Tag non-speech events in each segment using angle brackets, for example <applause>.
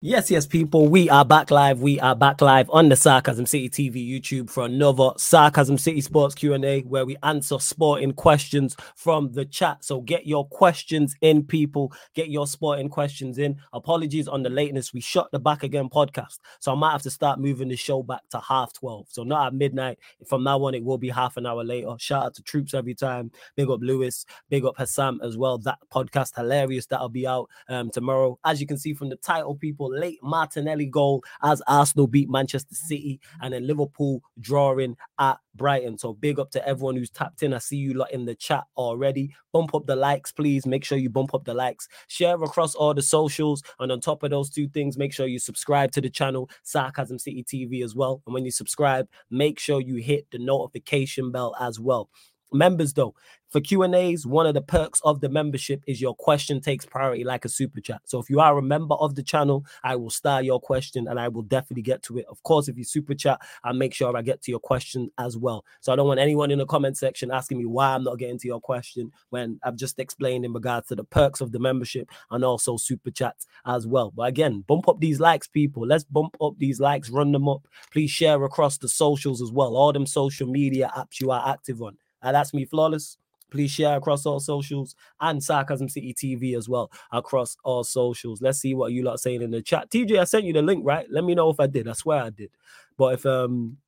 Yes, yes, people. We are back live. We are back live on the Sarcasm City TV YouTube for another Sarcasm City Sports Q&A where we answer sporting questions from the chat. So get your questions in, people. Get your sporting questions in. Apologies on the lateness. We shut the Back Again podcast. So I might have to start moving the show back to half 12. So not at midnight. From now on, it will be half an hour later. Shout out to Troops every time. Big up Lewis. Big up Hassam as well. That podcast, hilarious. That'll be out um, tomorrow. As you can see from the title, people, late Martinelli goal as Arsenal beat Manchester City and then Liverpool drawing at Brighton. So big up to everyone who's tapped in. I see you lot in the chat already. Bump up the likes, please. Make sure you bump up the likes. Share across all the socials. And on top of those two things, make sure you subscribe to the channel, Sarcasm City TV as well. And when you subscribe, make sure you hit the notification bell as well. Members, though, for Q and A's, one of the perks of the membership is your question takes priority, like a super chat. So if you are a member of the channel, I will star your question and I will definitely get to it. Of course, if you super chat, I'll make sure I get to your question as well. So I don't want anyone in the comment section asking me why I'm not getting to your question when I've just explained in regards to the perks of the membership and also super chats as well. But again, bump up these likes, people. Let's bump up these likes, run them up. Please share across the socials as well, all them social media apps you are active on. Uh, that's me, Flawless. Please share across all socials and Sarcasm City TV as well across all socials. Let's see what you lot saying in the chat. TJ, I sent you the link, right? Let me know if I did. I swear I did. But if um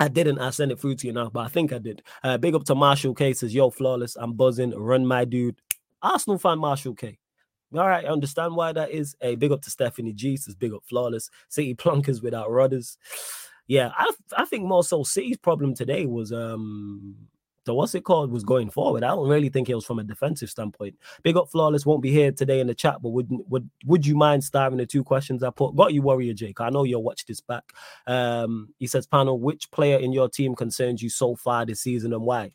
I didn't, I send it through to you now, but I think I did. Uh, big up to Marshall K says, Yo, flawless, I'm buzzing. Run my dude. Arsenal fan Marshall K. All right, I understand why that is. A hey, big up to Stephanie G says, Big up flawless. City plunkers without rudders. Yeah, I I think more so City's problem today was um the what's it called was going forward. I don't really think it was from a defensive standpoint. Big up flawless won't be here today in the chat, but would would would you mind starring the two questions I put? Got you, Warrior Jake. I know you'll watch this back. Um, he says, panel, which player in your team concerns you so far this season and why?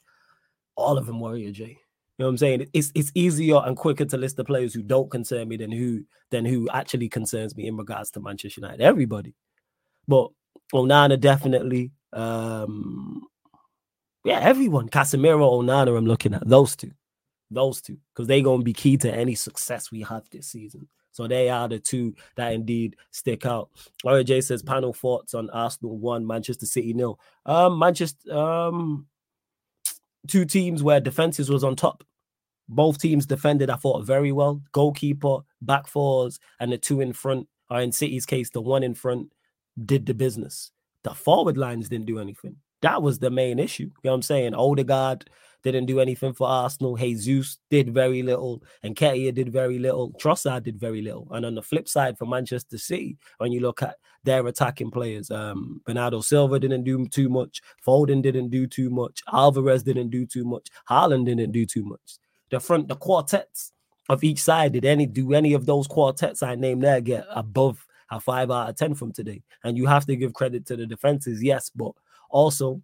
All of them, Warrior Jake. You know what I'm saying? It's it's easier and quicker to list the players who don't concern me than who than who actually concerns me in regards to Manchester United. Everybody. But Onana definitely. Um, yeah, everyone. Casemiro, Onana, I'm looking at those two. Those two. Because they're going to be key to any success we have this season. So they are the two that indeed stick out. RJ says panel thoughts on Arsenal one, Manchester City nil. Um, Manchester um two teams where defenses was on top. Both teams defended, I thought, very well. Goalkeeper, back fours, and the two in front, or in City's case, the one in front did the business. The forward lines didn't do anything. That was the main issue. You know what I'm saying? Odegaard didn't do anything for Arsenal. Jesus did very little. And Nketiah did very little. Trossard did very little. And on the flip side for Manchester City, when you look at their attacking players, um, Bernardo Silva didn't do too much. Foden didn't do too much. Alvarez didn't do too much. Haaland didn't do too much. The front, the quartets of each side, did any do any of those quartets I named there get above a five out of ten from today? And you have to give credit to the defenses, yes, but also,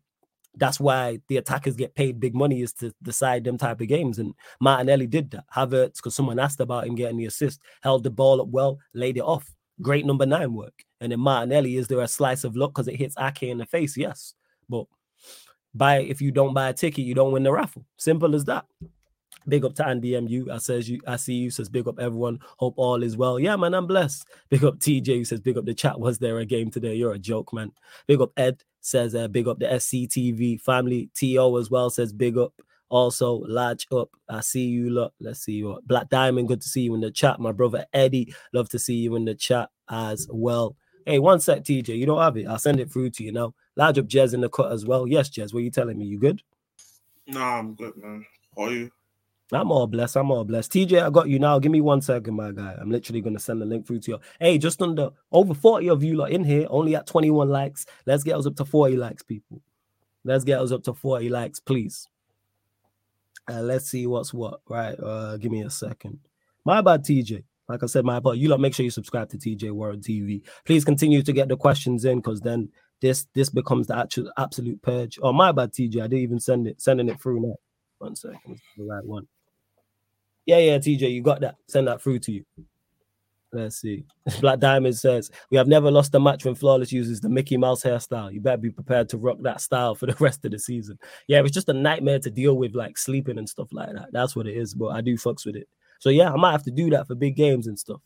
that's why the attackers get paid big money is to decide them type of games. And Martinelli did that. Havertz, because someone asked about him getting the assist, held the ball up well, laid it off. Great number nine work. And then Martinelli, is there a slice of luck because it hits Ake in the face? Yes. But buy if you don't buy a ticket, you don't win the raffle. Simple as that. Big up to Andy MU. I says you I see you says big up everyone. Hope all is well. Yeah, man, I'm blessed. Big up TJ who says big up the chat. Was there a game today? You're a joke, man. Big up Ed says uh, big up the SCTV family. TO as well says big up. Also, large up. I see you. Look, let's see you. Black Diamond, good to see you in the chat. My brother Eddie, love to see you in the chat as well. Hey, one sec, TJ. You don't have it. I'll send it through to you now. Large up Jez in the cut as well. Yes, Jez. What are you telling me? You good? Nah, I'm good, man. How are you? I'm all blessed. I'm all blessed. TJ, I got you now. Give me one second, my guy. I'm literally gonna send the link through to you. Hey, just under over 40 of you lot in here, only at 21 likes. Let's get us up to 40 likes, people. Let's get us up to 40 likes, please. Uh, let's see what's what. Right. Uh, give me a second. My bad, TJ. Like I said, my bad. You lot make sure you subscribe to TJ World TV. Please continue to get the questions in because then this this becomes the actual absolute purge. Oh, my bad, TJ. I didn't even send it, sending it through now. One second, the right one. Yeah, yeah, TJ, you got that. Send that through to you. Let's see. <laughs> Black Diamond says, We have never lost a match when Flawless uses the Mickey Mouse hairstyle. You better be prepared to rock that style for the <laughs> rest of the season. Yeah, it's just a nightmare to deal with, like sleeping and stuff like that. That's what it is, but I do fucks with it. So yeah, I might have to do that for big games and stuff.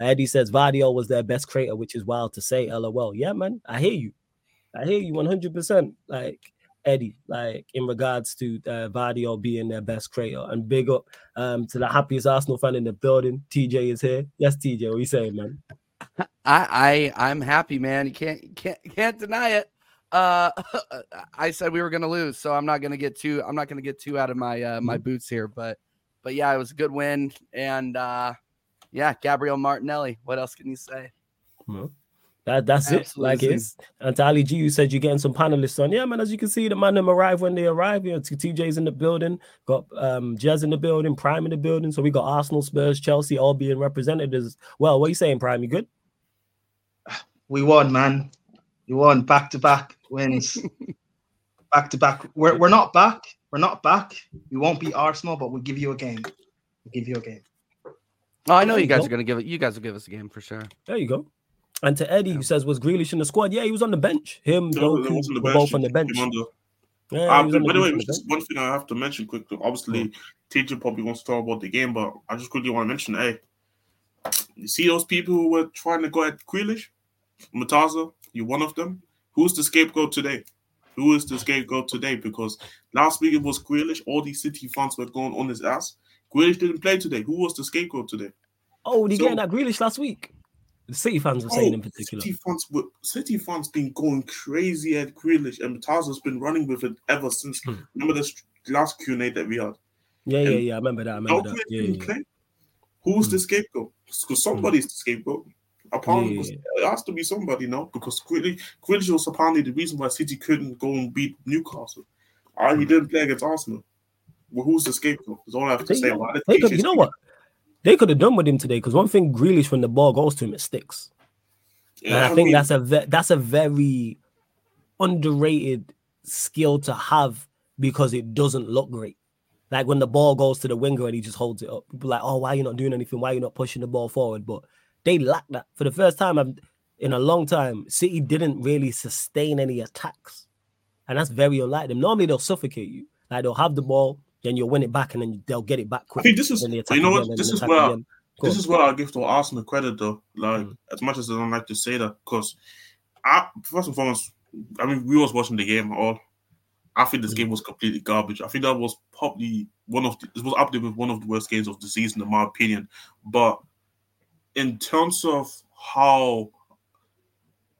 Eddie says Gvardiol was their best creator, which is wild to say. LOL. Yeah, man, I hear you. I hear you 100%. Like Eddie, like in regards to uh, Gvardiol being their best creator. And big up um, to the happiest Arsenal fan in the building. TJ is here. Yes, TJ, what are you saying, man? <laughs> I, I I'm happy, man. You can't can't can't deny it. Uh, <laughs> I said we were gonna lose, so I'm not gonna get too I'm not gonna get too out of my uh, my mm-hmm. boots here, but but yeah, it was a good win, and uh, yeah, Gabriel Martinelli. What else can you say? Well, that that's Absolutely. it. Like it's and to Ali G, you said you're getting some panelists on. Yeah, man. As you can see, the man them arrive when they arrive. You know, TJ's in the building, got um Jazz in the building, Prime in the building. So we got Arsenal, Spurs, Chelsea all being represented as well. What are you saying, Prime? You good? <sighs> We won, man. We won back to back wins. back to back. We're we're not back. We're not back. We won't beat Arsenal, but we'll give you a game. We'll give you a game. Oh, I know you guys are gonna give it. You guys will give us a game for sure. There you go. And to Eddie, who says was Grealish in the squad? Yeah, he was on the bench. Him, no, Doku, were both on the bench. Yeah, uh, by the way, just one thing I have to mention quickly. Obviously, teacher probably wants to talk about the game, but I just quickly want to mention, hey, you see those people who were trying to go at Grealish, Mataza, you're one of them. Who's the scapegoat today? Who is the scapegoat today? Because last week it was Grealish. All these City fans were going on his ass. Grealish didn't play today. Who was the scapegoat today? Oh, did so, getting that Grealish last week? The City fans were saying oh, in particular. City fans, were, City fans been going crazy at Grealish, and Mataza's been running with it ever since. Hmm. Remember this last Q and A that we had? Yeah, and yeah, yeah. I remember that. I remember that. Yeah, yeah. Who's hmm. the scapegoat? Because somebody's hmm. the scapegoat. Apparently, yeah. it has to be somebody, no? Because Grealish, Grealish was apparently the reason why City couldn't go and beat Newcastle. Uh, he hmm. didn't play against Arsenal. Well, who's the scapegoat? That's all I have to say. They could, you know what? They could have done with him today because one thing, Grealish, when the ball goes to him, it sticks. Yeah, and I, I think mean, that's a ve- that's a very underrated skill to have because it doesn't look great. Like when the ball goes to the winger and he just holds it up, people like, oh, why are you not doing anything? Why are you not pushing the ball forward? But they lack that for the first time I'm, in a long time. City didn't really sustain any attacks, and that's very unlike them. Normally they'll suffocate you. Like they'll have the ball, then you'll win it back, and then they'll get it back quick. I think this is you know what this is where this is what I give to Arsenal credit though. Like mm. as much as I don't like to say that, because I first and foremost, I mean we was watching the game all. I think this mm. game was completely garbage. I think that was probably one of the, it was up there with one of the worst games of the season, in my opinion. But in terms of how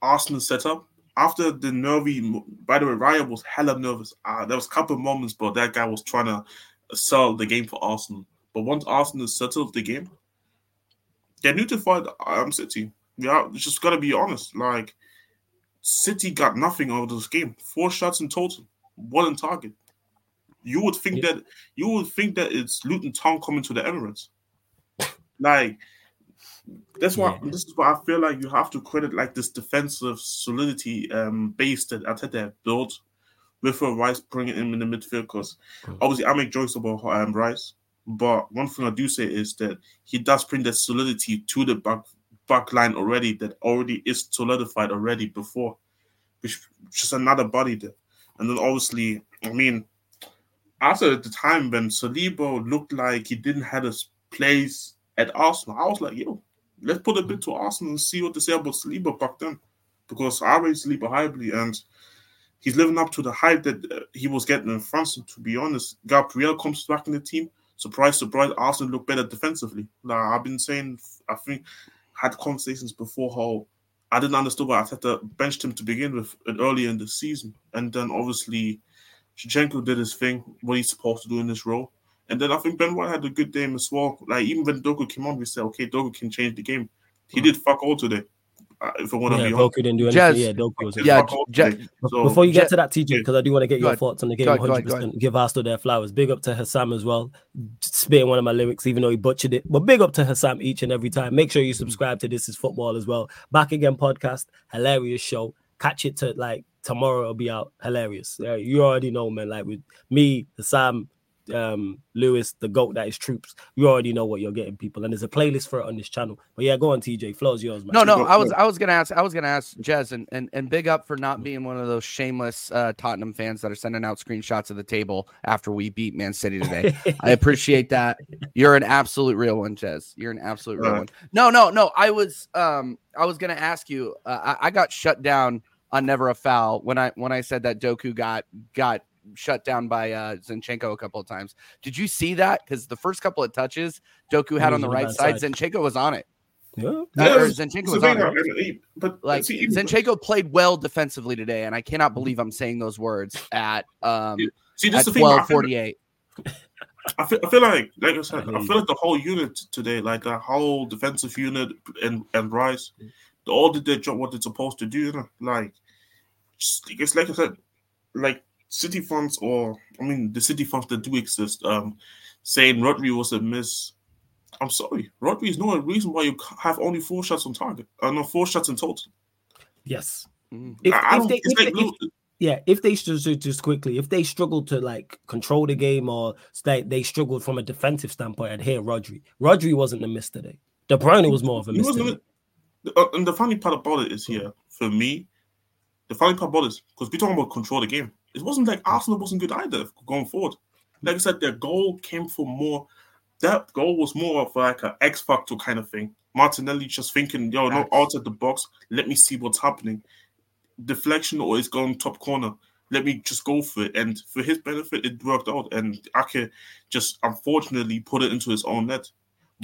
Arsenal set up, after the nervy, by the way, Raya was hella nervous. Uh, there was a couple moments, but that guy was trying to sell the game for Arsenal. But once Arsenal settled the game, they're knew to fight um, City. Yeah, just gotta be honest. Like City got nothing out of this game. Four shots in total, one on target. You would think yeah. that you would think that it's Luton Town coming to the Emirates. Like that's why yeah. this is why I feel like you have to credit like this defensive solidity um base that Arteta built with a Rice bringing him in the midfield. Because mm. obviously I make jokes about um, Rice, but one thing I do say is that he does bring that solidity to the back back line already that already is solidified already before, which just another body there. And then obviously, I mean, after the time when Saliba looked like he didn't have a place at Arsenal, I was like, yo, let's put a bit to Arsenal and see what they say about Saliba back then. Because I rate Saliba highly and he's living up to the hype that uh, he was getting in France. And to be honest, Gabriel comes back in the team. Surprise, surprise, Arsenal look better defensively. Like I've been saying, I think had conversations before how I didn't understand why Arteta benched him to begin with earlier in the season. And then obviously Zinchenko did his thing, what he's supposed to do in this role. And then I think Ben White had a good game as well. Like even when Doku came on, we said, okay, Doku can change the game. He mm. did fuck all today. Uh, if I want to yeah, be Doku didn't do anything. Jazz, yeah, Doku was yeah. Jazz, so, Before you get to that, TJ, because I do want to get your thoughts on the game. One hundred percent. Give Arsenal their flowers. Big up to Hassam as well. Spitting one of my lyrics, even though he butchered it. But big up to Hassam each and every time. Make sure you subscribe to This Is Football as well. Back again podcast, hilarious show. Catch it to like tomorrow. It'll be out. Hilarious. You already know, man. Like with me, Hassam, um, Lewis, the goat that is troops. You already know what you're getting, people, and there's a playlist for it on this channel. But yeah, go on, TJ. Floor's yours, man. No, no, I was I was gonna ask I was gonna ask Jez and and, and big up for not being one of those shameless uh, Tottenham fans that are sending out screenshots of the table after we beat Man City today. I <laughs> appreciate that. You're an absolute real one, Jez. You're an absolute real one. No, no, no. I was um I was gonna ask you. Uh, I, I got shut down on never a foul when I when I said that Doku got got shut down by uh, Zinchenko a couple of times. Did you see that? Because the first couple of touches Doku had on the right side, side, Zinchenko was on it. Yeah, uh, yeah Zinchenko was on it. But like see, Zinchenko played well defensively today, and I cannot believe I'm saying those words at um see, this at twelve forty eight. I feel, I feel like, like I said, I feel like the whole unit today, like the whole defensive unit and and Rice, they all did their job what they're supposed to do. You know? Like, it's like I said, like City fans, or I mean, the City fans that do exist, um, saying Rodri was a miss. I'm sorry, Rodri is no reason why you have only four shots on target. Uh, no, four shots in total. Yes. Mm. If, if they, if, like, if, yeah, if they just just quickly, if they struggle to like control the game or they they struggled from a defensive standpoint, I'd hear Rodri. Rodri wasn't the miss today. De Bruyne was more of a miss. Uh, and the funny part about it is here for me, the about it is because we're talking about control the game it wasn't like Arsenal wasn't good either going forward. Like I said, their goal came from more. That goal was more of like an X factor kind of thing. Martinelli just thinking, yo, no, out of the box. Let me see what's happening. Deflection or it's going top corner. Let me just go for it. And for his benefit, it worked out. And Ake just unfortunately put it into his own net.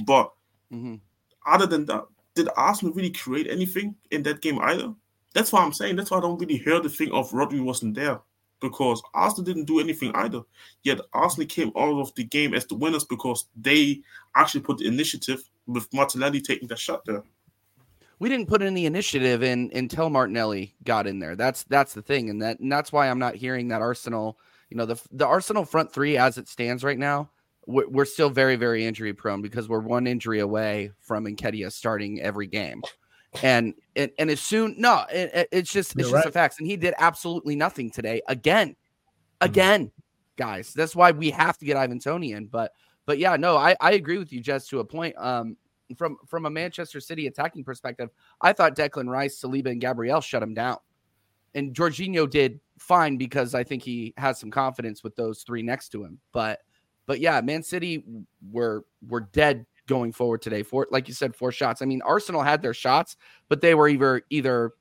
But mm-hmm. other than that, did Arsenal really create anything in that game either? That's why I'm saying. That's why I don't really hear the thing of Rodri wasn't there because Arsenal didn't do anything either. Yet Arsenal came out of the game as the winners because they actually put the initiative with Martinelli taking the shot there. We didn't put any initiative in until Martinelli got in there. That's that's the thing, and that and that's why I'm not hearing that Arsenal. You know, the the Arsenal front three as it stands right now, we're, still very very injury prone because we're one injury away from Nketiah starting every game and and, and as soon no it, it's just it's You're just right. a fact and he did absolutely nothing today again mm-hmm. again mm-hmm. guys that's why we have to get ivan toney in but but yeah no i i agree with you just to a point um from from a manchester city attacking perspective i thought declan rice saliba and Gabriel shut him down and Jorginho did fine because I think he has some confidence with those three next to him. But but yeah, Man City were were dead going forward today. Four, like you said, four shots. I mean, Arsenal had their shots, but they were either either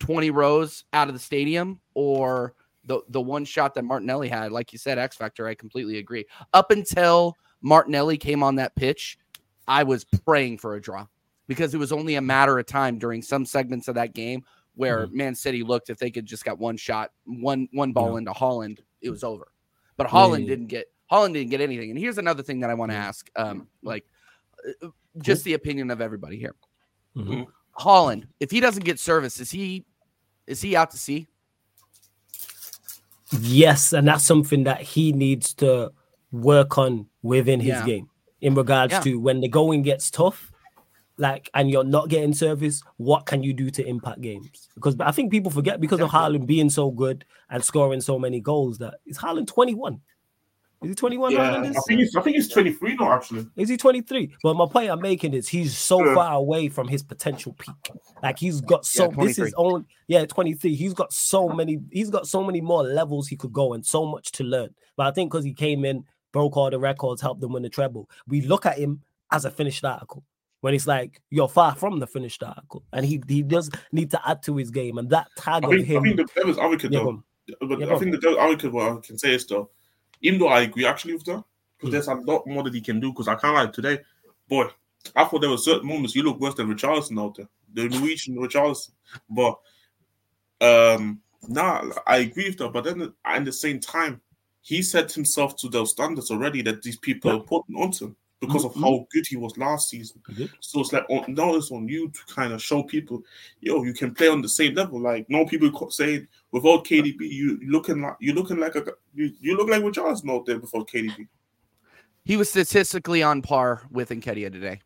20 rows out of the stadium or the the one shot that Martinelli had. Like you said, X Factor. I completely agree. Up until Martinelli came on that pitch, I was praying for a draw because it was only a matter of time during some segments of that game where mm-hmm. Man City looked if they could just got one shot, one one ball yeah. into Haaland, it was over. But Haaland yeah. didn't get Haaland didn't get anything. And here's another thing that I want to ask. Um, like just the opinion of everybody here. Mm-hmm. Haaland, if he doesn't get service, is he is he out to sea? Yes, and that's something that he needs to work on within his yeah. game in regards yeah. to when the going gets tough, like and you're not getting service, what can you do to impact games? Because I think people forget because exactly. of Haaland being so good and scoring so many goals that is Haaland 21. Is he 21 yeah, I think he's I think he's 23 now actually. Is he 23? But my point I'm making is he's so yeah. far away from his potential peak. Like he's got so yeah, this is only yeah, 23. He's got so many, he's got so many more levels he could go and so much to learn. But I think because he came in, broke all the records, helped them win the treble. We look at him as a finished article. When it's like you're far from the finished article, and he he does need to add to his game, and that tag I think, of him. I think the devil's advocate though, but I think the devil's advocate, what I can say is though, even though I agree actually with that, because mm. there's a lot more that he can do. Because I can't like today, boy, I thought there were certain moments you look worse than Richarlison out there, the Norwegian Richarlison. But um, nah, I agree with that. But then at the same time, he set himself to those standards already that these people yeah. are putting onto him because mm-hmm. of how good he was last season. Mm-hmm. So it's like on, now it's on you to kind of show people, yo, you can play on the same level. Like no people saying without KDB, you looking like you looking like a you, you look like Richarlison out there before KDB. He was statistically on par with Nketiah today.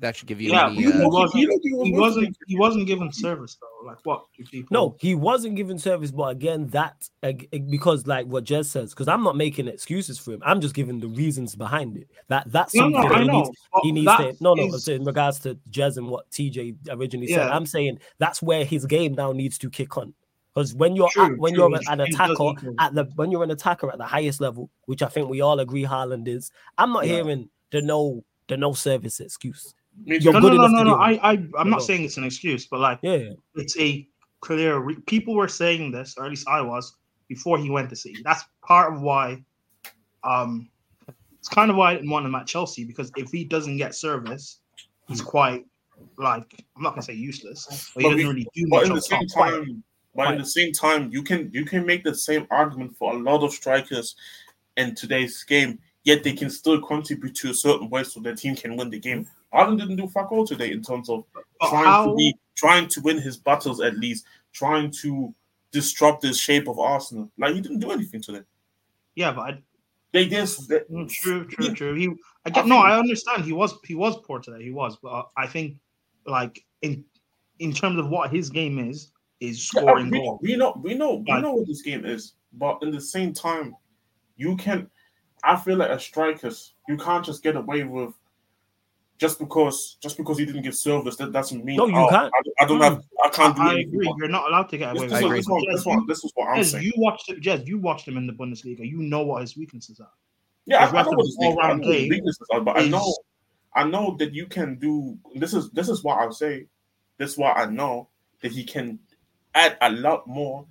that should give you Yeah, any. he Uh, wasn't- he, he, He wasn't. He wasn't given service though. Like what? do people- No, he wasn't given service, but again, that because like what Jez says, because I'm not making excuses for him. I'm just giving the reasons behind it. That that's No, something no, that he know. needs. but He needs to no, no. is- so in regards to Jez and what TJ originally said, I'm saying that's where his game now needs to kick on. Because when you're True, at, when true. you're He- an attacker at the when you're an attacker at the highest level, which I think we all agree Haaland is, I'm not Yeah. hearing the no the no service excuse. You're no, good no, no, no, no. I, I, I'm No. not saying it's an excuse, but like Yeah, it's a clear. Re- people were saying this, or at least I was, before he went to City. That's part of why. Um, it's kind of why I didn't want him at Chelsea because if he doesn't get service, he's quite like I'm not gonna say useless, but he But doesn't we- really do But much. in the same top. Quite- time, but at the same time, you can you can make the same argument for a lot of strikers in today's game, yet they can still contribute to a certain way so their team can win the game. Haaland didn't do fuck all today in terms of But trying how- to be trying to win his battles at least, trying to disrupt the shape of Arsenal. Like he didn't do anything today. Yeah, but I, They just Mm, True, true, Yeah. true. He, I I get no, think- I understand. He was, he was poor today. He was, but I think, like in, in terms of what his game is, is Yeah, scoring we, goals. we know we know we know what this game is, but in the same time, you can. I feel like as strikers, you can't just get away with just because just because he didn't get service. That doesn't mean No, you oh, can't. I, I don't have I mm. can't do I anything. agree. You're not allowed to get away this, with is it. what, this, is what, this is what I'm Jez, saying. you watched it, Jez, you watched him in the Bundesliga. You know what his weaknesses are. Yeah, I, his I know what his his I know what his game weaknesses are, but I know I know that you can do this is this is what I'll say. This is what I know that he can add a lot more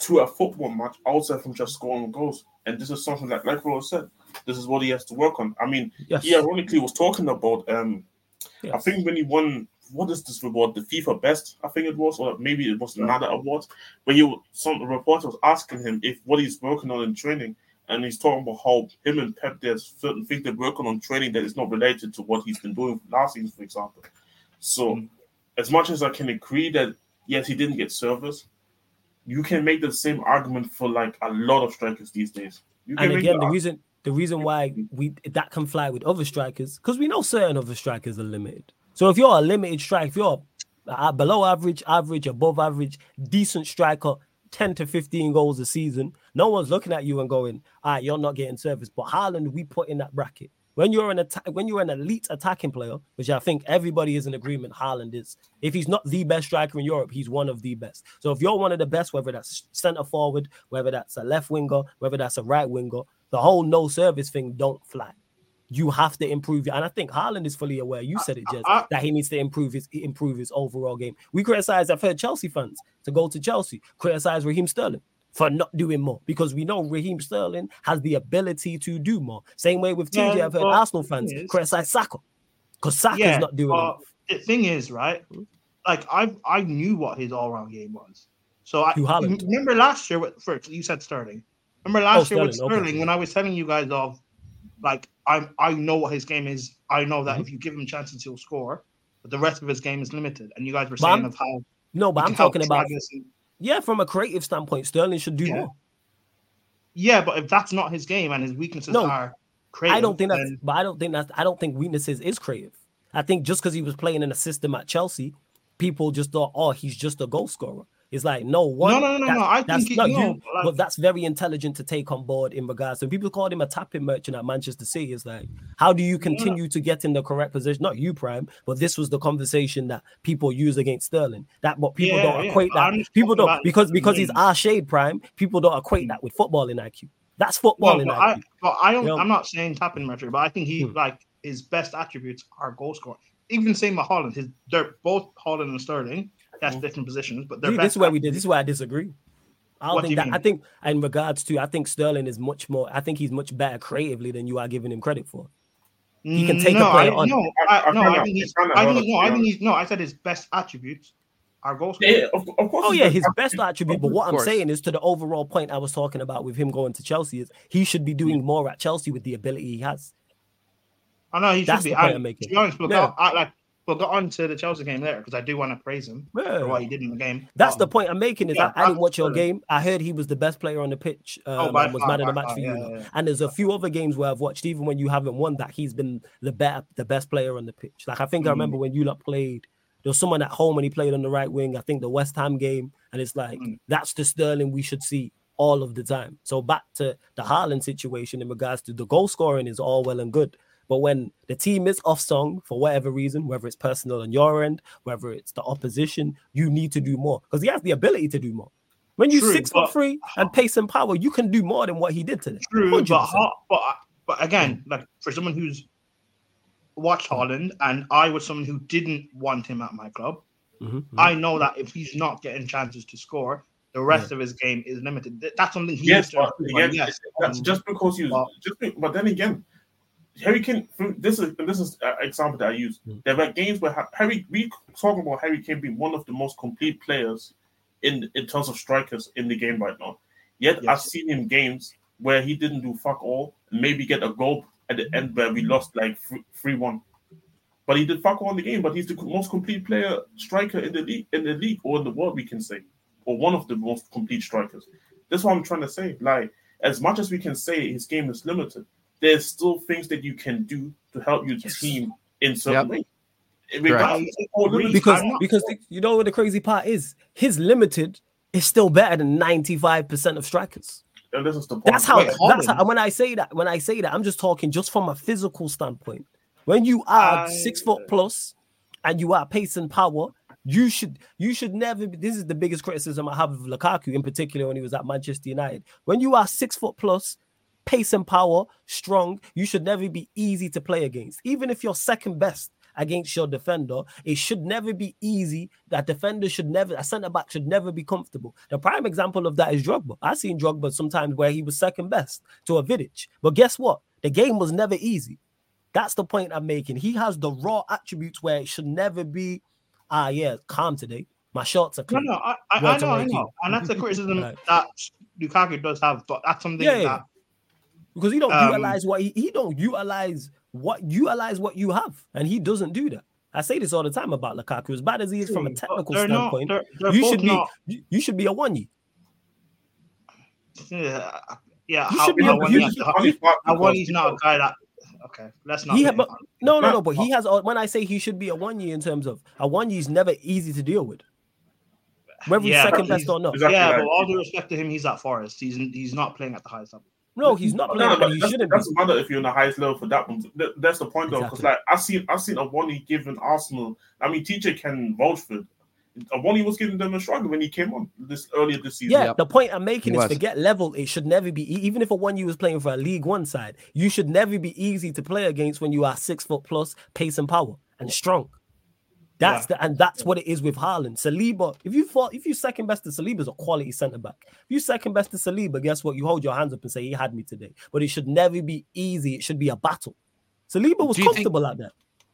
to a football match outside from just scoring goals. And this is something that, like Rose said, this is what he has to work on. I mean, yes, he ironically was talking about um I think when he won what is this reward? The FIFA best, I think it was, or maybe it was another award. Where you some reporter was asking him if what he's working on in training, and he's talking about how him and Pep there's certain things they're working on training that is not related to what he's been doing last season, for example. So Mm. as much as I can agree that yes, he didn't get service, you can make the same argument for like a lot of strikers these days. And again, the the reason the reason why we that can fly with other strikers because we know certain other strikers are limited. So if you're a limited strike, if you're a below average, average, above average, decent striker, ten to fifteen goals a season, no one's looking at you and going, "Ah, you're not getting service." But Haaland, we put in that bracket. When you're an attack, when you're an elite attacking player, which I think everybody is in agreement, Haaland is. If he's not the best striker in Europe, he's one of the best. So if you're one of the best, whether that's centre forward, whether that's a left winger, whether that's a right winger, the whole no service thing don't fly. You have to improve and I think Haaland is fully aware. You said it, Jez, I- that he needs to improve his improve his overall game. We criticize. I've heard Chelsea fans to go to Chelsea criticize Raheem Sterling for not doing more because we know Raheem Sterling has the ability to do more. Same way with TJ, Yeah, I've heard Arsenal fans criticize Saka because Saka's Yeah, not doing but enough. the thing is, right? Like I, I knew what his all-round game was. So I remember last year. With, first, you said Sterling. Remember last year with Sterling, okay. When I was telling you guys of, like I, I know what his game is. I know Mm-hmm. that if you give him chances, he'll score. But the rest of his game is limited. And you guys were saying of how No, but I'm talking about and- yeah, from a creative standpoint, Sterling should do Yeah. more. Yeah, but if that's not his game and his weaknesses No, are creative, I don't think that's, then- but I don't think that's, I don't think weaknesses is creative. I think just because he was playing in a system at Chelsea, people just thought, oh, he's just a goal scorer. It's like, no, one, no, no, no, that's- no. I that's think it, not no, you, like- but that's very intelligent to take on board in regards to people called him a tapping merchant at Manchester City. It's like, how do you continue to get in the correct position? Not you, Prime, but this was the conversation that people use against Sterling. That but people Yeah, don't yeah, equate that. I'm People don't because because he's our shade Prime, people don't equate that with footballing IQ. That's No, footballing but I, IQ. but I don't. You know- I'm not saying tapping metric, but I think he Hmm. like his best attributes are goal scoring. Even same with Haaland, his they're both Haaland and Sterling. That's Hmm. different positions, but they're See, this is where we did. This is where I disagree. I don't What think you that. mean? I think in regards to, I think Sterling is much more. I think he's much better creatively than you are giving him credit for. he can take a no, player I, on. No, I- I, I no, I think he's. I kinda I heard think no, I think he's no. I said his best attributes are goal Yeah, yeah, of, of course. Oh yeah, his best attribute. But what I'm saying is to the overall point I was talking about with him going to Chelsea is he should be doing more at Chelsea with the ability he has. I know he should That's be. the point I, I'm making. To be honest, look, Yeah. I, I, like we'll get on to the Chelsea game later because I do want to praise him yeah. for what he did in the game. That's the point I'm making. Is yeah, I, I didn't watch your game. I heard he was the best player on the pitch. Um, oh, was man of the match far, for you. Yeah, and there's a few other games where I've watched, even when you haven't won, that he's been the better, the best player on the pitch. Like I think mm. I remember when you lot played. There was someone at home and he played on the right wing. I think the West Ham game, and it's like mm. that's the Sterling we should see all of the time. So back to the Haaland situation in regards to the goal scoring is all well and good. But when the team is off song for whatever reason, whether it's personal on your end, whether it's the opposition, you need to do more because he has the ability to do more. When you six foot three and <sighs> pace and power, you can do more than what he did today. True, 100%. but but but again, like for someone who's watched Haaland, and I was someone who didn't want him at my club. Mm-hmm, mm-hmm. I know that if he's not getting chances to score, the rest yeah. of his game is limited. That's something he yes, but, again, yes, that's um, just because you but, just but then again, Harry Kane. This is this is an example that I use. Mm. There were games where Harry. We talking about Harry Kane being one of the most complete players in in terms of strikers in the game right now. Yet yes. I've seen him games where he didn't do fuck all, and maybe get a goal at the end where we lost like three one. But he did fuck all in the game. But he's the most complete player striker in the league, in the league or in the world, we can say, or one of the most complete strikers. That's what I'm trying to say. Like as much as we can say his game is limited, there's still things that you can do to help your yes. team in certain yep. ways. Because because you know what the crazy part is, his limited is still better than 95% of strikers. And this is the point. That's how Wait, that's how when I say that, when I say that, I'm just talking just from a physical standpoint. When you are I... six foot plus and you are pace and power, you should you should never be, this is the biggest criticism I have of Lukaku in particular when he was at Manchester United. When you are six foot plus pace and power, strong. You should never be easy to play against. Even if you're second best against your defender, it should never be easy. That defender should never, a centre back should never be comfortable. The prime example of that is Drogba. I've seen Drogba sometimes where he was second best to a Vidic. But guess what? The game was never easy. That's the point I'm making. He has the raw attributes where it should never be, ah, yeah, calm today. My shots are clean. No, no, I, I, I know, I know. And that's the <laughs> criticism right. that Lukaku does have, but that's something yeah, that because he don't um, utilize what he, he don't utilize what utilize what you have, and he doesn't do that. I say this all the time about Lukaku. As bad as he is from a technical standpoint, not, they're, they're you should not. be you, should be Awoniyi. Yeah, yeah. You how, should be how, a, one, you, how, one he's not a guy that. Okay, let's not. He but, no, no, no. But he has. When I say he should be Awoniyi in terms of Awoniyi is never easy to deal with. Whether yeah, he's second best or not. Exactly yeah, right. but all due respect to him, he's at Forest. He's he's not playing at the highest level. No, he's not playing. No, no, he that's, shouldn't. That's be. matter if you're in the highest level for that one. That's the point, though, because exactly. like I've seen, I've seen Awoniyi given Arsenal. I mean, TJ can vouch for. Awoniyi was giving them a struggle when he came on this earlier this season. Yeah, yep. the point I'm making he is was. forget level. It should never be even if Awoniyi was playing for a League One side, you should never be easy to play against when you are six foot plus, pace and power, and strong. That's yeah. the and that's what it is with Haaland. Saliba, if you thought if you second best to Saliba is a quality centre back. If you second best to Saliba, guess what? You hold your hands up and say he had me today. But it should never be easy. It should be a battle. Saliba was comfortable think, at that.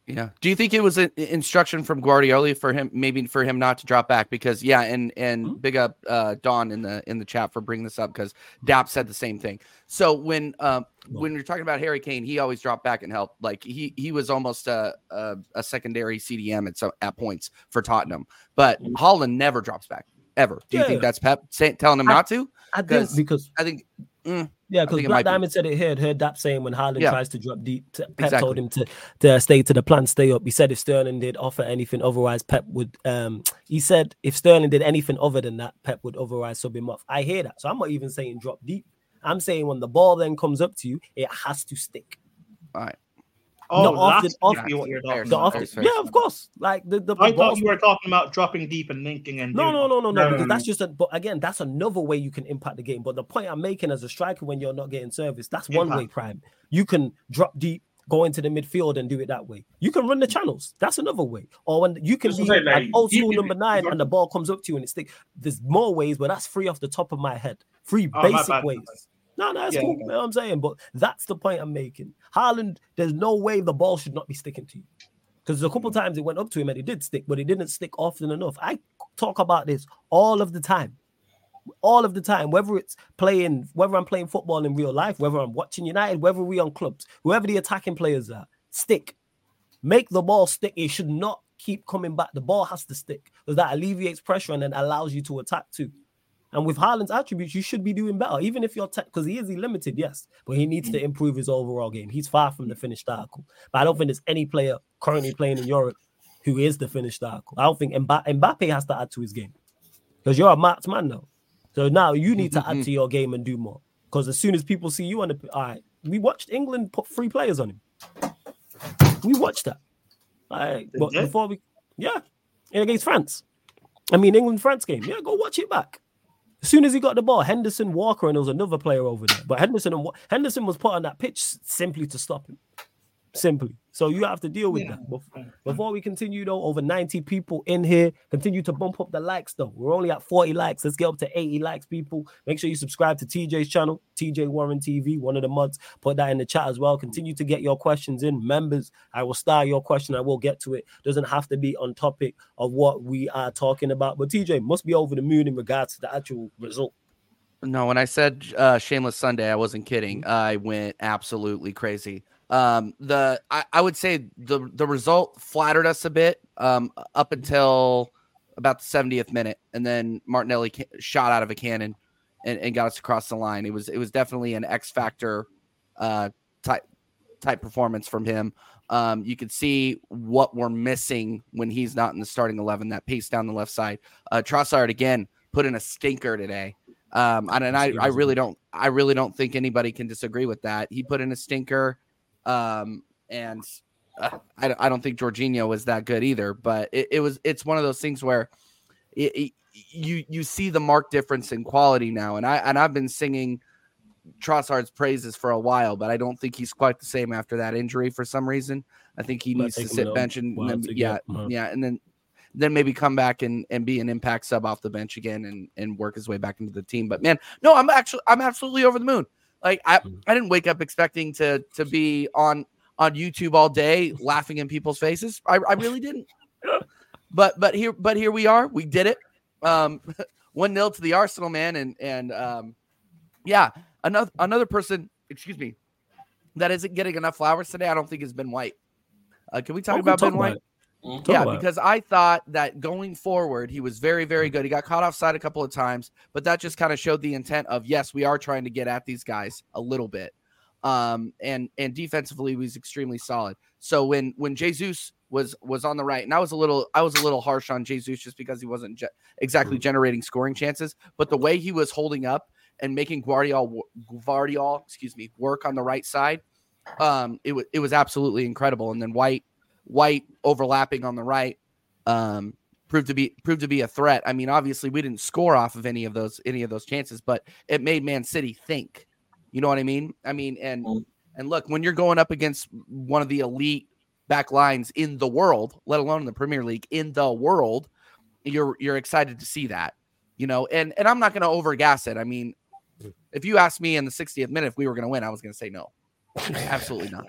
Yeah. Do you think it was an instruction from Guardiola for him, maybe for him not to drop back? Because yeah, and and mm-hmm. big up uh, Don in the in the chat for bringing this up because Dap said the same thing. So when um, when you're talking about Harry Kane, he always dropped back and helped. Like he he was almost a a, a secondary CDM at some at points for Tottenham, but mm-hmm. Haaland never drops back ever. Do you think that's Pep say, telling him I, not to? I think because I think Mm, yeah, because Black Diamond be. said it here. Heard that saying when Haaland yeah. tries to drop deep, Pep exactly. told him to, to stay to the plan, stay up. He said if Sterling did offer anything otherwise, Pep would. Um, he said if Sterling did anything other than that, Pep would otherwise sub him off. I hear that, so I'm not even saying drop deep. I'm saying when the ball then comes up to you, it has to stick. All right. Oh, often, often, what you're talking about. Often, yeah, of course. Like the, the I thought you were talking about dropping deep and linking and no, no, no, no, no, no, because that's just a. But again, that's another way you can impact the game. But the point I'm making as a striker, when you're not getting service, that's impact. one way. Prime, you can drop deep, go into the midfield and do it that way. You can run the channels. That's another way. Or when you can be like, an old school number nine and the ball comes up to you and it stick. There's more ways, but that's free off the top of my head. Three oh, basic ways. No, no, that's yeah, cool. You know what I'm saying? But that's the point I'm making. Haaland, there's no way the ball should not be sticking to you. Because a couple mm-hmm. times it went up to him and it did stick, but it didn't stick often enough. I talk about this all of the time. All of the time, whether it's playing, whether I'm playing football in real life, whether I'm watching United, whether we on clubs, whoever the attacking players are, stick. Make the ball stick. It should not keep coming back. The ball has to stick because that alleviates pressure and then allows you to attack too. And with Haaland's attributes, you should be doing better, even if you're because te- he is limited, yes, but he needs to improve his overall game. He's far from the finished article. But I don't think there's any player currently playing in Europe who is the finished article. I don't think Mba- Mbappe has to add to his game because you're a marked man now. So now you need to add to mm-hmm. your game and do more. Because as soon as people see you on the, all right, we watched England put three players on him. We watched that. All right, but before we, yeah, against France. I mean, England France game. Yeah, go watch it back. As soon as he got the ball, Henderson, Walker, and there was another player over there. But Henderson and Henderson was put on that pitch simply to stop him. Simply. So you have to deal with yeah. that. Before, before, we continue, though, over 90 people in here. Continue to bump up the likes, though. We're only at 40 likes. Let's get up to 80 likes, people. Make sure you subscribe to TJ's channel, TJ Warren TV, one of the mods. Put that in the chat as well. Continue to get your questions in. Members, I will start your question. I will get to it. Doesn't have to be on topic of what we are talking about. But TJ must be over the moon in regards to the actual result. No, when I said uh, Shameless Sunday, I wasn't kidding. I went absolutely crazy. Um, the I, I, would say the the result flattered us a bit um, up until about the 70th minute, and then Martinelli ca- shot out of a cannon and, and, got us across the line. It was it was definitely an X factor uh, type type performance from him. Um, you could see what we're missing when he's not in the starting eleven. That pace down the left side. Uh, Trossard again put in a stinker today. Um, and, and I, I really don't I really don't think anybody can disagree with that. He put in a stinker. Um, and uh, I, I don't think Jorginho was that good either, but it, it was it's one of those things where it, it, you you see the marked difference in quality now, and I and I've been singing Trossard's praises for a while, but I don't think he's quite the same after that injury for some reason. I think he needs to sit bench and, and then, yeah, uh-huh. yeah, and then then maybe come back and, and be an impact sub off the bench again and, and work his way back into the team. But man, no, I'm actually I'm absolutely over the moon. Like I, mm. I didn't wake up expecting to to be on on YouTube all day laughing in people's faces. I, I really didn't. but but here but here we are. We did it. Um, <laughs> one nil to the Arsenal man, and and um, yeah, another another person. Excuse me, that isn't getting enough flowers today. I don't think has Ben White. Uh, can we talk oh, about Ben White? Mm-hmm. Yeah, because I thought that going forward, he was very, very good. He got caught offside a couple of times, but that just kind of showed the intent of yes, we are trying to get at these guys a little bit. Um, and and defensively, he was extremely solid. So when when Jesus was was on the right, and I was a little I was a little harsh on Jesus just because he wasn't ge- exactly mm-hmm. generating scoring chances, but the way he was holding up and making Gvardiol Gvardiol, excuse me, work on the right side, um, it was it was absolutely incredible. And then White White overlapping on the right um, proved to be proved to be a threat. I mean, obviously we didn't score off of any of those any of those chances, but it made Man City think. You know what I mean? I mean, and mm. and look, when you're going up against one of the elite back lines in the world, let alone in the Premier League in the world, you're you're excited to see that. You know, and and I'm not going to overgas it. I mean, mm. if you asked me in the 60th minute if we were going to win, I was going to say no. Absolutely not.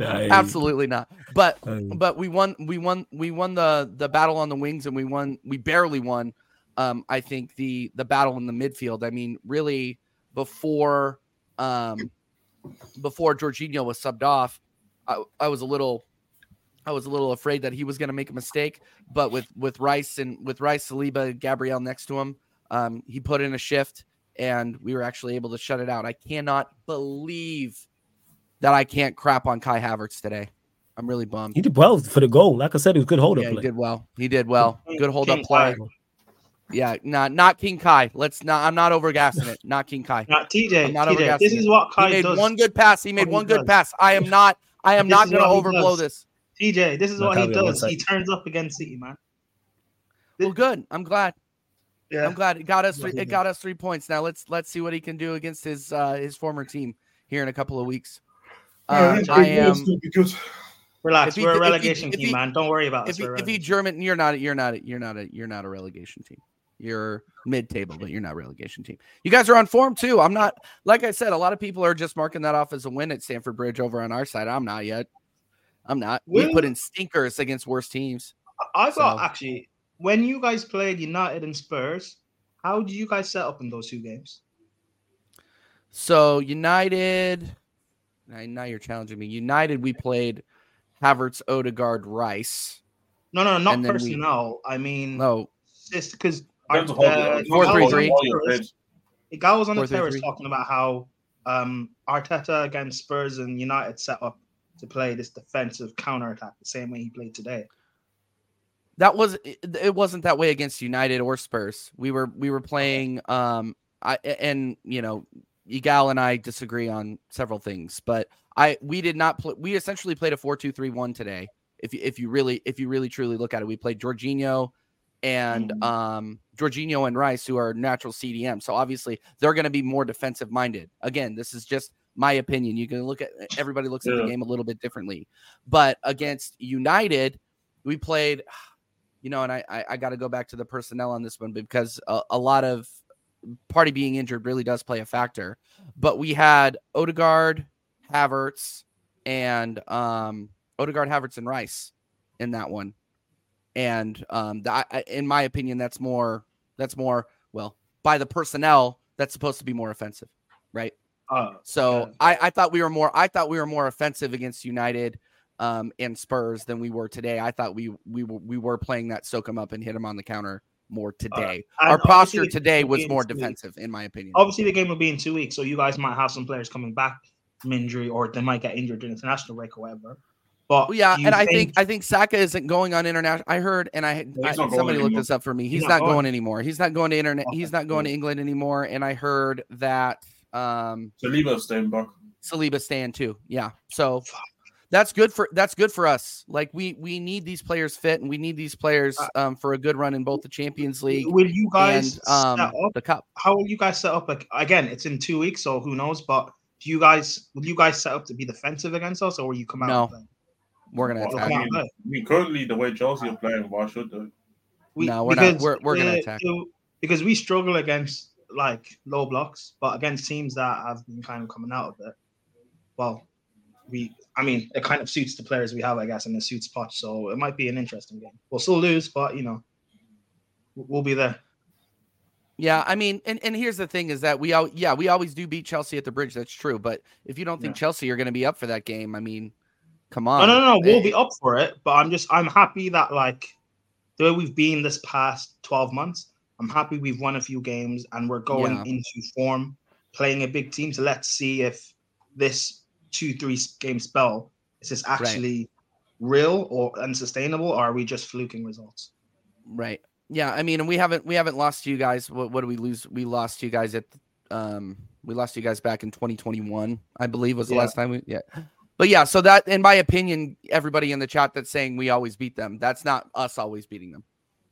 <laughs> Absolutely not. But but we won we won we won the the battle on the wings and we won we barely won um I think the the battle in the midfield. I mean, really before um before Jorginho was subbed off, I, I was a little I was a little afraid that he was going to make a mistake, but with with Rice and with Rice, Saliba, Gabriel next to him, um, he put in a shift and we were actually able to shut it out. I cannot believe that I can't crap on Kai Havertz today. I'm really bummed. He did well for the goal. Like I said, it was good hold up. Yeah, he did well. He did well. Good hold up play. Yeah, not not King Kai. Let's not. I'm not overgassing it. Not King Kai. Not TJ. I'm not TJ. This is what Kai he made does. one good pass. He made one good does. pass. I am not. I am this not going to overblow this. TJ, this is what he does. He turns up against City, man. Well, good. I'm glad. Yeah, I'm glad it got us. Three, it got us three points. Now let's let's see what he can do against his uh, his former team here in a couple of weeks. Uh, I am. Relax, we're a relegation he, team, he, man. Don't worry about if us. He, if he German, you're not. You're not. You're not a. You're not a relegation team. You're mid-table, but you're not a relegation team. You guys are on form too. I'm not. Like I said, a lot of people are just marking that off as a win at Stamford Bridge over on our side. I'm not yet. I'm not. we put in stinkers against worse teams. I thought so. actually when you guys played United and Spurs, how did you guys set up in those two games? So United, now you're challenging me. United, we played Havertz, Odegaard, Rice. No, no, not personnel. We, I mean, no, it's because four three three. Guy was on the terrace talking about how um, Arteta against Spurs and United set up to play this defensive counter attack the same way he played today. That was it wasn't that way against United or Spurs. We were we were playing um I and you know Igal and I disagree on several things, but I we did not play we essentially played a 4-2-3-1 today. If you if you really if you really truly look at it, we played Jorginho and mm. um Jorginho and Rice who are natural CDM. So obviously they're going to be more defensive minded. Again, this is just my opinion. You can look at everybody looks yeah. at the game a little bit differently. But against United, we played you know, and I I, I got to go back to the personnel on this one because a, a, lot of Partey being injured really does play a factor. But we had Odegaard, Havertz, and um, Odegaard, Havertz, and Rice in that one. And um, the, I, in my opinion, that's more that's more well by the personnel that's supposed to be more offensive, right? Uh, so yeah. I, I thought we were more I thought we were more offensive against United um, and Spurs than we were today. I thought we we we were playing that soak him up and hit him on the counter more uh, today. Uh, Our posture today was more defensive, weeks. in my opinion. Obviously, the game will be in two weeks, so you guys might have some players coming back from injury, or they might get injured in international break or whatever. But yeah, and I think I think Saka isn't going on international. I heard, and I, I somebody looked this up for me. He's, he's not, not going. going. anymore. He's not going to internet. He's not going to England anymore. And I heard that um Saliba staying back. Saliba staying too. Yeah. So that's good for that's good for us. Like we we need these players fit, and we need these players uh, um, for a good run in both the Champions League. Will you guys and, um, the cup? How will you guys set up? Like again, it's in two weeks, so who knows? But do you guys will you guys set up to be defensive against us, or will you come out? No, we're gonna well, attack. I mean, I mean, currently the way Chelsea are playing, why should they? We, no, we're not. We're, we're gonna attack because we struggle against like low blocks, but against teams that have been kind of coming out of it. Well, we I mean, it kind of suits the players we have, I guess, and it suits Poch. So it might be an interesting game. We'll still lose, but you know, we'll be there. Yeah, I mean, and, and here's the thing is that we all yeah, we always do beat Chelsea at the bridge. That's true. But if you don't think yeah. Chelsea are gonna be up for that game, I mean, come on. No, no, no, we'll be up for it. But I'm just I'm happy that like the way we've been this past 12 months, I'm happy we've won a few games and we're going yeah. into form, playing a big team. So let's see if this two, three game spell, is this actually right. real or unsustainable, or are we just fluking results? Right. Yeah. I mean, we haven't we haven't lost to you guys. What, what do we lose? We lost you guys at um we lost you guys back in 2021, I believe was the yeah. last time we yeah. But yeah, so that in my opinion, everybody in the chat that's saying we always beat them, that's not us always beating them.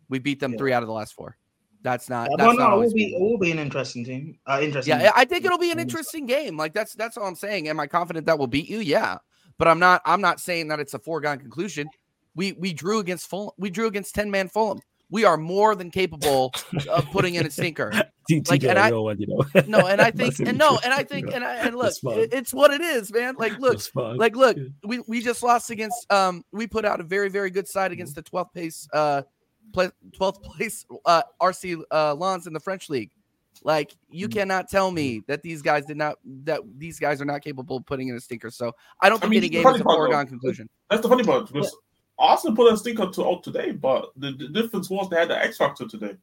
We beat them yeah. three out of the last four. That's not. Yeah, that's no, it will be. It will be an interesting team. Uh, interesting. Yeah, I think it'll be an interesting game. Like that's that's all I'm saying. Am I confident that will beat you? Yeah, but I'm not. I'm not saying that it's a foregone conclusion. We we drew against Fulham. We drew against ten man Fulham. We are more than capable of putting in a stinker. <laughs> like, and I, you know. <laughs> no, and I think, and no, and I think, and I, and look, it's what it is, man. Like, look, like, look, we, we just lost against, um, we put out a very, very good side against the 12th pace, uh, 12th place uh, RC uh, Lens in the French league. Like you mm-hmm. cannot tell me that these guys did not that these guys are not capable of putting in a stinker. So I don't think I mean, any game is a foregone conclusion. That's the funny part because yeah. Arsenal put a stinker to out today, but the, the, difference was they had the X factor today.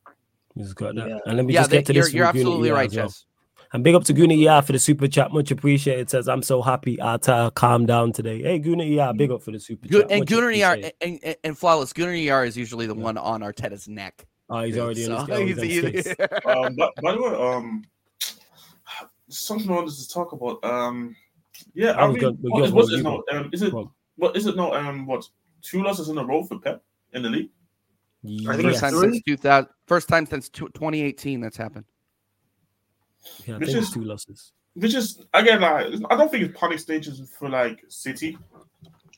He's got that. Yeah. And let me yeah, just get to you're, this. You're absolutely right, Jez. And big up to Guna yeah for the super chat. Much appreciated. Says I'm so happy Arta calm down today. Hey Guna yeah, big up for the super Good, chat. And Guna yeah and, and, and, flawless. Guna yeah is usually the yeah. one on Arteta's neck. Oh, he's already so, <laughs> in his he's, <laughs> um, but, by the way, um, something I wanted to talk about. Um, yeah, I, I mean, what, is, what, is, no, um, is it what is it no um what two losses in a row for Pep in the league? I think yes. first time since 2000, first time since 2018 that's happened. Yeah, I which is two losses. Which is again, like, I don't think it's panic stages for like City.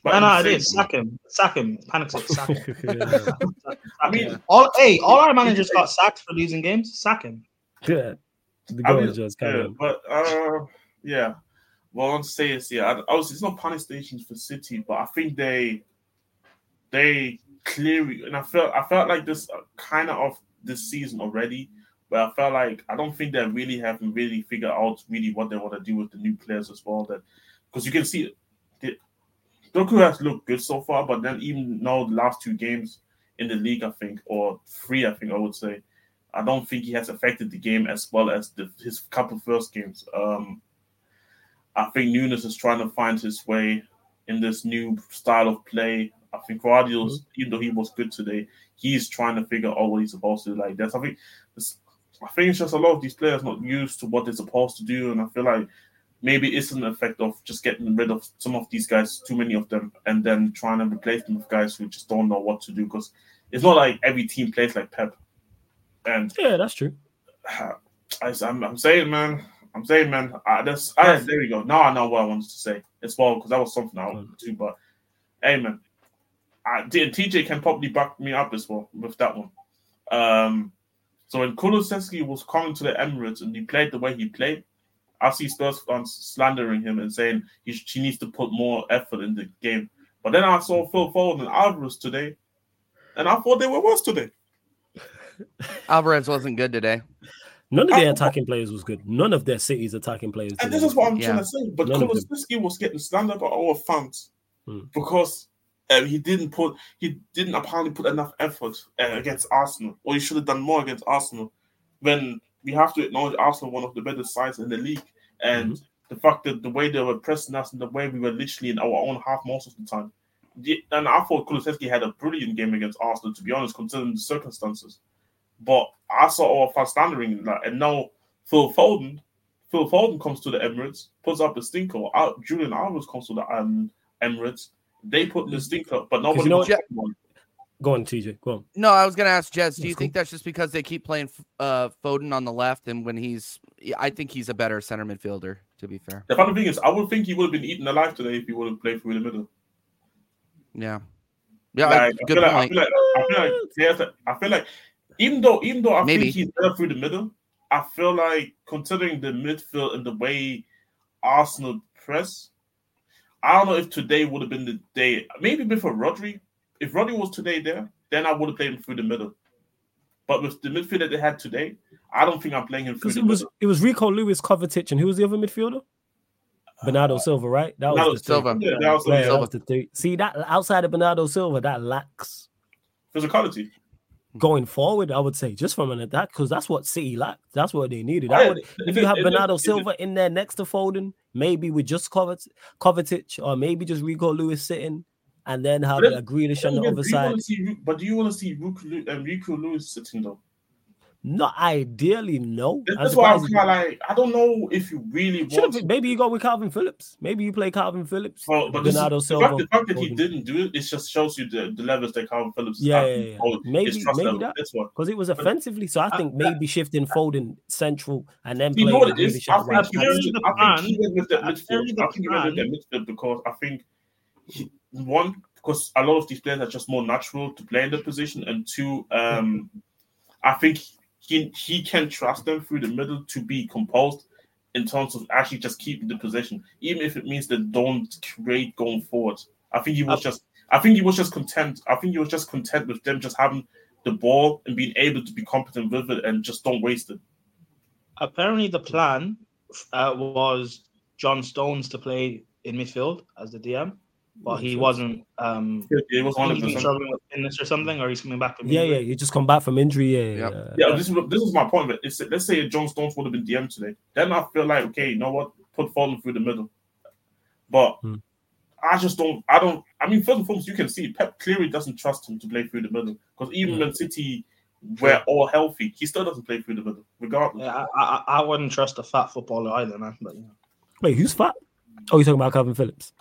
no, no, it is. Sack him. Sack him. Panic stage. <laughs> <laughs> Sack him. I mean, all hey, all our managers got sacked for losing games. Sack him. Good. The goal I mean, just yeah, of... but uh, yeah. Well, I want to say is yeah. Obviously, it's not panic stations for City, but I think they they clearly and I felt I felt like this uh, kind of of this season already but I felt like I don't think they really haven't really figured out really what they want to do with the new players as well. That because you can see the Doku has looked good so far, but then even now the last two games in the league, I think, or three, I think I would say, I don't think he has affected the game as well as the, his couple first games. Um, I think Nunes is trying to find his way in this new style of play. I think Gvardiol, mm-hmm. even though he was good today, he's trying to figure out what he's supposed to do. Like that's I think I think it's just a lot of these players not used to what they're supposed to do, and I feel like maybe it's an effect of just getting rid of some of these guys, too many of them, and then trying to replace them with guys who just don't know what to do. Because it's not like every team plays like Pep. And yeah, that's true. <sighs> I, am I'm saying, man, I'm saying, man, uh, that's I, there we go. Now I know what I wanted to say as well because that was something I wanted to. do. But hey, man, I, TJ can probably back me up as well with that one. Um, so when Kulusevski was coming to the Emirates and he played the way he played, I see Spurs fans slandering him and saying he, he needs to put more effort in the game. But then I saw Phil Foden and Alvarez today, and I thought they were worse today. <laughs> Alvarez wasn't good today. None of their attacking players was good. None of their city's attacking players. And this is what I'm yeah. trying to say. But Kulusevski was getting slandered by our fans hmm. because um, he didn't put he didn't apparently put enough effort uh, against Arsenal, or he should have done more against Arsenal. When we have to acknowledge Arsenal one of the better sides in the league, and mm-hmm. the fact that the way they were pressing us and the way we were literally in our own half most of the time. And I thought Kulusevski had a brilliant game against Arsenal, to be honest, considering the circumstances. But I saw our fans standing like, and now Phil Foden, Phil Foden comes to the Emirates, puts up a stinker. Out Julian Alvarez comes to the um, Emirates, they put the stinker, but nobody. You know what? Go on, TJ. Go on. No, I was going to ask Jez. Do you think that's just because they keep playing uh, Foden on the left, and when he's, I think he's a better center midfielder. To be fair, the funny thing is, I would think he would have been eaten alive today if he would have played through the middle. Yeah, yeah. Like, I, good I point. Like, I feel like, I feel like, I feel like even though even though I Maybe. think he's better through the middle, I feel like considering the midfield and the way Arsenal press, I don't know if today would have been the day. Maybe before Rodri, if Rodri was today there, then I would have played him through the middle. But with the midfield that they had today, I don't think I'm playing him through the it was. It was Rico Lewis, Kovacic, and who was the other midfielder? Uh, Bernardo Silva, right? That was the Silva. Yeah, that was, yeah, that was the three. See that outside of Bernardo Silva, that lacks physicality going forward, I would say, just from an attack, because that's what City lacked. That's what they needed. Would, if you have Bernardo Silva in there next to Foden, maybe with just Kovacic, Kovacic or maybe just Rico Lewis sitting, and then have a Grealish on the other side. See, but do you want to see Rico, um, Rico Lewis sitting though? Not ideally, no. That's why I'm kind of like, I don't know if you really want. To... Maybe you go with Kalvin Phillips. Maybe you play Kalvin Phillips. Well, but Bernardo is, Silva, the, fact, the fact that he didn't do it, it just shows you the, the levels that Kalvin Phillips. Yeah, yeah, yeah. maybe maybe that because it was offensively. So I think maybe shifting Foden central and then playing. You know what it is? I think, he, I think he went with the midfield. I think he went with the midfield because I think he, one because a lot of these players are just more natural to play in the position, and two, um, I think he he can trust them through the middle to be composed in terms of actually just keeping the possession, even if it means they don't create going forward. I think he was just I think he was just content. I think he was just content with them just having the ball and being able to be competent with it and just don't waste it. Apparently, the plan uh, was John Stones to play in midfield as the DM but he wasn't. Um, he was on struggling with fitness or something, or he's coming back from. Yeah, injury. yeah, he just come back from injury. Yeah, yeah. yeah this is this is my point. But let's say John Stones would have been DM today, then I feel like okay, you know what, put Foden through the middle. But hmm. I just don't. I don't. I mean, first and foremost, you can see Pep clearly doesn't trust him to play through the middle because even hmm. when City were all healthy, he still doesn't play through the middle, regardless. Yeah, I, I, I wouldn't trust a fat footballer either, man. But wait, who's fat? Oh, you're talking about Kalvin Phillips.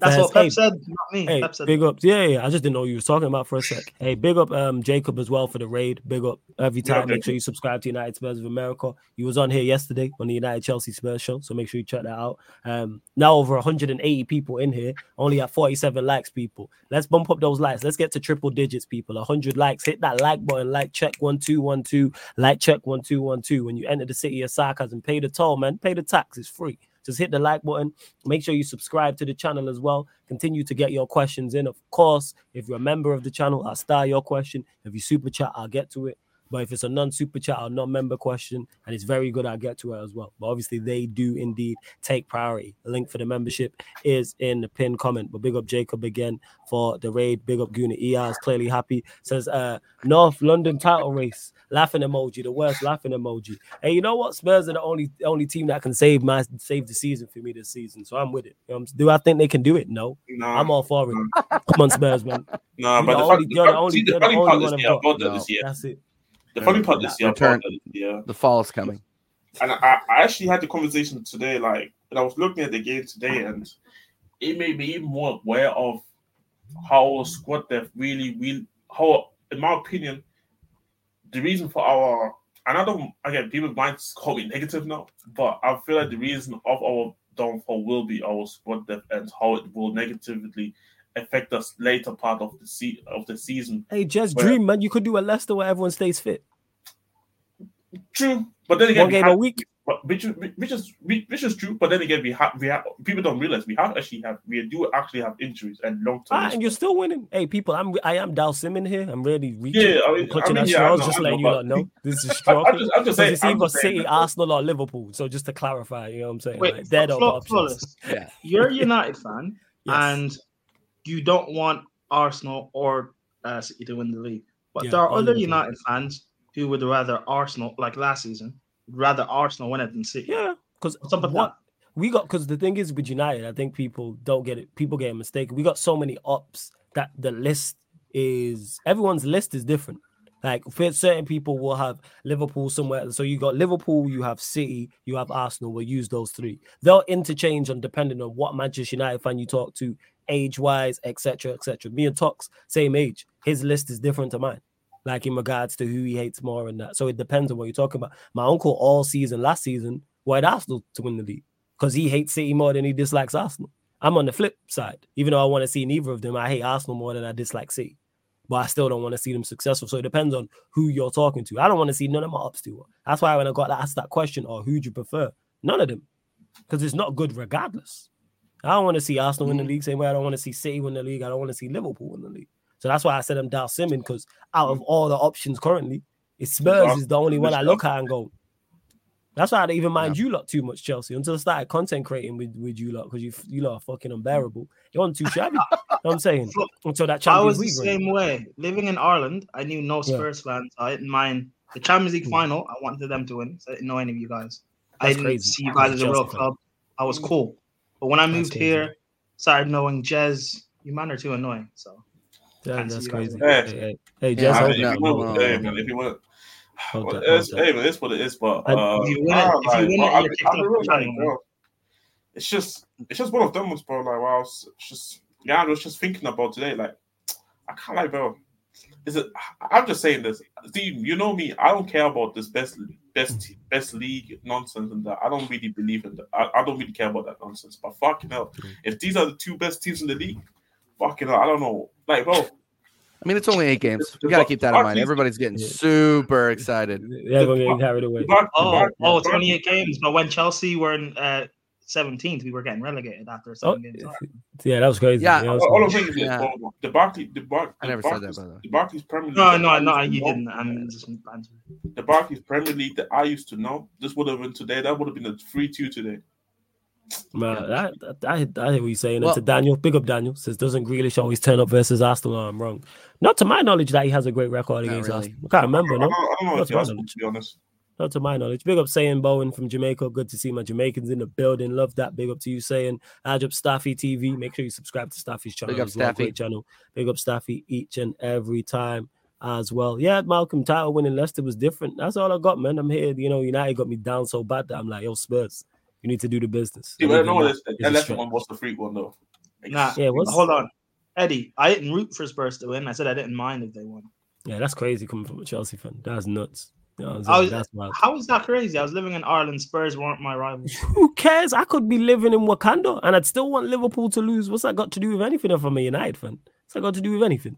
That's what Pep hey, said, not me. Hey, Pep said big ups. Yeah, yeah. I just didn't know you were talking about for a sec. <laughs> Hey, big up um Jacob as well for the raid. Big up every time. Yeah, make sure you subscribe to United Spurs of America. He was on here yesterday on the United Chelsea Spurs show, so make sure you check that out. Um, now over 180 people in here, only at 47 likes, people. Let's bump up those likes. Let's get to triple digits, people. 100 likes. Hit that like button. Like check one two one two. Like check one two one two. When you enter the city of sarcasm, pay the toll, man. Pay the tax. It's free. Just hit the like button. Make sure you subscribe to the channel as well. Continue to get your questions in. Of course, if you're a member of the channel, I'll star your question. If you super chat, I'll get to it. But if it's a non-super chat or non-member question, and it's very good, I get to it as well. But obviously, they do indeed take priority. The link for the membership is in the pinned comment. But big up Jacob again for the raid. Big up Guna ER is clearly happy. Says uh North London title race. Laughing emoji, the worst laughing emoji. And you know what? Spurs are the only only team that can save my save the season for me this season. So I'm with it. You know do I think they can do it? No. no I'm all for it. Come on, Spurs, man. No, but the, only, the, the, only, the, the only is yeah, this year. That's it. The funny part this year, uh, yeah, the fall is coming. And I, I actually had the conversation today, like, and I was looking at the game today, and it made me even more aware of how squad depth really, really, how, in my opinion, the reason for our, and I don't, again, people might call me negative now, but I feel like the reason of our downfall will be our squad depth and how it will negatively affect us later part of the se- of the season. Hey, just where... dream, man. You could do a Leicester where everyone stays fit. True, but then again, one game have, a week. But which, which is which is true. But then again, we have we have people don't realize we have actually have we do actually have injuries and long term. Ah, and you're still winning. Hey, people, I'm I am Dal Simon here. I'm really reaching. Yeah, I mean, clutching I mean, yeah, just I letting you not know. <laughs> This is strong. I'm just, I'm just saying. It's either City, Arsenal, or Liverpool. So just to clarify, you know what I'm saying? Wait, like, they're the options. Yeah, you're a United fan, <laughs> yes. and you don't want Arsenal or uh, City to win the league. But yeah, there are other United fans who would rather Arsenal, like last season, rather Arsenal win it than City. Yeah, because what we got, because the thing is with United, I think people don't get it. People get a mistake. We got so many ups that the list is everyone's list is different. Like certain people will have Liverpool somewhere. So you got Liverpool, you have City, you have Arsenal. We'll use those three. They'll interchange on depending on what Manchester United fan you talk to, age wise, etc. etc. Me and Tox, same age. His list is different to mine. Like in regards to who he hates more and that. So it depends on what you're talking about. My uncle all season, last season, wanted Arsenal to win the league because he hates City more than he dislikes Arsenal. I'm on the flip side. Even though I want to see neither of them, I hate Arsenal more than I dislike City. But I still don't want to see them successful. So it depends on who you're talking to. I don't want to see none of my ups to. That's why when I got asked that question, or oh, who do you prefer? None of them. Because it's not good regardless. I don't want to see Arsenal win the mm. league same way I don't want to see City win the league. I don't want to see Liverpool win the league. So that's why I said I'm Dal Simon because out of all the options currently, it's Spurs is the only one I look at and go. That's why I don't even mind yeah. you lot too much, Chelsea, until I started content creating with, with you lot because you you lot are fucking unbearable. You're on too shabby. you know what I'm saying? <laughs> Until that Champions I was the same way. Living in Ireland, I knew no Spurs yeah. fans. I didn't mind the Champions League hmm. final. I wanted them to win. So I didn't know any of you guys. That's I didn't crazy. see you guys as a real club. I was hmm. cool. But when I moved here, started knowing Jez, you man are too annoying. So yeah, that's crazy. Hey, hey, hey, Jez, yeah, if, you want, hey, man, if you want, well, it's, hey, man, it's what it is. But uh, if you win it, if you win it, you're kicked off bro. It's just, it's just one of them ones, bro. Like, wow, it's just, yeah, I was just thinking about today. Like, I can't like, bro. Is it? I'm just saying this, Steve. You know me. I don't care about this best, best, best league nonsense and that. I don't really believe in that. I, I don't really care about that nonsense. But fucking hell, if these are the two best teams in the league, fucking hell, I don't know. Like, bro. I mean, it's only eight games. You got to keep that in mind. Everybody's getting super excited. Yeah, we're getting carried away. Oh, oh, 28 games. But when Chelsea were in uh, 17th, we were getting relegated after seven oh, games. <laughs> Yeah, that was crazy. Yeah, yeah all I'm saying is yeah. the Barclays, the Bar, I never Barclays, said that. The Barclays Premier League. No, no, no, you didn't. I'm just The Barclays Premier League that I used to know, this would have been today. That would have been a three-two today. Man, I, I, I, hear what you're saying. Well, and to Daniel, big up Daniel, says doesn't Grealish always turn up versus Arsenal? I'm wrong. Not to my knowledge that he has a great record against really. Arsenal. I can't remember. No, I don't, I don't Not to, my knowledge. to be honest. Not to my knowledge. Big up saying Bowen from Jamaica. Good to see my Jamaicans in the building. Love that. Big up to you saying Add up Staffy TV. Make sure you subscribe to Staffy's channel. Big up Staffy. Great channel. Big up Staffy each and every time as well. Yeah, Malcolm title winning Leicester was different. That's all I got, man. I'm here. You know, United got me down so bad that I'm like, yo, Spurs. You need to do the business. Yeah, but no, that last one was the freak one though. Like, nah, yeah, hold on, Eddie. I didn't root for Spurs to win. I said I didn't mind if they won. Yeah, that's crazy coming from a Chelsea fan. That's nuts. I was, that's How is that crazy? I was living in Ireland. Spurs weren't my rivals. <laughs> Who cares? I could be living in Wakanda and I'd still want Liverpool to lose. What's that got to do with anything if I'm a United fan? What's that got to do with anything?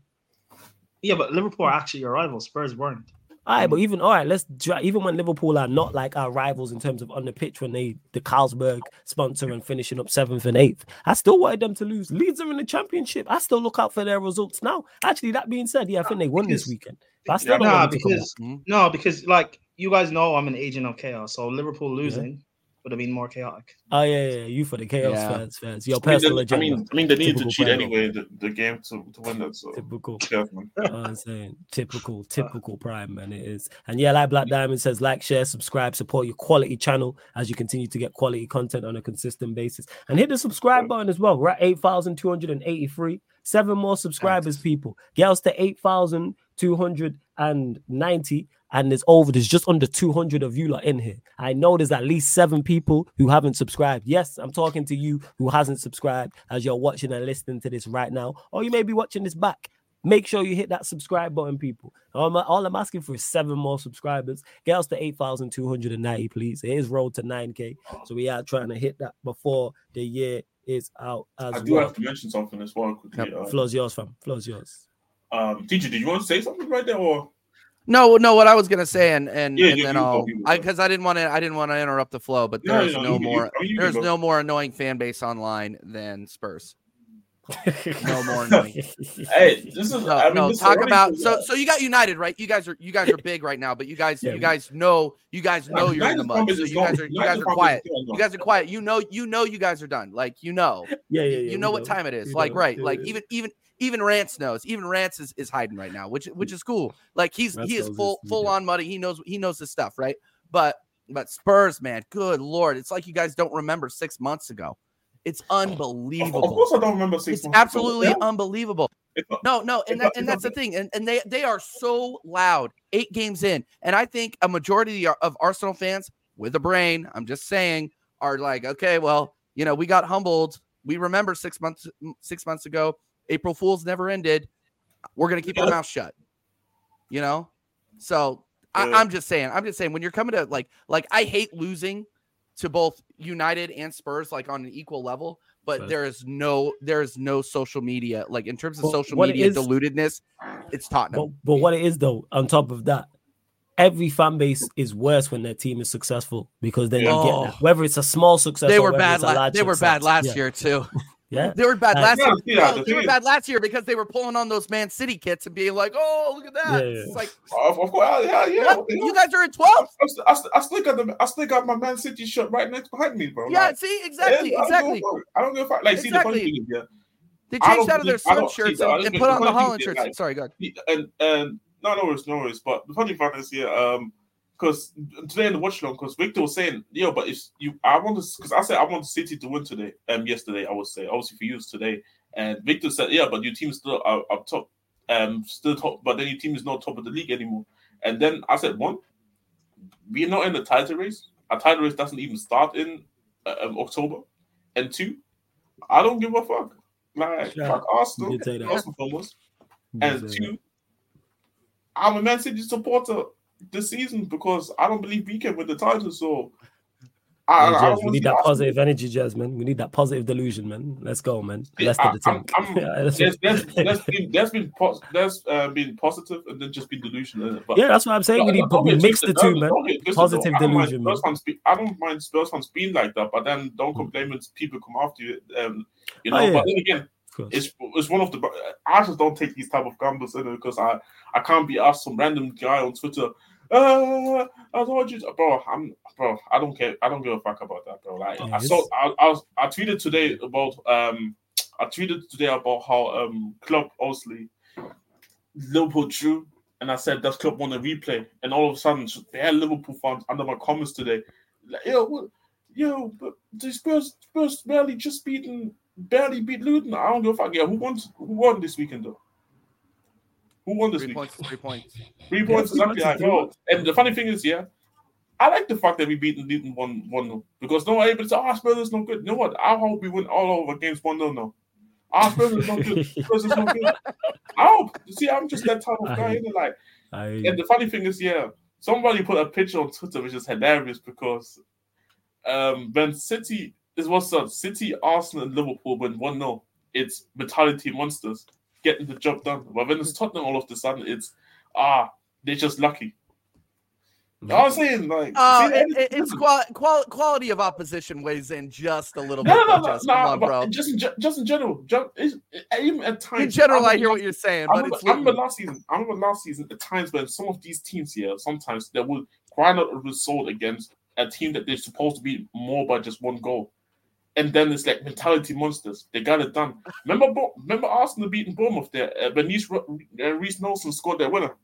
Yeah, but Liverpool are actually your rivals. Spurs weren't. All right, but even all right, let's even when Liverpool are not like our rivals in terms of on the pitch when they the Carlsberg sponsor and finishing up seventh and eighth, I still wanted them to lose. Leeds are in the championship. I still look out for their results now. Actually, that being said, yeah, I think they won because, this weekend. But I still don't nah, because hmm? no, because like you guys know, I'm an agent of chaos. So Liverpool losing. Yeah would have been more chaotic. Oh yeah, yeah, you for the chaos yeah. fans, fans. Your personal I mean, agenda. I mean, I mean, they needed to cheat anyway the, the game to, to win that. So typical. <laughs> Yeah, I'm saying typical, typical prime, man. It is, and yeah, like Black Diamond says, like, share, subscribe, support your quality channel as you continue to get quality content on a consistent basis, and hit the subscribe button as well. We're at eight thousand two hundred and eighty-three. Seven more subscribers, Thanks. people. Get us to eight thousand two hundred and ninety and there's over there's just under 200 of you lot in here. I know there's at least seven people who haven't subscribed. Yes i'm talking to you who hasn't subscribed as you're watching and listening to this right now or you may be watching this back. Make sure you hit that subscribe button people. All I'm, all I'm asking for is seven more subscribers. Get us to 8290 please. It is road to 9k so we are trying to hit that before the year is out as i do well. have to mention something as well quickly yep. uh, floor's yours fam. Floor's yours. um teacher did you want to say something right there or no, no. What I was gonna say, and and, yeah, and yeah, then I'll, because I didn't want to, I didn't want to interrupt the flow, but there's no, no more, there's no more annoying fan base online than Spurs. <laughs> no more <laughs> annoying. hey, this is no, I mean, no talk about so so you got United, right? You guys are you guys are big right now, but you guys yeah, you guys know you guys know you're in the mud. So you guys are you guys are quiet. You guys are quiet. You know you know you guys are done. Like you know. Yeah, yeah, yeah. You know what time it is. Like right. Like even even even Rance knows. Even Rance is, is hiding right now, which which is cool. Like he's Rance he is full full on muddy. He knows he knows his stuff, right? But but Spurs, man, good lord, it's like you guys don't remember six months ago. It's unbelievable. Of course, I don't remember six. It's absolutely ago. unbelievable. No, no, and that, and that's the thing, and, and they they are so loud. Eight games in, and I think a majority of Arsenal fans with a brain, I'm just saying, are like, okay, well, you know, we got humbled. We remember six months six months ago April Fools never ended. We're gonna keep our mouth shut. You know, so I, I'm just saying. I'm just saying when you're coming to like like I hate losing to both United and Spurs like on an equal level, but there is no there is no social media like in terms of well, social media is, dilutedness. It's Tottenham. But, but what it is though, on top of that, every fan base is worse when their team is successful because then oh. you get that. Whether it's a small success, they were bad. La- they success. were bad last yeah. year too. Yeah, they were bad last year. Yeah, they were bad last year because they were pulling on those Man City kits and being like, "Oh, look at that!" Yeah, It's like, of course, yeah, yeah. What? You guys are in 12. I, I, I, still got the, I still got my Man City shirt right next behind me, bro. Yeah, like, see, exactly, I exactly. I don't give a fuck. Like, exactly. see, the funny thing is, yeah, they changed out of their sweatshirts and, and put on the Holland shirts. Like, Sorry, go ahead. And and no, no worries, no worries. But the funny part is, yeah, um because today in the watch long, because Victor was saying, yo, but if you, I want to, because I said I want City to win today. Um, yesterday I would say, obviously for you today, and Victor said, yeah, but your team is still up, up top, um, still top, but then your team is not top of the league anymore. And then I said, one, we're not in the title race. Our title race doesn't even start in uh, um, October. And two, I don't give a fuck. Like yeah, fuck Arsenal, Arsenal almost. And two, I'm a Man City supporter this season because I don't believe we can win the title. So I, yeah, I we need that positive energy, Jasmine. We need that positive delusion, man. Let's go, man. Let's I, the team. <laughs> yeah, there's, there's, <laughs> there's, been there's been there's uh, been positive and then just been delusion. But, yeah, that's what I'm saying. We need we mix the two, man. Positive delusion. Spurs fans be, I don't mind Spurs fans being like that, but then don't hmm. complain when people come after you. Um, you oh, know, oh, yeah. but then again, it's it's one of the I just don't take these type of gambles in because I I can't be asked some random guy on Twitter uh, I told you, bro. I'm, bro. I don't care. I don't give a fuck about that, bro. Like, I saw, I, I, was, I tweeted today about, um, I tweeted today about how, um, club obviously Liverpool drew, and I said does club want a replay, and all of a sudden, they had Liverpool fans under my comments today. Like, yo, what, yo, but the Spurs, Spurs barely just beaten, barely beat Luton. I don't give a fuck. Yeah, who won? Who won this weekend though? Who won this three week? Points, three points. Three points. Exactly. I know. <laughs> And the funny thing is, yeah, I like the fact that we beat Luton one one because no one able to say, "Oh, Spurs is no good." You know what? I hope we win all over games one 0 now. Our Spurs is no good. <laughs> Spurs is no good. I hope. You See, I'm just that type of guy. I, like, I, and the funny thing is, yeah, somebody put a picture on Twitter which is hilarious because um when City is what's up, City, Arsenal, and Liverpool win one 0 it's mentality monsters getting the job done. But when it's Tottenham all of the sudden, it's ah, they're just lucky. I'm saying like, oh, see, it, it's qual- qual- quality of opposition weighs in just a little no, bit. No, no, no, no, on, bro. Just in, just in general, just, even at times. In general, I, I hear what you're saying, but I remember, it's. I remember last season. I remember last season the times when some of these teams here, sometimes they would grind out a result against a team that they're supposed to be more by just one goal. And then it's like mentality monsters. They got it done. Remember, remember Arsenal beating Bournemouth there uh, when Reiss, uh, Reiss Nelson scored their winner.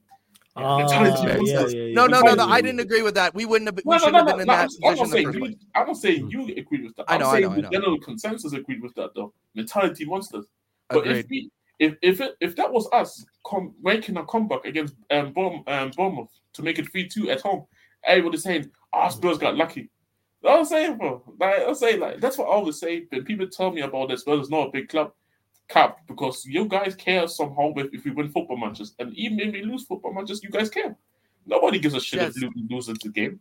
Uh, yeah, yeah, yeah, no, no, no, no. I didn't agree with that. We wouldn't have. We no, shouldn't no, no, have been in that I'm position. Saying you, I'm not saying you agreed with that. I'm I know, saying I know, I know. general consensus agreed with that, though. Mentality monsters. But Agreed. if we, if if it, if that was us com- making a comeback against um, Bournemouth, um, Bournemouth to make it three two at home, everybody's saying, "Ah, oh, Spurs got lucky." I'm saying, bro. Like, I'm saying, like that's what I always say. But people tell me about this. Well, it's not a big club cap because you guys care somehow if, if we win football matches, and even if we lose football matches, you guys care. Nobody gives a shit Jez, if Luton loses the game.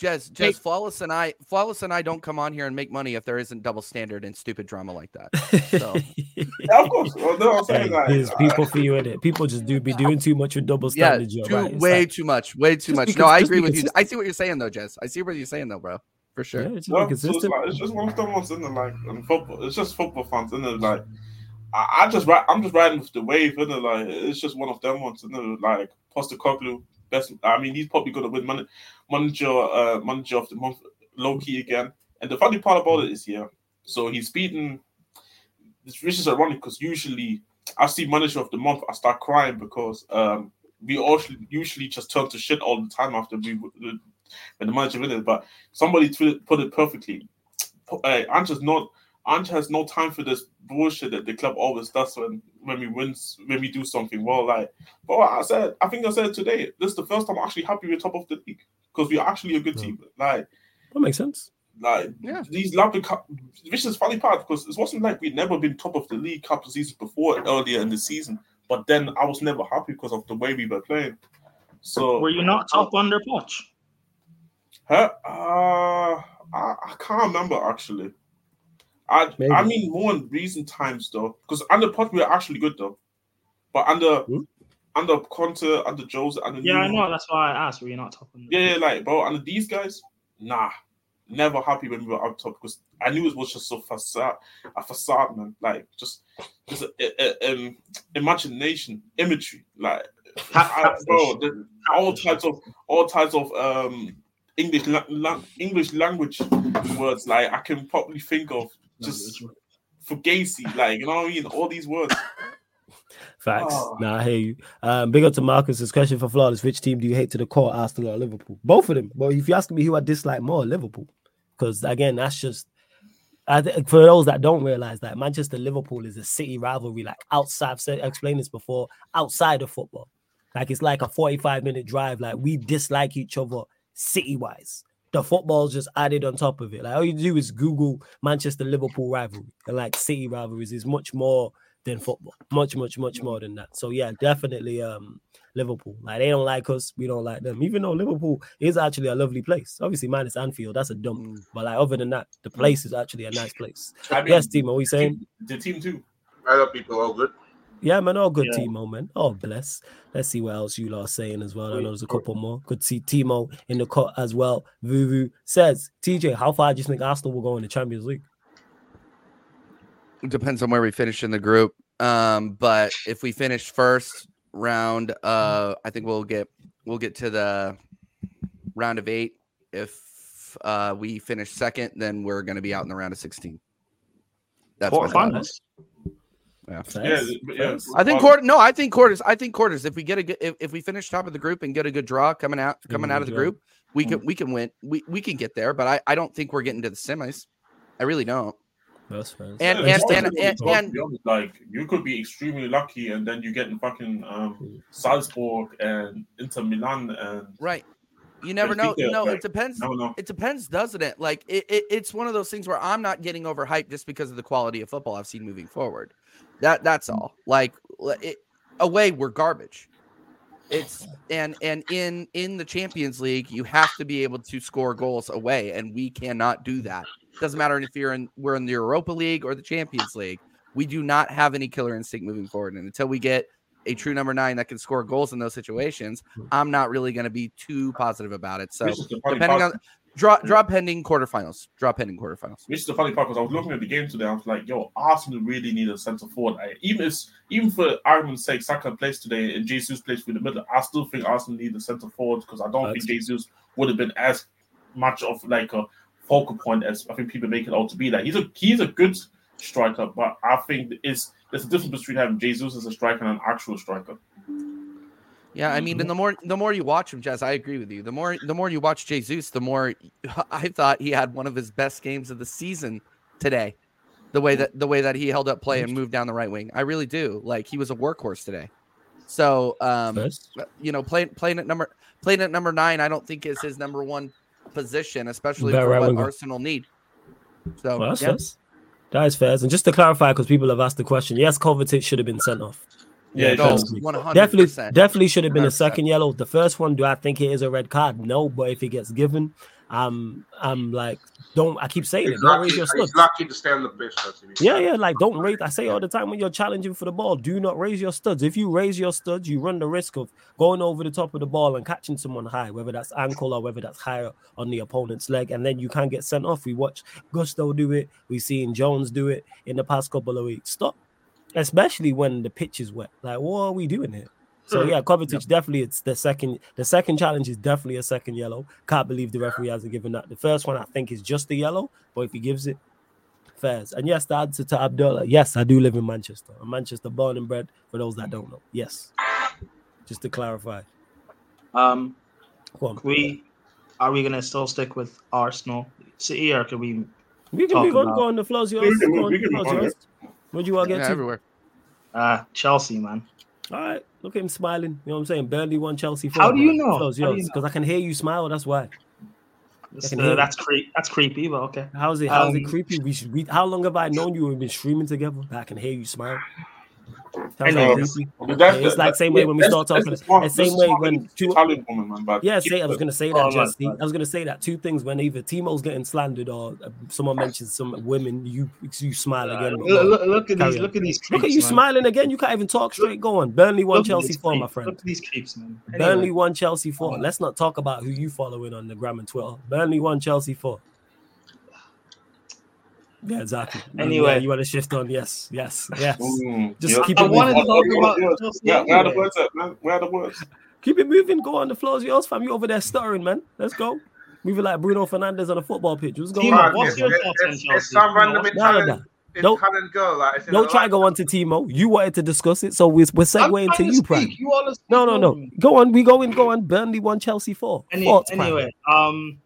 Jez, Jez, Flawless and I, Flawless and I don't come on here and make money if there isn't double standard and stupid drama like that. So. yeah, <laughs> of course. Well, no, I'm saying that. There's people for you in it. People just do be doing too much with double standard. Yeah, too, right? way like, too much. Way too <laughs> much. Because, no, I agree with you. I see what you're saying though, Jez. I see what you're saying though, bro. For sure. Yeah, it's, no, so it's, like, it's, just one of them ones in the like in football. It's just football fans in the like. I, I just I'm just riding with the wave, and like it's just one of them ones, and like Postecoglou, best. I mean, he's probably going to win man, manager uh, manager of the month, low key again. And the funny part about it is, yeah, so he's beaten. This which is ironic because usually I see manager of the month, I start crying because um, we all usually just turn to shit all the time after we when the manager wins. But somebody put it perfectly. Uh, I'm just not Ange has no time for this bullshit that the club always does when when we win when we do something well. Like, but I said, I think I said today, this is the first time I'm actually happy we're top of the league because we're actually a good team. Like, that makes sense. Like, yeah. these Lampard Cup, which is funny part because it wasn't like we'd never been top of the league couple of seasons before earlier in the season. But then I was never happy because of the way we were playing. So were you not top under Poch? Huh? Uh, I, I can't remember actually. I Maybe. I mean more in recent times though, because under Poch we are actually good though, but under hmm? under Conte, under Jose, under yeah, I know that's why I asked. Were you not top? Yeah, yeah, like bro, under these guys, nah, never happy when we were up top because I knew it was just a facade, a facade, man. Like just just a, a, a, um, imagination, imagery, like I, bro, the, all types of all types of um English la- la- English language words like I can probably think of just for Gacy, like you know what I mean? All these words. <laughs> Facts. Oh. Nah, I hear you. Um, big up to Marcus's question for flawless. Which team do you hate to the core, Arsenal or Liverpool? Both of them. But if you ask me who I dislike more, Liverpool. Because again, that's just I th- for those that don't realize that Manchester Liverpool is a city rivalry. Like outside, I've said, explained this before. Outside of football, like it's like a forty-five minute drive. Like we dislike each other city wise the football's just added on top of it. Like all you do is Google Manchester Liverpool rivalry and like City rivalries is much more than football. Much, much, much more than that. So yeah, definitely um Liverpool. Like they don't like us, we don't like them. Even though Liverpool is actually a lovely place. Obviously, minus Anfield, that's a dump. Mm. But like other than that, the place is actually a nice place. I mean, yes, team, are we saying? The team too. Other people all good. Yeah, man, all good yeah. Timo, man. Oh, bless. Let's see what else you are saying as well. I know there's a couple more. Good to see Timo in the cut as well. Vuvu says, TJ, how far do you think Arsenal will go in the Champions League? It depends on where we finish in the group. Um, but if we finish first round, uh, I think we'll get we'll get to the round of eight. If uh, we finish second, then we're going to be out in the round of sixteen. That's Quarterfinals. Yeah. Yeah, yeah. I think quarter. No, I think quarters. I think quarters. If we get a good, if, if we finish top of the group and get a good draw coming out, coming out of the group, we can we can win. We we can get there. But I I don't think we're getting to the semis. I really don't. That's fair. And yeah, and and, and, and, and, like you could be extremely lucky, and then you get in fucking um, Salzburg and Inter Milan and right. You never know. No, it depends. No, no. It depends, doesn't it? Like it, it, it's one of those things where I'm not getting overhyped just because of the quality of football I've seen moving forward. That that's mm. all. Like it, away, we're garbage. It's and and in in the Champions League, you have to be able to score goals away, and we cannot do that. Doesn't matter if you're in we're in the Europa League or the Champions League. We do not have any killer instinct moving forward, and until we get a true number nine that can score goals in those situations, hmm. I'm not really going to be too positive about it. So depending on draw mm. draw pending quarterfinals, draw pending quarterfinals. Which is the funny part because I was looking at the game today. I was like, yo, Arsenal really need a centre forward. I, even if even for argument's sake, Saka plays today and Jesus plays through the middle, I still think Arsenal need a centre forward because I don't That's think Jesus would have been as much of like a focal point as I think people make it out to be. That he's a he's a good striker, but I think it's there's a difference between having Jesus as a striker and an actual striker. Yeah, I mean, and the more the more you watch him, Jazz, I agree with you. The more the more you watch Jesus, the more <laughs> I thought he had one of his best games of the season today. The way that the way that he held up play and moved down the right wing, I really do. Like he was a workhorse today. So, um, you know, playing playing at number playing at number nine, I don't think is his number one position, especially for right what Arsenal need. So, well, that's, yeah. that is fair. And just to clarify, because people have asked the question, yes, Kovacic should have been sent off. Yeah, no, definitely, definitely should have been 100%. a second yellow. The first one, do I think it is a red card? No, but if it gets given, I'm, I'm like, don't. I keep saying he's it. Don't raise your studs. He's lucky to stay on the pitch. Yeah, yeah. Like, don't raise. I say all the time when you're challenging for the ball, do not raise your studs. If you raise your studs, you run the risk of going over the top of the ball and catching someone high, whether that's ankle or whether that's higher on the opponent's leg, and then you can get sent off. We watch Gusto do it. We've seen Jones do it in the past couple of weeks. Stop especially when the pitch is wet. Like, what are we doing here? So yeah, Kovacic yep. definitely it's the second. The second challenge is definitely a second yellow. Can't believe the referee hasn't given that. The first one I think is just a yellow, but if he gives it, fairs. And yes, the answer to Abdullah. Yes, I do live in Manchester. I'm Manchester born and bred. For those that don't know, yes. Just to clarify. Um, we are we gonna still stick with Arsenal City or can we? We can move on. Go on. The flows yours. yours. Where'd you all get yeah, to? Everywhere. Uh, Chelsea, man. All right, look at him smiling. You know what I'm saying? Burnley won Chelsea. Four, How do you know? Because you know? I can hear you smile. That's why. Uh, that's creepy. That's creepy, but okay. How's it? How's um, it creepy? We should. We, how long have I known you? We've been streaming together. I can hear you smile. It's like same way when we start talking. The same way when two woman, man, yeah, say I was gonna say that. Oh, just I was gonna say that two things when either Timo's getting slandered or uh, someone mentions some women, you you smile again. Look, look, at these, look at these. Creeps, look at you man. smiling again. You can't even talk straight. Go on. Burnley won Chelsea four, my friend. Look at these creeps, man. Anyway. Burnley won Chelsea four. Let's not talk about who you following on the gram and Twitter. Burnley won Chelsea four. Yeah, exactly. Anyway, yeah, you want to shift on? Yes, yes, yes. Mm, Just yep. keep I it wanted moving. to talk about. Yeah, where are the words at, man? Where are the words? <laughs> Keep it moving. Go on. The floor's yours, fam. You over there stuttering, man. Let's go. Moving like Bruno Fernandes on a football pitch. What's going on? What's your thoughts on Chelsea? some random Italian, don't, girl, like, don't try to go on to Timo. You wanted to discuss it, so we're, we're segueing to you, Prime. You no, no, no. Go on. We go in. Go on. Burnley won Chelsea four. Any, anyway, um,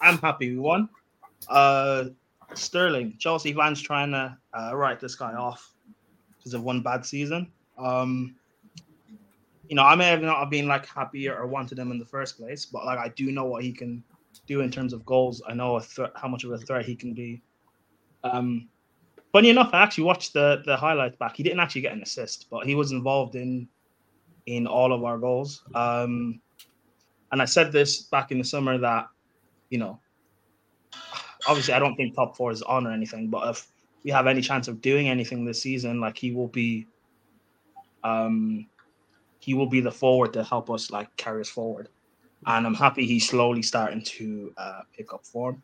I'm happy we won. Uh, Sterling, Chelsea fans trying to uh, write this guy off because of one bad season. Um, you know, I may have not been like happy or wanted him in the first place, but like I do know what he can do in terms of goals. I know th- how much of a threat he can be. Um, funny enough, I actually watched the the highlights back. He didn't actually get an assist, but he was involved in in all of our goals. Um, and I said this back in the summer that you know obviously I don't think top four is on or anything, but if we have any chance of doing anything this season, like he will be um he will be the forward to help us like carry us forward. And I'm happy he's slowly starting to uh, pick up form.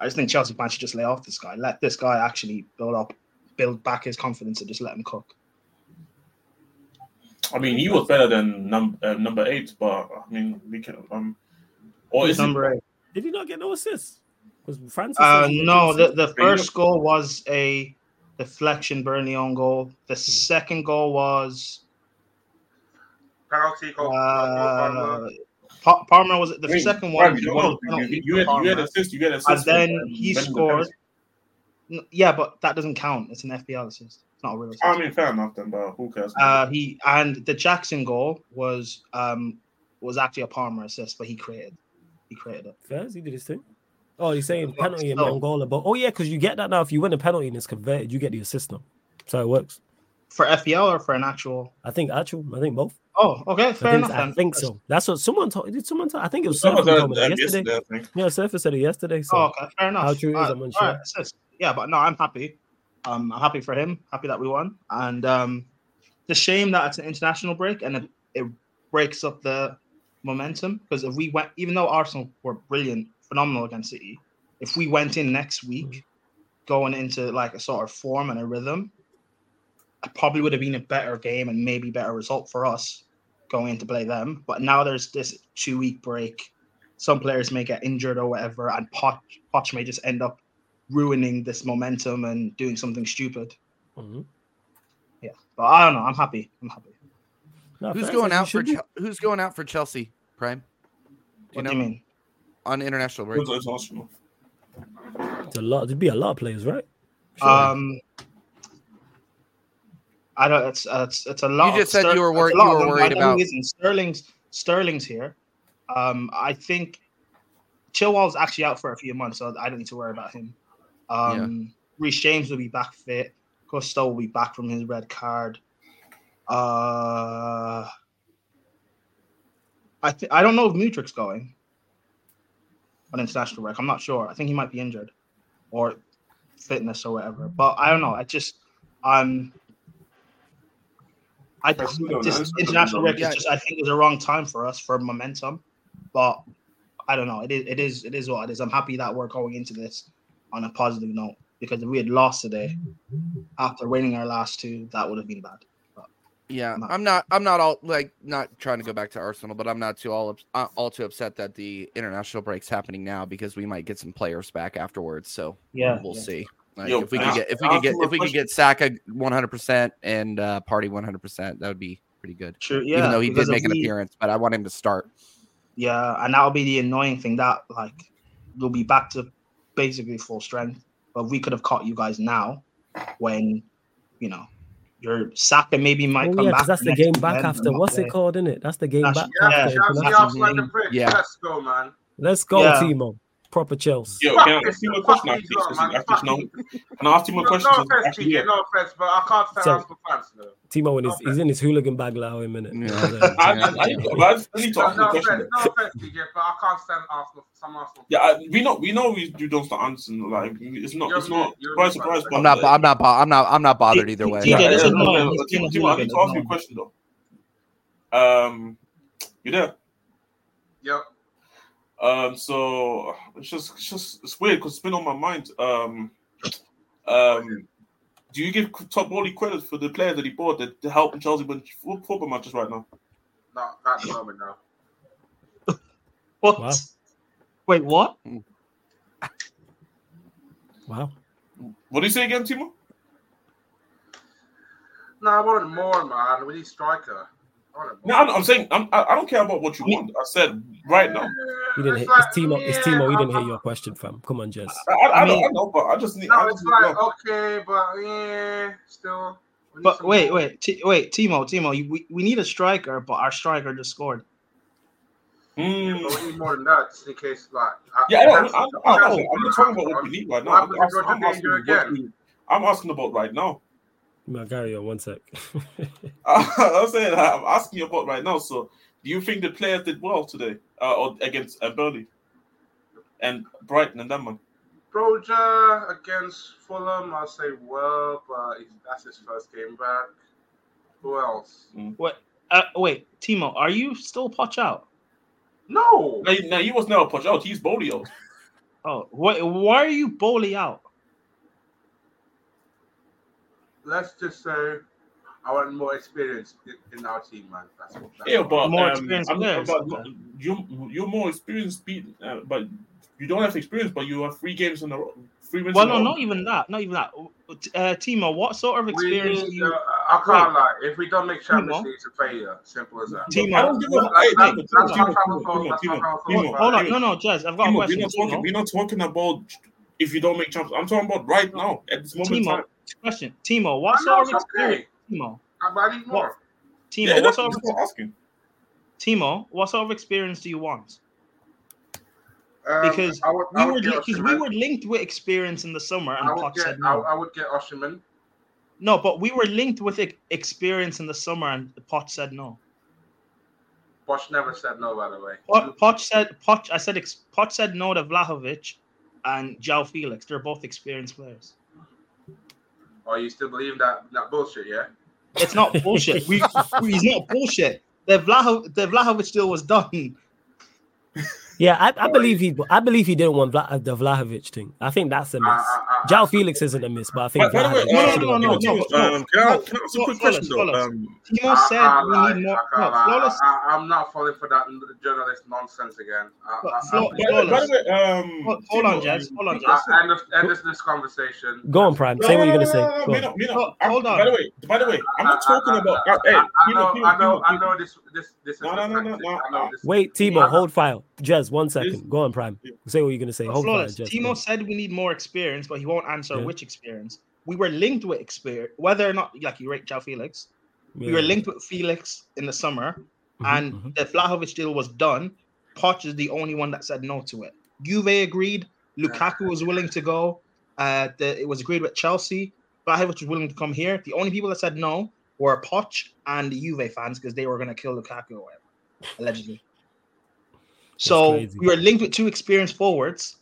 I just think Chelsea fans should just lay off this guy. Let this guy actually build up, build back his confidence, and just let him cook. I mean, he was better than num- uh, number eight, but I mean, we can. Um, or is number eight? Did he not get no assists? Was Francis? Uh, no, the, the first goal was a deflection Burnley on goal. The second goal was penalty goal. Uh, Palmer was it the second one? You, you, you, had, you had assist. You had assist. And then he scored. Yeah, but that doesn't count. It's an FPL assist. It's not a real assist. I mean, fair enough then, but who cares? Uh, he and the Jackson goal was um was actually a Palmer assist, but he created he created it. Fairs, he did his thing. Oh, you're saying penalty in Angola, but oh yeah, because you get that now. If you win a penalty and it's converted, you get the assist now. So it works. For FPL or for an actual? I think actual. I think both. Oh, okay, fair I enough. I think so. That's what someone told. Did someone? Talk? I think it was someone told me yesterday. yesterday yeah, Surface said it yesterday. So oh, okay, fair enough. How true is I'm unsure. Right. Yeah, but no, I'm happy. Um, I'm happy for him. Happy that we won, and um, a shame that it's an international break and it, it breaks up the momentum because if we went, even though Arsenal were brilliant, phenomenal against City, if we went in next week going into like a sort of form and a rhythm, it probably would have been a better game and maybe better result for us going in to play them. But now there's this two week break. Some players may get injured or whatever, and Poch, Poch may just end up ruining this momentum and doing something stupid. Mm-hmm. Yeah, but I don't know. I'm happy. I'm happy. No, who's going out for Ch- Who's going out for Chelsea? Prime. Do you what know? do you mean? On international break. It's Arsenal. It's a lot. There'd be a lot of players, right? Sure. Um, I don't. It's uh, it's it's a lot. You just said you were worried. You were worried about Sterling's. Sterling's here. Um, I think Chilwell's actually out for a few months, so I don't need to worry about him. Um, yeah. Reece James will be back fit. Gusto will be back from his red card. Uh, I th- I don't know if Mudryk's going on international break. I'm not sure. I think he might be injured or fitness or whatever. But I don't know. I just I'm. I just international break is just I think is the wrong time for us for momentum, but I don't know. It is it is it is what it is. I'm happy that we're going into this on a positive note because if we had lost today after winning our last two, that would have been bad. Yeah, I'm not. I'm not all like not trying to go back to Arsenal, but I'm not too all uh, all too upset that the international break's happening now because we might get some players back afterwards. So yeah, we'll yeah. see. Like Yo, if we could get if we could get if we could get Saka 100 percent and uh, Partey 100 percent, that would be pretty good. True. Yeah. Even though he did make an we, appearance, but I want him to start. Yeah, and that'll be the annoying thing that like we'll be back to basically full strength, but we could have caught you guys now when you know your Saka maybe might oh, come yeah, back. That's the game back after. What's it called, isn't it? That's the game that's, back yeah, after. Yeah, yeah. Let's go, man. Let's go, yeah. Timo proper Chelsea. Yo, can I ask you a question after this? After no, can I ask you a question? No offense, TJ, no offense, but I can't stand Arsenal fans. Though. Timo, when he's, he's in his hooligan bag now in a minute. <laughs> Yeah. I, I, I, I need to ask no, question. No offense, TJ, but I can't stand Arsenal. Some Arsenal. Yeah, I, we know, we know, we you don't start answering. Like it's not, you're it's not. Surprise, surprise. I'm not, I'm not, I'm not, I'm not bothered either way. TJ, Timo, I need to ask you a question though. Um, you there? Yep. Um, so it's just it's just it's weird because it's been on my mind. Um, um, do you give Todd Boehly credit for the player that he bought that to help Chelsea win football matches right now? No, not at the moment, no. <laughs> what? Wow. Wait, what? Wow. What do you say again, Timo? No, I wanted more, man. We need striker. No, I'm, I'm saying I'm, I, I don't care about what you want. I said right now. You didn't. Hear, it's Timo. It's Timo. He didn't hear your question, fam. Come on, Jez. I, I, I, mean, I know, but I just need. No, it's like okay, but yeah, still. But wait, wait, T- wait, Timo, Timo, we, we need a striker, but our striker just scored. Mm. Yeah, we need more than that, just in case, like. Yeah, I, I, I, I, I, I'm not talking about what we need right now. I'm, I'm, asking I'm asking about right now. Magario, one sec. <laughs> <laughs> I'm saying I'm asking you about right now. So, do you think the players did well today, uh, or against uh, Burnley and Brighton and that one? Broja against Fulham, I'll say well, but that's his first game back. Who else? Mm. What? Uh, wait, Timo, are you still Poch out? No. No, no he was never Poch out. He's Boehly out. Oh, what? Why are you Boehly out? Let's just say I want more experience in, our team, man. That's. That's yeah, but more um, experience. But you you're more experienced, uh, but you don't have experience, but you have three games in a row. Three wins well, no, not even that. Not even that. Uh, Timo, what sort of experience need, do you? Uh, I can't lie. If we don't make Champions League, it's a failure. Simple as that. Timo, I don't give a Hold on, no, no, Jazz, I've got Timo, a question. We're not, talking, we're not talking about if you don't make Champions. I'm talking about right now at this moment. Timo, question, Timo, what sort of experience? Timo, I need more. What, Timo, yeah, what sort of asking? Timo, what sort of experience do you want? Um, because would, we were because we were linked with experience in the summer, and Poch said no. I, I, would get Osimhen. No, but we were linked with experience in the summer, and the Poch said no. Poch never said no, by the way. Poch said Poch. I said Poch said no to Vlahovic and João Felix. They're both experienced players. Or you still believe that that bullshit? Yeah. It's not bullshit. we, we, he's not bullshit. The Vlaho, the Vlahovic deal was done. <laughs> Yeah, I, I believe he. I believe he didn't want Vla, the Vlahovic thing. I think that's a miss. Uh, uh, João Felix isn't a miss, but I think. By, by way, no, no, no, no, no, um, Can I, can I ask a quick question though? Um, Timo said we need more. No, flawless. I, am not falling for that journalist nonsense again. by, the way, um, hold on, Jazz. Hold on, Jazz. End of end of this conversation. Go on, Prime. Say what you're gonna say. Hold on. By the way, by the way, I'm not talking about. Hey, I know, I know, I know this. This, this. No, no, no, no. Wait, Timo, hold file. Jazz, one second. Go on, Prime. Say what you're gonna say. Hold Flawless. Timo said we need more experience, but he won't answer yeah. which experience. We were linked with experience, whether or not like you rate João Felix. Yeah. We were linked with Felix in the summer, mm-hmm, and mm-hmm. the Vlahovic deal was done. Poch is the only one that said no to it. Juve agreed. Lukaku was willing to go. Uh, the, it was agreed with Chelsea. Vlahovic was willing to come here. The only people that said no were Poch and the Juve fans because they were going to kill Lukaku or whatever, allegedly. So we were linked with two experienced forwards.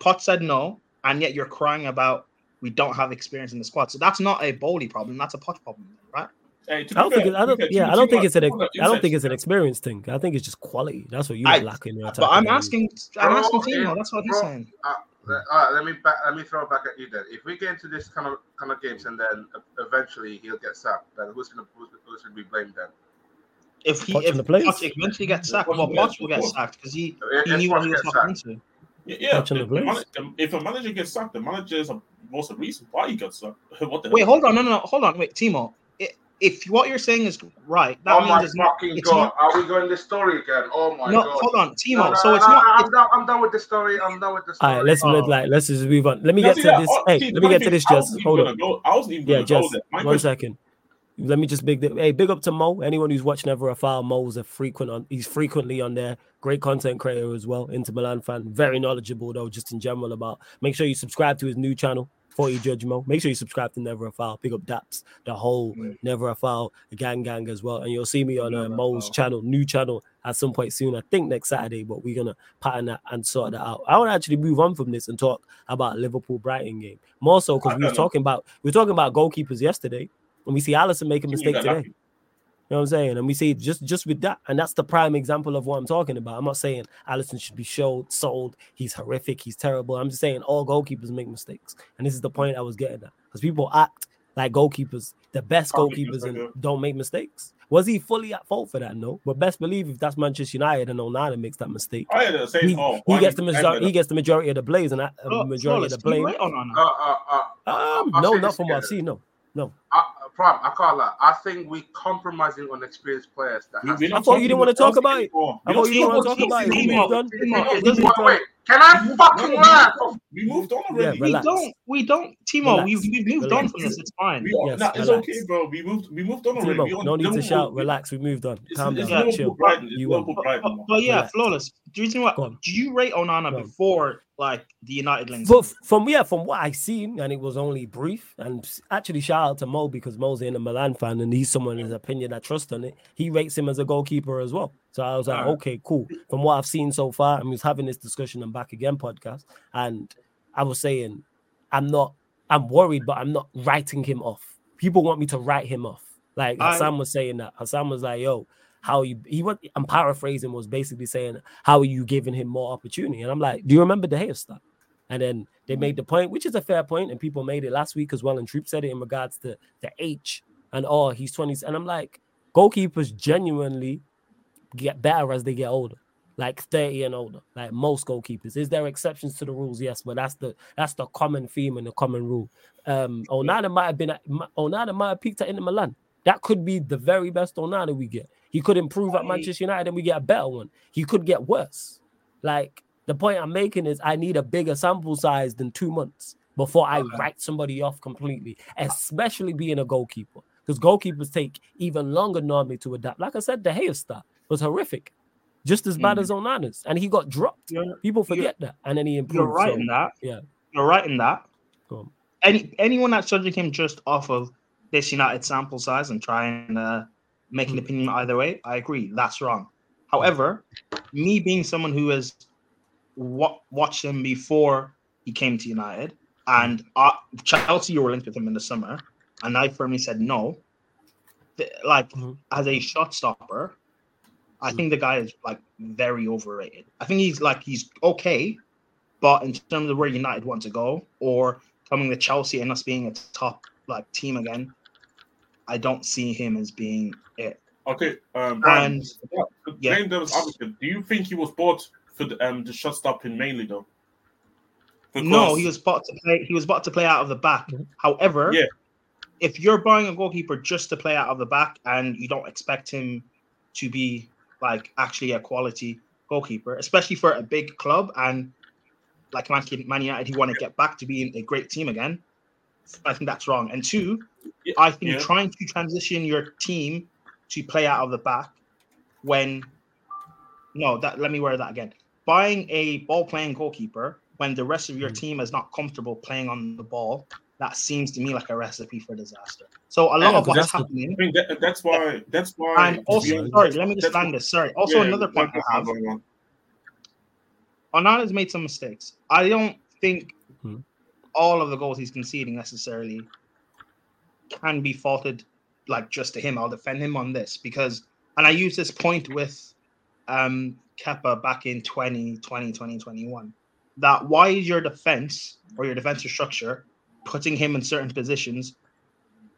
Poch said no, and yet you're crying about we don't have experience in the squad. So that's not a Boehly problem. That's a Poch problem, right? Hey, I don't think. It, I don't. Yeah, I don't think it's an. I don't think it's an experience thing. I think it's just quality. That's what you are lacking. But I'm asking. I'm asking Timo. That's what he's saying. Uh, all right, let me back, let me throw it back at you then. If we get into this kind of kind of games and then eventually he'll get sacked, then who's gonna who's, who's gonna be blamed then? If he if the place. eventually gets sacked, well, Poch will get sacked because he, he knew what he was walking into. Yeah, yeah if, the if a manager gets sacked, the manager is most of the reason why he got sacked. <laughs> what the wait, hell? hold on, no, no, no, hold on, wait, Timo. If what you're saying is right, that oh means my it's fucking god, not, are we going this story again? Oh my no, god! hold on, Timo. No, no, so it's not. I'm, done, I'm done with the story. I'm done with the story. All right, let's oh. like let's just move on. Let me get to this. Oh, hey, let me get to this. Just hold on. I wasn't even yeah, just one second let me just big hey big up to Mo. Anyone who's watching Never a Foul, Mo's a frequent on. He's frequently on there. Great content creator as well. Inter Milan fan. Very knowledgeable though, just in general about. Make sure you subscribe to his new channel. For you judge Mo. Make sure you subscribe to Never a Foul. Pick up Daps, the whole mm. Never a Foul, gang gang as well. And you'll see me on uh, Mo's channel, new channel at some point soon. I think next Saturday, but we're gonna pattern that and sort that out. I want to actually move on from this and talk about Liverpool Brighton game more so because we were talking about we were talking about goalkeepers yesterday. And we see Alisson make a mistake today. You know what I'm saying? And we see just just with that, and that's the prime example of what I'm talking about. I'm not saying Alisson should be showed, sold. He's horrific. He's terrible. I'm just saying all goalkeepers make mistakes, and this is the point I was getting at because people act like goalkeepers, the best goalkeepers, and don't make mistakes. Was he fully at fault for that? No, but best believe if that's Manchester United and Onana makes that mistake, oh, yeah, same, he, oh, he gets the majority. He gets the majority of the blaze and that uh, majority of the blame. Uh, uh, uh, um, no, not from what I've seen. No, no. Prime, I can't lie. I think we're compromising on experienced players. That we, I thought you didn't want to talk about it. I thought you didn't want to talk about it. Wait, can I fucking learn? We moved on already. we don't. We don't. Timo, we've, we've moved relax. on from this. It's fine. We, yes, nah, it's okay, bro. We moved. We moved on already. Timo, no need to shout. Relax. We moved on. Calm down. Chill. You But yeah, flawless. Do you think what? Do you rate Onana before like the United links. But from yeah, from what I seen, and it was only brief. And actually, shout out to Mo because Mo's in a Milan fan, and he's someone in his opinion I trust on it. He rates him as a goalkeeper as well. So I was like, okay, cool. From what I've seen so far, I was having this discussion on Back Again podcast, and I was saying, I'm not, I'm worried, but I'm not writing him off. People want me to write him off. Like I, was saying that. Hassan was like, yo, how you he what I'm paraphrasing was basically saying how are you giving him more opportunity? And I'm like, do you remember De Gea stuff? And then they made mm. the point, which is a fair point, and people made it last week as well. And Troop said it in regards to the H and oh, he's 20s And I'm like, goalkeepers genuinely get better as they get older, like 30 and older, like most goalkeepers. Is there exceptions to the rules? Yes, but that's the that's the common theme and the common rule. Um, Onana might have been at, Onana might have peaked at Inter Milan. That could be the very best Onana we get. He could improve at Manchester United and we get a better one. He could get worse. Like the point I'm making is I need a bigger sample size than two months before I write somebody off completely, especially being a goalkeeper. Because goalkeepers take even longer normally to adapt. Like I said, De Gea stuff was horrific, just as bad mm. as Onana's, and he got dropped. You're, People forget that, and then he improved. You're right so, in that. Yeah, you're right in that. Any anyone that's judging him just off of this United sample size and trying to make an hmm. opinion either way. I agree. That's wrong. However, me being someone who has wa- watched him before he came to United, and uh, Chelsea, you were linked with him in the summer, and I firmly said no. like mm-hmm. as a shot stopper, I mm-hmm. think the guy is like very overrated. I think he's like he's okay, but in terms of where United want to go or coming to Chelsea and us being a top like team again, I don't see him as being it. Okay, um, Brian, and yeah, do you think he was bought for the um the shot stopping mainly though? Because... No, he was bought to play. He was bought to play out of the back. Mm-hmm. However, yeah, if you're buying a goalkeeper just to play out of the back and you don't expect him to be like actually a quality goalkeeper, especially for a big club and like Man, Man United, you want to get back to being a great team again. I think that's wrong. And two, I think yeah. trying to transition your team to play out of the back when no, that let me wear that again. Buying a ball playing goalkeeper when the rest of your mm. team is not comfortable playing on the ball, that seems to me like a recipe for disaster. So a lot yeah, of what's happening. I mean, that, that's why. That's why. And also, sorry, let me just land this. Sorry. Also, yeah, another point I have. Onana's made some mistakes. I don't think hmm. all of the goals he's conceding necessarily can be faulted like just to him. I'll defend him on this because, and I use this point with um Kepa back in 2020, 2021 that why is your defense or your defensive structure putting him in certain positions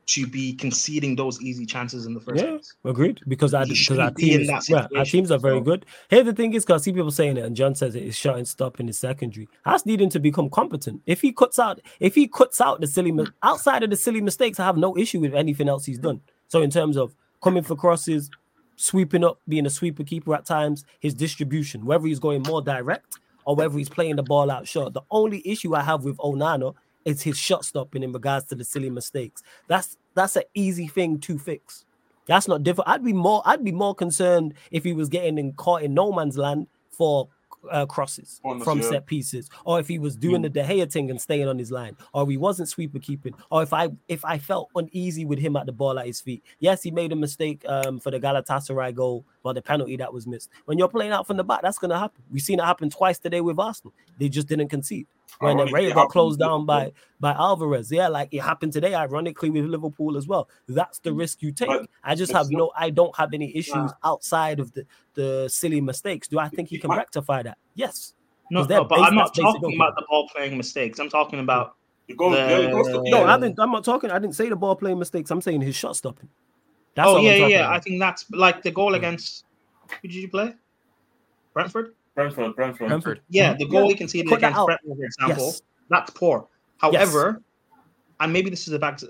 to be conceding those easy chances in the first yeah, place. Agreed. Because our, because our teams, yeah, our teams are very good. Here the thing is, because I see people saying it, and John says it is shot and stop in his secondary. Has needing to become competent. If he cuts out, if he cuts out the silly outside of the silly mistakes, I have no issue with anything else he's done. So in terms of coming for crosses, sweeping up, being a sweeper keeper at times, his distribution, whether he's going more direct or whether he's playing the ball out short. The only issue I have with Onana is his shot stopping in regards to the silly mistakes. That's that's an easy thing to fix. That's not difficult. I'd be more I'd be more concerned if he was getting in, caught in no man's land for uh, crosses from yeah. set pieces, or if he was doing mm. the De Gea thing and staying on his line, or he wasn't sweeper keeping, or if I if I felt uneasy with him at the ball at his feet. Yes, he made a mistake um, for the Galatasaray goal, or the penalty that was missed. When you're playing out from the back, that's gonna happen. We've seen it happen twice today with Arsenal. They just didn't concede when the Ray got closed down by by Alvarez. Yeah, like it happened today, ironically with Liverpool as well. That's the risk you take. But I just have no, I don't have any issues outside of the the silly mistakes. Do I think he can rectify that? Yes. No, no but I'm not talking about the ball playing mistakes. I'm talking about. you Go, the, no, I didn't. I'm not talking. I didn't say the ball playing mistakes. I'm saying his shot stopping. That's oh yeah, yeah. About. I think that's like the goal against. Who did you play? Brentford. Brentford, Brentford. Brentford. Yeah, the goal yeah. he conceded Put against Brentford, for example, yes. that's poor. However, yes. and maybe this is a back.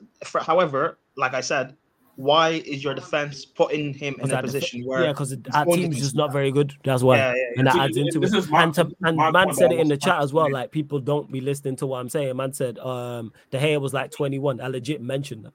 However, like I said, why is your defense putting him in a position def- where yeah, because our team is just not very good. That's why, yeah, yeah, yeah. and that adds into it. and, to, and man said it in the chat as well. Like people don't be listening to what I'm saying. Man said um the hair was like 21. I legit mentioned that.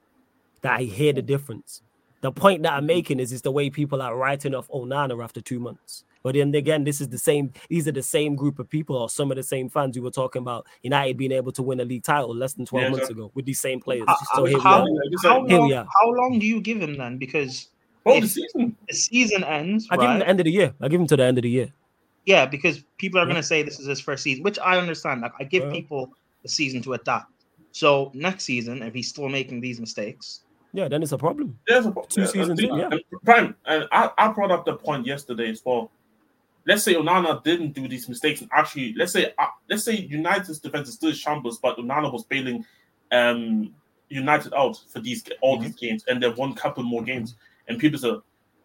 That I hear the difference. The point that I'm making is is the way people are writing off Onana after two months. But then again, this is the same. These are the same group of people, or some of the same fans who were talking about United being able to win a league title less than twelve yeah, months ago with these same players. so here, how, we are. How, here long, we are. How long do you give him then? Because oh, the season the season ends. I right? give him the end of the year. I give him to the end of the year. Yeah, because people are yeah. going to say this is his first season, which I understand. Like I give yeah. people the season to adapt. So next season, if he's still making these mistakes, yeah, then it's a problem. There's a, two yeah, seasons in, yeah. Prime, and I, I brought up the point yesterday as well let's say Onana didn't do these mistakes and actually let's say uh, let's say United's defense is still shambles, but Onana was bailing um, United out for these all mm-hmm. these games and they've won a couple more games. And people say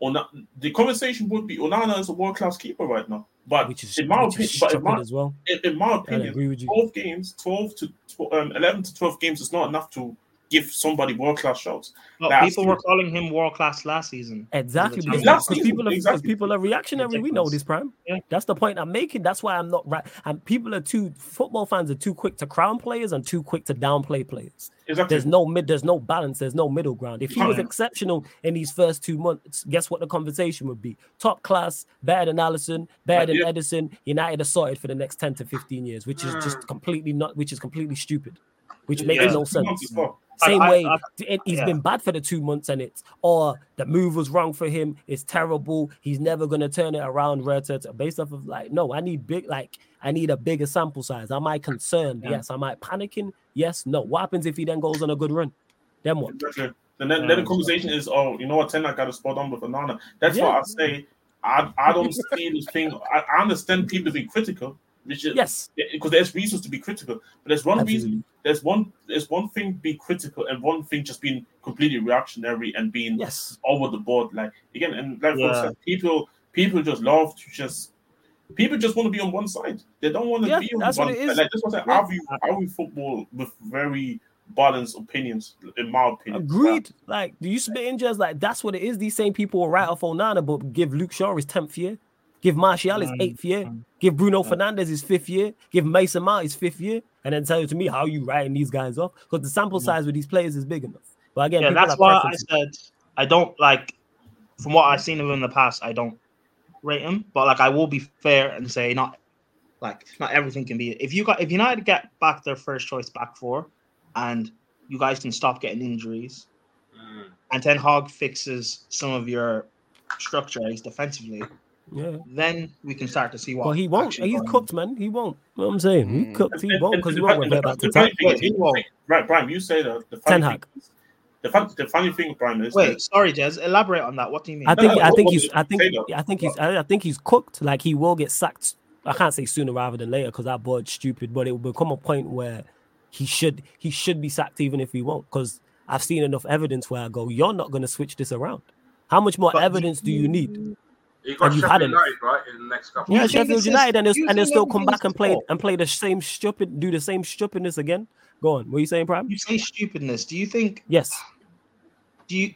Ona, the conversation would be Onana is a world class keeper right now. But which is, in my opinion, but in my, as well. in, in my opinion, 12 games, 12 to 12, um, 11 to 12 games is not enough to give somebody world class shots. No, people were calling him world class last season. Exactly, because, last season, people are exactly. people are reactionary. We know this, prime. Yeah. That's the point I'm making. That's why I'm not right. And people are too football fans are too quick to crown players and too quick to downplay players. Exactly. There's no mid. There's no balance. There's no middle ground. If he was exceptional in these first two months, guess what the conversation would be? Top class, better than Alisson, better than yeah. Ederson. United are sorted for the next ten to fifteen years, which is just mm. completely not. Which is completely stupid. Which makes yeah. no sense. Same I, way, I, I, he's yeah. been bad for the two months and it's or the move was wrong for him. It's terrible. He's never gonna turn it around. Based off of like, no, I need big, like, I need a bigger sample size. Am I concerned? Yeah. Yes. Am I panicking? Yes. No. What happens if he then goes on a good run? Then what? And then, then the conversation is, oh, you know what, Ten Hag got a spot on with Onana. That's yeah. what I say. I, I don't see this thing. I, I understand people being critical, is, yes, because there's reasons to be critical. But there's one Absolutely. reason. There's one. There's one thing be critical, and one thing just being completely reactionary and being yes over the board. Like again, and like yeah. said, people people just love to just people just want to be on one side. They don't want to yeah, be on one side. Like this was like, yeah. I view I view football with very balanced opinions, in my opinion. Agreed. Yeah. Like, do you spit in just like that's what it is? These same people will write off Onana, but give Luke Shaw his 10th year, give Martial his eighth year, give Bruno yeah. Fernandes his fifth year, give Mason Mount his fifth year, and then tell you to me how you writing these guys off because the sample size with these players is big enough. But again, yeah, that's why I said I don't like from what I've seen of him in the past, I don't rate him, but like I will be fair and say not like not everything can be if you got if United get back their first choice back four and you guys can stop getting injuries mm. and Ten Hag fixes some of your structure at least defensively. Yeah. Then we can start to see what. Well, he won't. He's cooked, man. He won't. You know what I'm saying? He mm. cooked. He won't because he won't revert back to Ten. Right, Brian. You say that the Ten Hag. The, fun, the funny thing, Brian, is wait. That, sorry, Jez. Elaborate on that. What do you mean? I think. No, no, I think he's. I think. I think he's. I think he's cooked. Like he will get sacked. I can't say sooner rather than later because that board's stupid. But it will become a point where he should. He should be sacked even if he won't. Because I've seen enough evidence where I go, you're not going to switch this around. How much more but evidence do you need? You got Sheffield United, right, in the next couple. Yeah, Sheffield United, and they'll, and they'll still come back and play and play the same stupid, do the same stupidness again. Go on. What are you saying, Prime? You say stupidness. Do you think? Yes do you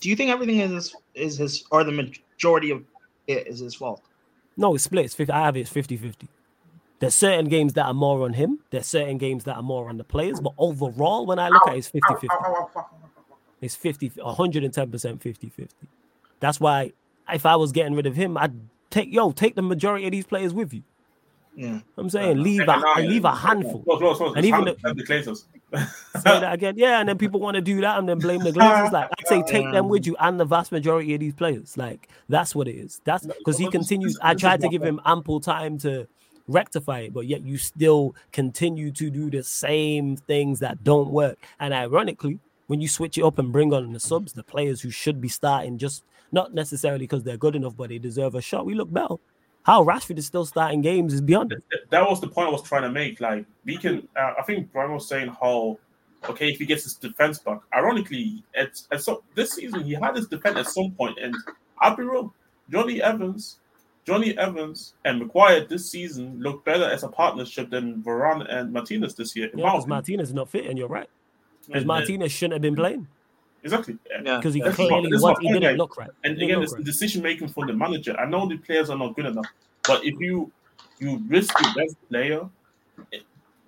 do you think everything is is his or the majority of it is his fault? No, it's split. It's 50, I have it 50 50. There's certain games that are more on him, there's certain games that are more on the players, but overall, when I look at it, it's 50 50. It's 50, 110% 50 50. That's why if I was getting rid of him, I'd take yo, take the majority of these players with you. Mm. Yeah, I'm saying leave a leave a handful. Close, close, close. And even the, the <laughs> say that again, yeah, and then people want to do that and then blame the Glazers. Like I'd say, take them with mm. you and the vast majority of these players. Like that's what it is. That's because he continues. I tried to give him ample time to rectify it, but yet you still continue to do the same things that don't work. And ironically, when you switch it up and bring on the subs, the players who should be starting just not necessarily because they're good enough, but they deserve a shot. We look better how Rashford is still starting games is beyond it. That was the point I was trying to make. Like we can, uh, I think Brian was saying how, okay, if he gets his defense back. Ironically, at, at so this season he had his defense at some point, and I'll be real, Jonny Evans, Johnny Evans and Maguire this season look better as a partnership than Varane and Martinez this year. Yeah, because Martinez is not fit, and you're right. Because Martinez shouldn't have been playing. Exactly. Because yeah. he clearly was, he didn't look right. And again, it's right. decision making from the manager. I know the players are not good enough, but if you you risk your best player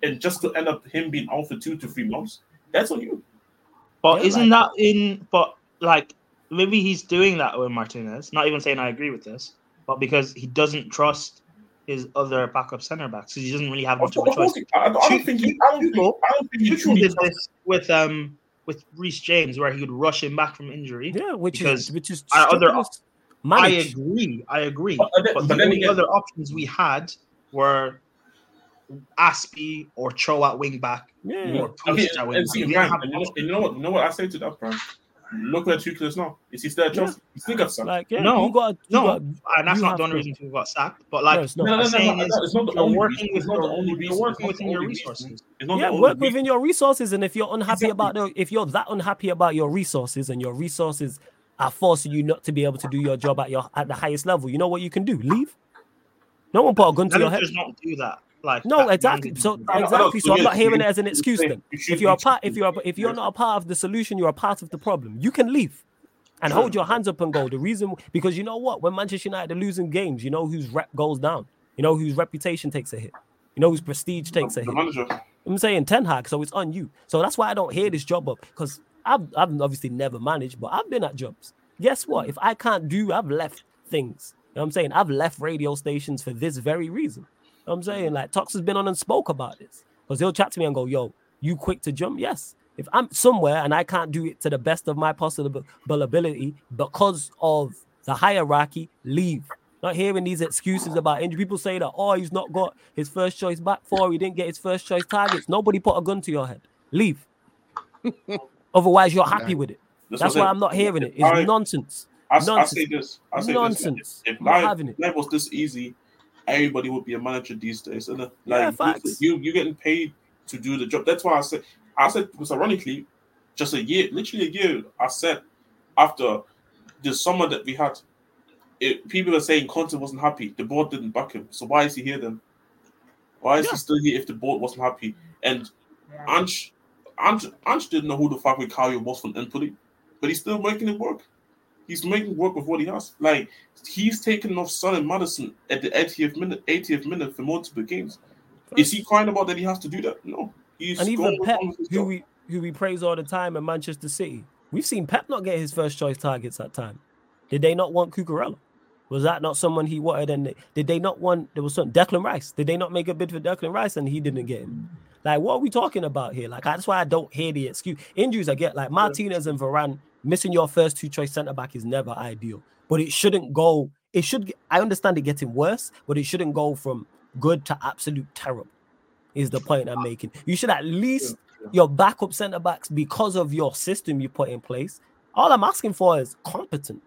and just to end up him being out for two to three months, that's on you. But yeah, isn't like, that in? But like maybe he's doing that with Martinez. Not even saying I agree with this, but because he doesn't trust his other backup center backs, because he doesn't really have much of, of a choice. I, don't, I don't think he. I don't think, I don't think he truly did this with um with Reece James, where he would rush him back from injury. Yeah, which is which is other. I agree. I agree. But, but, but the only other options we had were Azpi or Cho at wing back. Yeah. Or okay, at wing and, see, Brian, you know, you know what? You know what I say to that, Brian? Look where Tuchel is now. Is he still at Chelsea? Yeah. He still got sacked. Like, yeah, no, got, no, got, and that's not the only reason he got sacked. But like, no, it's not. No, no, no, no, no, it's not the only working with not the only reason. You're working within your resources. yeah, work within your resources, and if you're unhappy about the, if you're that unhappy about your resources, and your resources are forcing you not to be able to do your job at your at the highest level, you know what you can do? Leave. No one put a gun to your head. Does not do that. Like no, exactly. So exactly. So I'm not hearing it as an excuse. Then, if you're a part, if you're if you're not a part of the solution, you're a part of the problem. You can leave and hold your hands up and go. The reason because you know what, when Manchester United are losing games, you know whose rep goes down. You know whose reputation takes a hit. You know whose prestige takes a hit. I'm saying Ten Hag, so it's on you. So that's why I don't hear this job up because I've I've obviously never managed, but I've been at jobs. Guess what? If I can't do, I've left things. You know what I'm saying? I've left radio stations for this very reason. You know I'm saying like Tox has been on and spoke about this because he'll chat to me and go, "Yo, you quick to jump?" Yes. If I'm somewhere and I can't do it to the best of my possible ability because of the hierarchy, leave. Not hearing these excuses about injury. People say that, oh, he's not got his first choice back for, he didn't get his first choice targets. Nobody put a gun to your head. Leave. <laughs> Otherwise, you're happy with it. That's, That's why I'm not hearing it. It's I, nonsense. I, nonsense. I say this. I say nonsense. This. If, if life, life was this easy, everybody would be a manager these days. And like yeah, you, you getting paid to do the job. That's why I said I said because ironically, just a year, literally a year, I said after the summer that we had, it, people are saying Conte wasn't happy. The board didn't back him. So why is he here then? Why is yeah. he still here if the board wasn't happy? And Ange, Ange, Ange didn't know who the fuck Vicario was from Empoli, but he's still making it work. He's making work with what he has. Like he's taken off Son and Maddison at the 80th minute, 80th minute for multiple games. Is he crying about that he has to do that? No. He's and even Pep, who we who we praise all the time in Manchester City, we've seen Pep not get his first choice targets at time. Did they not want Cucurella? Was that not someone he wanted? And did they not want? There was some Declan Rice. Did they not make a bid for Declan Rice and he didn't get him? Like, what are we talking about here? Like, that's why I don't hear the excuse. Injuries I get, like Martinez and Varane missing your first two choice centre back is never ideal, but it shouldn't go. It should. I understand it getting worse, but it shouldn't go from good to absolute terrible. Is the point I'm making? You should at least your backup centre backs because of your system you put in place. All I'm asking for is competent.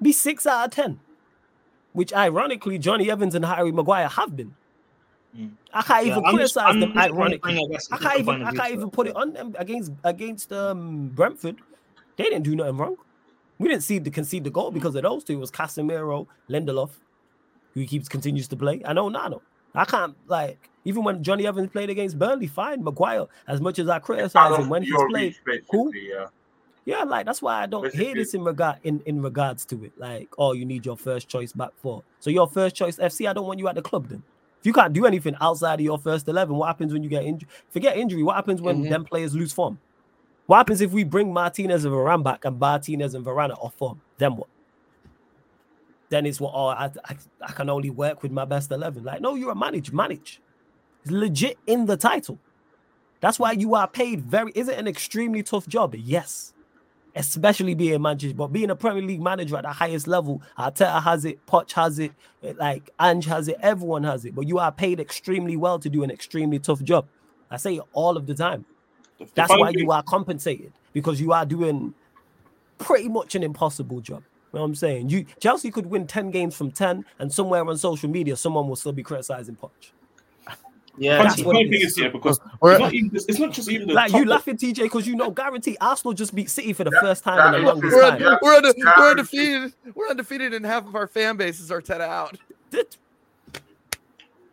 Be six out of ten, which ironically Johnny Evans and Harry Maguire have been. Mm. I can't even yeah, criticize just, them. Ironically, I can't even I can't even put it on them against against um Brentford. They didn't do nothing wrong. We didn't see the concede the goal because of those two. It was Casemiro, Lindelof, who keeps continues to play. I know Nano. I can't like even when Johnny Evans played against Burnley, fine. Maguire, as much as I criticize him when he's played, cool. Yeah. yeah, like that's why I don't basically. hear this in regard in, in regards to it. Like, oh, you need your first choice back for. So your first choice FC, I don't want you at the club then. If you can't do anything outside of your first eleven, what happens when you get injured? Forget injury. What happens when mm-hmm. them players lose form? What happens if we bring Martinez and Varane back and Martinez and Varane off form? Then what? Then it's what? Oh, I, I, I can only work with my best eleven. Like, no, you're a manage, manage. It's legit in the title. That's why you are paid very. Is it an extremely tough job? Yes, especially being a manager, but being a Premier League manager at the highest level. Arteta has it, Poch has it, like Ange has it, everyone has it. But you are paid extremely well to do an extremely tough job. I say it all of the time. That's why you are compensated because you are doing pretty much an impossible job. You know what I'm saying? You Chelsea could win 10 games from 10, and somewhere on social media, someone will still be criticizing Poch. Yeah, that's what it is. Yeah, because <laughs> it's not, even, it's not just even the like you laughing, TJ, because you know, guarantee Arsenal just beat City for the yeah, first time in the longest we're, time. We're, under, we're undefeated. We're undefeated, and half of our fan base is Arteta out.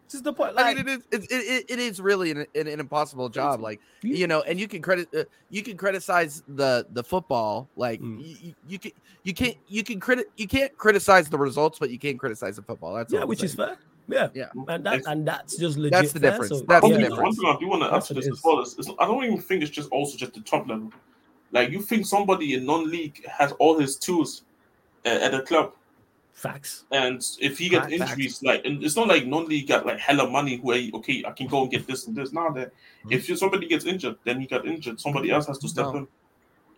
This is the point. Like, I mean, it is it, it, it is really an, an, an impossible job. Like you know, and you can credit uh, you can criticize the the football. Like mm. you, you can you can't you can credit you can't criticize the results, but you can't criticize the football. That's yeah, which saying. is fair. Yeah, yeah, and that and that's just legit. That's the fair, difference. So, that's yeah. the difference. One thing I do want to add to this as well is, is, I don't even think it's just also just the top level. Like you think somebody in non-league has all his tools at, at a club. Facts. And if he gets injuries, facts. like and it's not like non-league got like hella money where okay, I can go and get this and this. Now that mm-hmm. if somebody gets injured, then he got injured. Somebody else has to step no. in.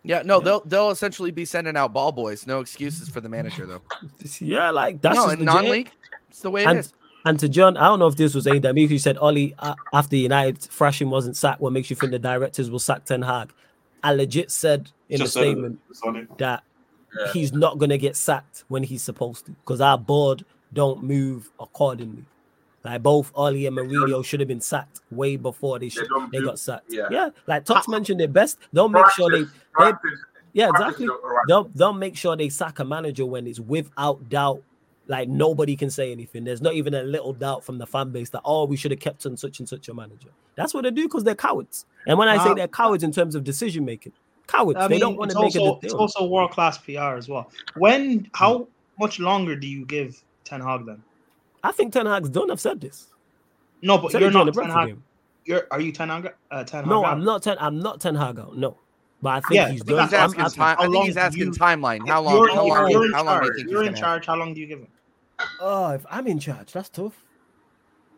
Yeah, no, they'll they'll essentially be sending out ball boys. No excuses for the manager though. <laughs> yeah, like that's no in non-league. It's the way it and, is. And to John, I don't know if this was aimed at me. You said Ole uh, after United thrashing wasn't sacked. What makes you think the directors will sack Ten Hag? I legit said in Just the statement that yeah. he's not gonna get sacked when he's supposed to because our board don't move accordingly. Like both Ole and Mourinho should have been sacked way before they should they, they got sacked. Yeah, yeah. like Tots mentioned it best. They'll make sure they, they yeah, exactly. They'll they'll make sure they sack a manager when it's without doubt like nobody can say anything. There's not even a little doubt from the fan base that oh we should have kept on such and such a manager. That's what they do because they're cowards. And when I say they're cowards in terms of decision making, cowards. I mean, they don't want to make also, a It's also world class PR as well. When how much longer do you give Ten Hag then? I think Ten Hag's done. I've said this. No, but you're not Ten Hag. You're are you Ten Hag? Uh, ten Hag no, I'm not Ten. I'm not Ten Hag. No. But I think yeah, he's done. He's asking, I'm, time, I think he's asking you, timeline. How long? You're, how long? You're in how long charge. You're in charge. How long do you give him? Oh, if I'm in charge, that's tough.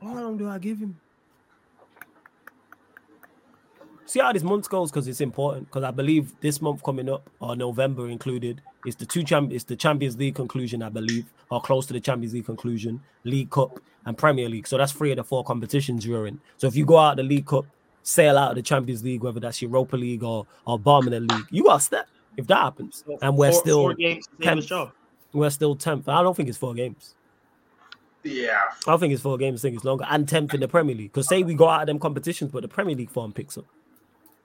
How long do I give him? See how this month goes because it's important. Because I believe this month coming up, or November included, is the two champ. It's the Champions League conclusion, I believe, or close to the Champions League conclusion, League Cup and Premier League. So that's three of the four competitions you're in. So if you go out the League Cup, sail out of the Champions League, whether that's Europa League or or Barmina League. You got to step if that happens, and we're four, still four games to save his job. we're still tenth. I don't think it's four games. Yeah. I don't think it's four games. I think it's longer. And tenth in the Premier League. Because say we go out of them competitions, but the Premier League form picks up.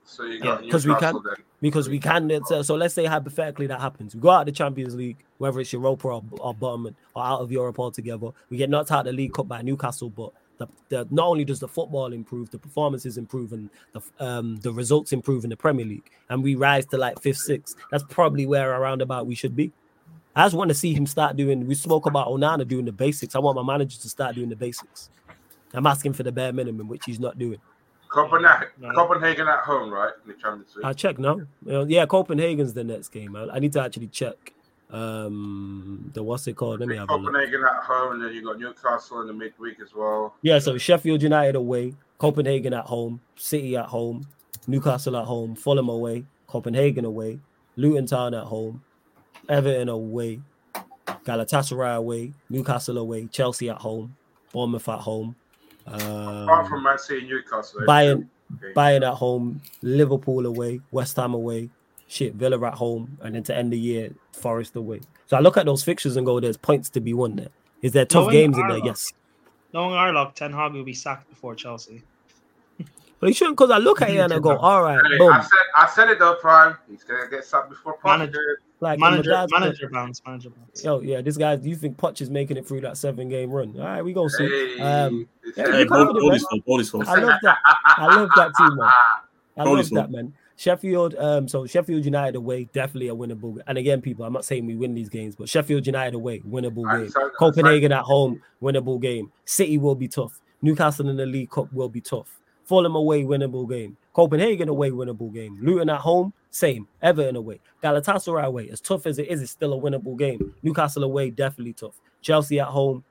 So you got Yeah, 'cause we can- then. Because we can. So, so let's say hypothetically that happens. We go out of the Champions League, whether it's Europa or, or bottom or out of Europe altogether. We get knocked out of the League Cup by Newcastle, but the, the not only does the football improve, the performances improve, and the um the results improve in the Premier League, and we rise to like fifth, sixth. That's probably where around about we should be. I just want to see him start doing. We spoke about Onana doing the basics. I want my manager to start doing the basics. I'm asking for the bare minimum, which he's not doing. Copenhagen, No. Copenhagen at home, right? In the Champions League. I check now. Uh, yeah, Copenhagen's the next game. I, I need to actually check. Um, the what's it called? Let me have a look. Copenhagen at home, and then you got Newcastle in the midweek as well. Yeah, so Sheffield United away, Copenhagen at home, City at home, Newcastle at home, Fulham away, Copenhagen away, Luton Town at home, Everton away, Galatasaray away, Newcastle away, Chelsea at home, Bournemouth at home, Apart from Man City, and Newcastle. Bayern Okay. Bayern at home, Liverpool away, West Ham away, shit, Villa at home, and then to end the year, Forest away. So I look at those fixtures and go, there's points to be won there. Is there tough Knowing games in there? Ireland. Yes. Knowing our Ten Hag will be sacked before Chelsea. But he shouldn't because I look at it and I go, all right, Hey, boom. I said, I said it though, Prime. He's gonna get sacked before Poch Manager. Like Manager, manager bounce, manager bounce. Yo, yeah, this guy, do you think Poch is making it through that seven game run? All right, we gonna see. Hey, Um, it's- yeah, Hey, you Bol- confident, Boehly's man? fault. Boehly's. I love that. I love that team, man. I Probably love that, man. Sheffield, um, so Sheffield United away, definitely a winnable. game. And again, people, I'm not saying we win these games, but Sheffield United away, winnable game. said- I Copenhagen at home, winnable game. City will be tough. Newcastle in the League Cup will be tough. Fulham away, winnable game. Copenhagen away, winnable game. Luton at home, same. Everton away. Galatasaray away, as tough as it is, it's still a winnable game. Newcastle away, definitely tough. Chelsea at home,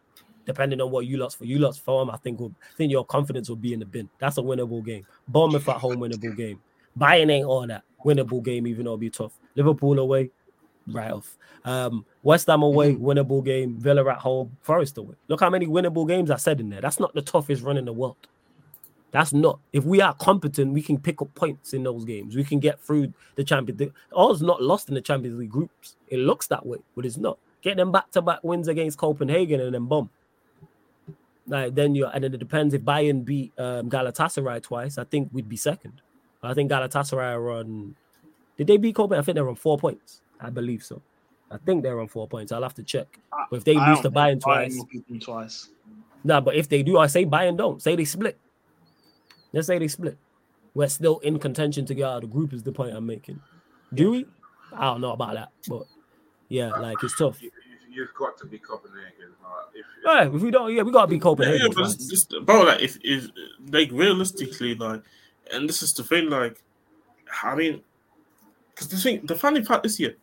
depending on what you lost for. You lost form, I think. Will, I think your confidence will be in the bin. That's a winnable game. Bournemouth at home, winnable game. Bayern ain't all that. Winnable game, even though it'll be tough. Liverpool away, right off. Um, West Ham away, winnable game. Villa at home, Forest away. Look how many winnable games I said in there. That's not the toughest run in the world. That's not. If we are competent, we can pick up points in those games. We can get through the Champions League. All's not lost in the Champions League groups. It looks that way, but it's not. Get them back to back wins against Copenhagen and then boom. Like then you're and then it depends if Bayern beat um, Galatasaray twice. I think we'd be second. I think Galatasaray are on. Did they beat Copenhagen? I think they're on four points. I believe so. I think they're on four points. I'll have to check. But if they I lose to don't Bayern twice, will beat them twice. no, but if they do, I say Bayern don't. Say they split. Let's say they split. We're still in contention to get out of the group. Is the point I'm making? Do we? I don't know about that, but yeah, like it's tough. You, you- you've got to be Copenhagen. Uh, if, if, if we don't, yeah, we gotta be Copenhagen. yeah, but twice. it's just bro, like if if like realistically, like, and this is the thing, like, I mean, because the thing, the funny part this year,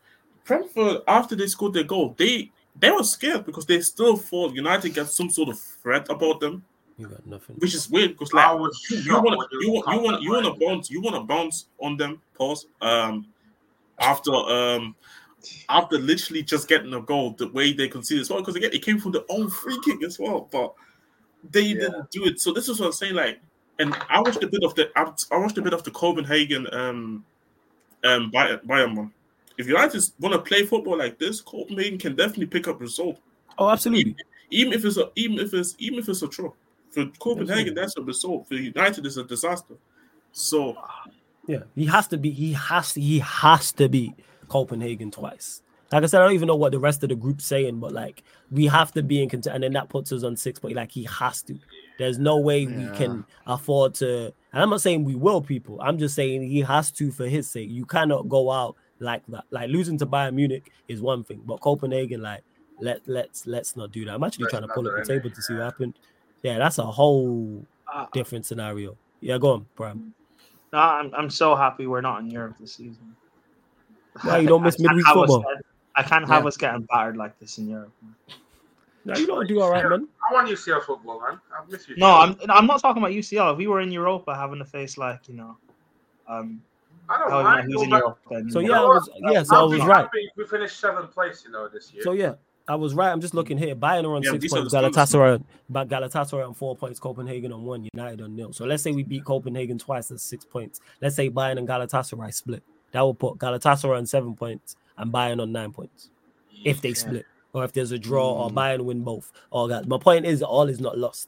Brentford after they scored their goal, they they were scared because they still thought United got some sort of threat about them, You got nothing. which is weird because like you want when you want you want you want to bounce you want to bounce on them. Pause. Um, after um. After literally just getting a goal, the way they conceded as well, because again, it came from their own free kick as well. But they Yeah. didn't do it. So this is what I'm saying. Like, and I watched a bit of the I I watched a bit of the Copenhagen um um Bayern, Bayern one. If United want to play football like this, Copenhagen can definitely pick up result. Oh, absolutely. Even if it's a even if it's even if it's a draw. For Copenhagen, that's a result. For United, it's a disaster. So Yeah, he has to be. He has to. He has to be Copenhagen twice. Like I said, I don't even know what the rest of the group's saying, but like we have to be in contention, and then that puts us on six. But like he has to. There's no way we can afford to. And I'm not saying we will, people. I'm just saying he has to for his sake. You cannot go out like that. Like losing to Bayern Munich is one thing, but Copenhagen, like let let's let's not do that. I'm actually Let's trying to pull up the table to see what happened. Yeah, that's a whole Uh, different scenario. Yeah, go on, Bram. no, I'm, I'm so happy we're not in Europe this season. Why you don't miss <laughs> I can't midweek have us football? I can't have Yeah. us getting battered like this in Europe. No, you don't do all right, man. I want UCL football, man. I miss you. No, I'm I'm not talking about UCL. If we were in Europa having to face like you know, um, I don't however mind. who's in back- Europe. Then, So yeah, I was yeah, so I was right. We finished seventh place, you know, this year. So yeah, I was right. I'm just looking here. Bayern are on yeah, six points. Galatasaray, but Galatasaray on four points. Copenhagen on one. United on nil. So let's say we beat Copenhagen twice. That's six points. Let's say Bayern and Galatasaray split. That will put Galatasaray on seven points and Bayern on nine points. If they split, or if there's a draw, or mm. Bayern win both. All that. My point is, all is not lost.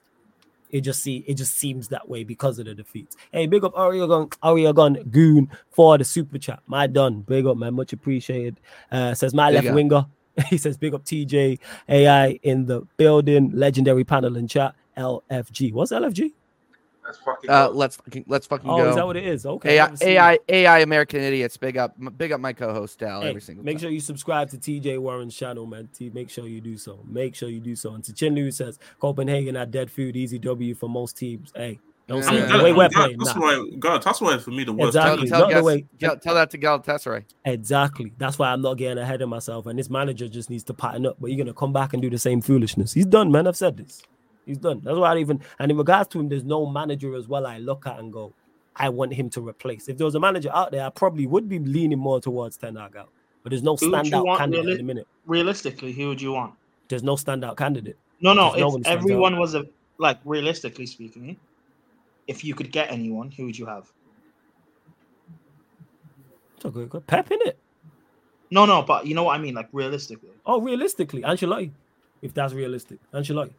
It just see it just seems that way because of the defeats. Hey, big up Ariagon, Ariagon Goon for the super chat. My done. Big up, man. Much appreciated. Uh, says my big left up. winger. <laughs> he says big up TJ AI in the building. Legendary panel and chat. LFG. What's LFG? Let's fucking uh, let's fucking let's fucking oh, go. is that what it is? Okay. AI AI, AI American idiots. Big up, big up my co-host Dal hey, every single. Make time. sure you subscribe to TJ Warren's channel, man. T, make sure you do so. Make sure you do so. And to Chinlu says Copenhagen at dead food, easy W for most teams. Hey, don't say the way we're playing. That's nah. why Galatasaray for me the worst. Exactly. Tell, tell, way, tell, tell that to Galatasaray. Exactly. That's why I'm not getting ahead of myself. And this manager just needs to pattern up. But you're gonna come back and do the same foolishness. He's done, man. I've said this. He's done. That's why I even and in regards to him, there's no manager as well I look at and go, I want him to replace. If there was a manager out there, I probably would be leaning more towards Ten Hag out. But there's no standout candidate reali- in the minute. Realistically, who would you want? There's no standout candidate. No, no. if no everyone was a like realistically speaking, if you could get anyone, who would you have? It's a good, good pep in it. No, no, but you know what I mean, like realistically. Oh, realistically, Ancelotti, if that's realistic, Ancelotti.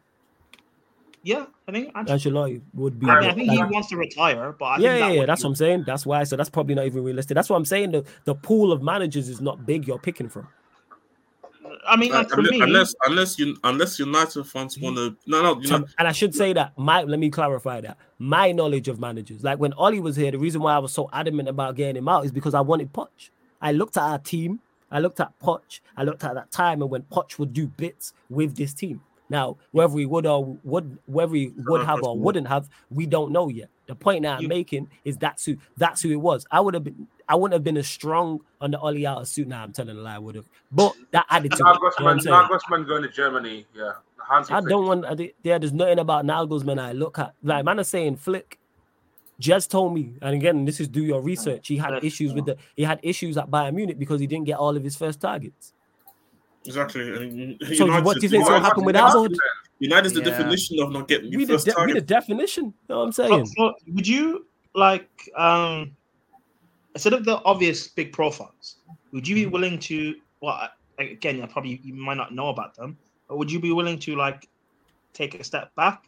Yeah, I think Ancelotti would be. I, mean, I think he wants to retire, but yeah, yeah, yeah, that's what I'm saying. That's why. So that's probably not even realistic. That's what I'm saying. The the pool of managers is not big. You're picking from. I mean, like unless, me, unless unless you unless United fans mm. want to no no you know. And I should say that my let me clarify that my knowledge of managers, like when Ole was here, the reason why I was so adamant about getting him out is because I wanted Poch. I looked at our team, I looked at Poch, I looked at that time and when Poch would do bits with this team. Now, whether we would or would whether we would have or wouldn't have, we don't know yet. The point that I'm making is that's who that's who it was. I would have been I wouldn't have been as strong on the of suit. Now I'm telling a lie, I would have. But that added to Nagelsmann, it. You know Nagelsmann going to Germany, yeah. Hansi I don't want. I, yeah, there's nothing about Nagelsmann I look at. Like man is saying Flick. Just told me, and again, this is do your research. He had issues with the he had issues at Bayern Munich because he didn't get all of his first targets. Exactly. so United, what do you think will happen with Hazard? United's the yeah. definition of not getting we first the, target. We the definition. You know what I'm saying? So, would you like um instead of the obvious big profiles, would you be mm-hmm. willing to? Well, again, probably you might not know about them, but would you be willing to like take a step back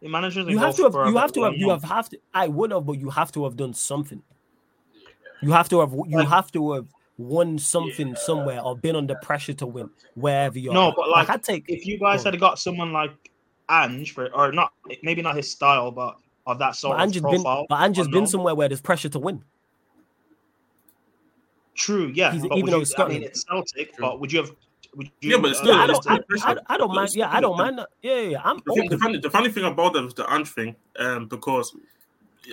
in managers? You have to have. You have to have. You have have to. I would have, but you have to have done something. You have to have. You like, have to have won something yeah. somewhere or been under pressure to win wherever you're. No, at. but like, like i take if you guys had got someone like Ange, for, or not, maybe not his style, but of that sort but of profile. Been, but Ange has been somewhere where there's pressure to win. True, yeah. He's, even though you, I mean, it's Celtic, True. but would you have? Would you, yeah, but still, uh, I, don't, I, I, I, don't mind. Yeah, I don't mind. That. Yeah, yeah. I'm the, the, funny, the funny thing about that was the Ange thing, um, because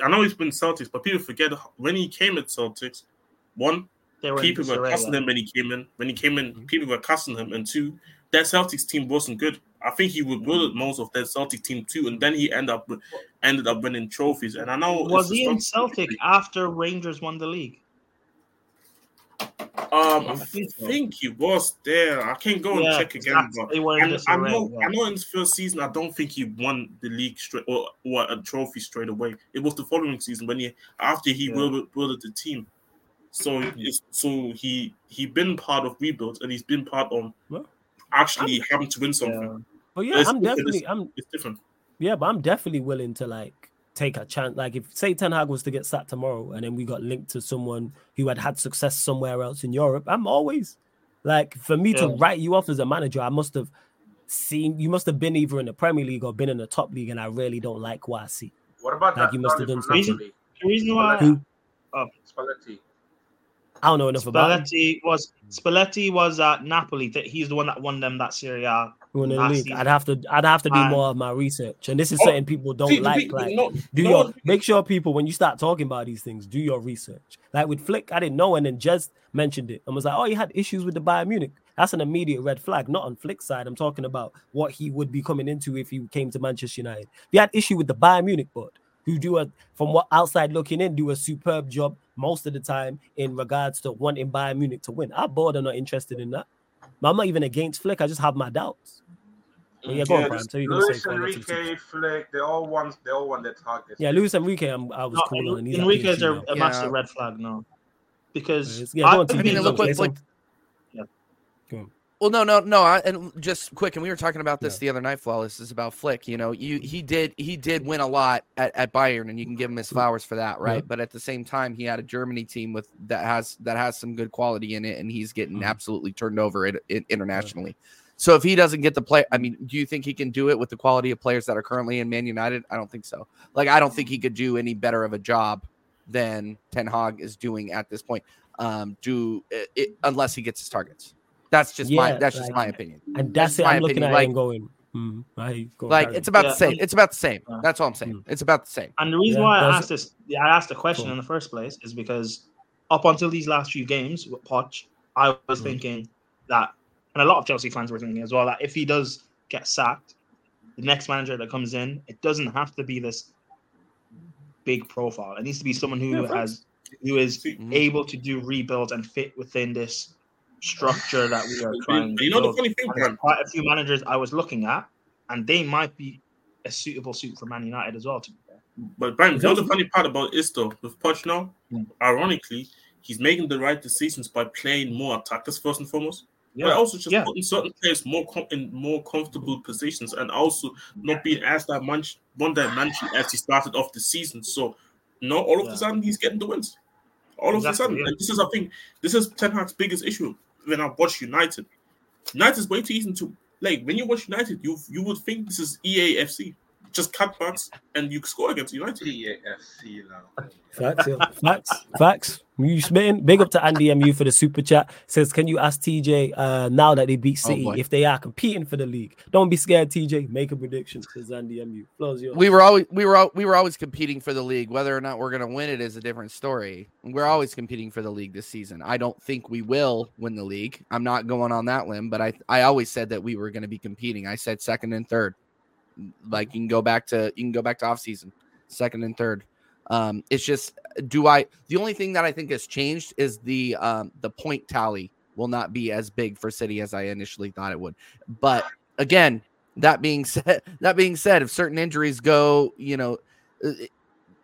I know he's been Celtics, but people forget when he came at Celtics. One, were people were cussing him when he came in. When he came in, mm-hmm. people were cussing him, and two, that Celtics team wasn't good. I think he would good most of that Celtic team too, and then he ended up ended up winning trophies. And I know was he in Celtic after Rangers won the league? Um, I think, so. think he was there. I can't go yeah, and check again, but and I know yeah. I know in his first season, I don't think he won the league straight or, or a trophy straight away. It was the following season when he after he yeah. wielded the team. So hmm. so he he been part of rebuilds and he's been part of well, actually I'm, having to win something. Yeah. Oh, well, yeah, I'm definitely it's, I'm it's different. Yeah, but I'm definitely willing to like take a chance. Like if say Ten Hag was to get sacked tomorrow, and then we got linked to someone who had had success somewhere else in Europe, I'm always like for me yeah. to write you off as a manager, I must have seen you must have been either in the Premier League or been in the top league, and I really don't like what I see. What about like that? You must have done something. The reason why. Who? Oh, Spalletti. I don't know enough about Spalletti was Spalletti was at Napoli. He's the one that won them that Serie A. Won the league. I'd have to I'd have to do more of my research. And this is oh, something people don't see, like. like do your make sure people when you start talking about these things, do your research. Like with Flick, I didn't know, and then Jez mentioned it and was like, "Oh, he had issues with the Bayern Munich." That's an immediate red flag. Not on Flick's side. I'm talking about what he would be coming into if he came to Manchester United. He had issue with the Bayern Munich board, who do a from what outside looking in do a superb job most of the time in regards to wanting Bayern Munich to win. Our board are not interested in that. I'm not even against Flick. I just have my doubts. But yeah, go Yeah, on, Prime. this- So you're gonna Luis say final. Enrique, Flick, they all want they all want their targets. Yeah, Luis Enrique, I'm, I was No, cool on. and he's at Enrique's PSG are now. a Yeah. massive red flag now. Because Yeah, go on, I, TV. I mean, Look, look what it's like. Yeah. Well, no, no, no. I, and just quick, and we were talking about this Yeah. the other night. Flawless is about Flick. You know, you he did he did win a lot at, at Bayern, and you can give him his flowers for that, right? Yeah. But at the same time, he had a Germany team with that has that has some good quality in it, and he's getting Mhm. absolutely turned over it, it, internationally. So if he doesn't get the play, I mean, do you think he can do it with the quality of players that are currently in Man United? I don't think so. Like, I don't think he could do any better of a job than Ten Hag is doing at this point. Um, do it, unless he gets his targets. That's just my Yeah, that's just like- my opinion. And that's, That's it. my I'm looking opinion, at like- it and going, right, go Like it's about Yeah, the same. It's about the same. That's all I'm saying. Mm. It's about the same. And the reason Yeah, why I asked this, I asked the question Cool. in the first place is because up until these last few games with Poch, I was Mhm. thinking that, and a lot of Chelsea fans were thinking as well, that if he does get sacked, the next manager that comes in, it doesn't have to be this big profile. It needs to be someone who Yeah, has who is See, Mhm. able to do rebuilds and fit within this structure that we are trying. you know to the funny thing, And there's Prime? quite a few managers I was looking at, and they might be a suitable suit for Man United as well. To be fair. But Brian, you know the Exactly. funny part about is though with Poch now, Mm. ironically, he's making the right decisions by playing more attackers first and foremost. But also just yeah. putting certain players more com- in more comfortable positions and also not being as that much one dimension as he started off the season. So no, all of Yeah. a sudden he's getting the wins. All of a sudden, and this is I think this is Ten Hag's biggest issue when I watch United. United is way too easy to like when you watch United, you you would think this is EAFC. Just cutbacks and you score against United. TAFC now. Facts, yeah. facts, facts. You smitten. Big up to Andy MU for the super chat. Says, can you ask TJ uh, now that they beat Oh, City boy. if they are competing for the league? Don't be scared, TJ. Make a prediction. Says Andy MU. We were always we were al- we were always competing for the league. Whether or not we're gonna win it is a different story. We're always competing for the league this season. I don't think we will win the league. I'm not going on that limb, but I I always said that we were gonna be competing. I said second and third. Like you can go back to you can go back to off season, second and third. Um, it's just do I the only thing that I think has changed is the um the point tally will not be as big for City as I initially thought it would. But again, that being <laughs> said, that being said, if certain injuries go, you know, uh,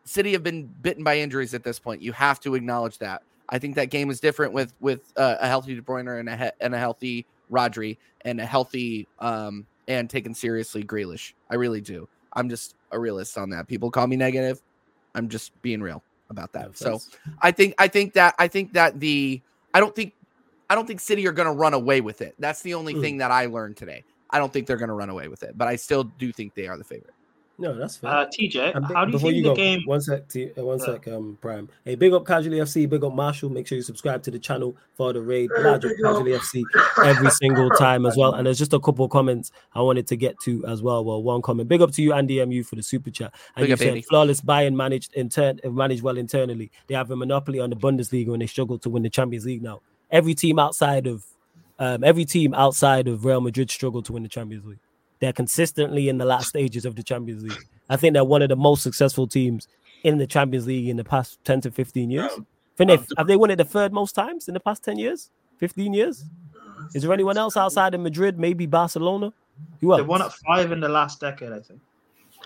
City have been bitten by injuries at this point. You have to acknowledge that. I think that game is different with with uh, a healthy De Bruyne and a he- and a healthy Rodri and a healthy um and taken seriously Grealish. I really do. I'm just a realist on that. People call me negative. I'm just being real about that. So I think I think that I think that the I don't think I don't think City are going to run away with it. That's the only Mm. thing that I learned today. I don't think they're going to run away with it, but I still do think they are the favorite. No, that's fair. Uh, TJ, big- how do you before think you the go, game? one sec, T, uh, one Yeah. sec, um, Prime. Hey, big up Casually FC, big up Marshall. Make sure you subscribe to the channel for the raid. Large up Casually FC every single time as well. And there's just a couple of comments I wanted to get to as well. Well, one comment. Big up to you, Andy MU, for the super chat. And Big you up, said Andy. flawless Bayern managed intern uh, managed well internally. They have a monopoly on the Bundesliga and they struggle to win the Champions League now. Every team outside of um, every team outside of Real Madrid struggle to win the Champions League. They're consistently in the last stages of the Champions League. I think they're one of the most successful teams in the Champions League in the past 10 to 15 years. Um, think um, they have they won it the third most times in the past 10 years, 15 years? Is there anyone else outside of Madrid? Maybe Barcelona? Who else? They won at five in the last decade, I think.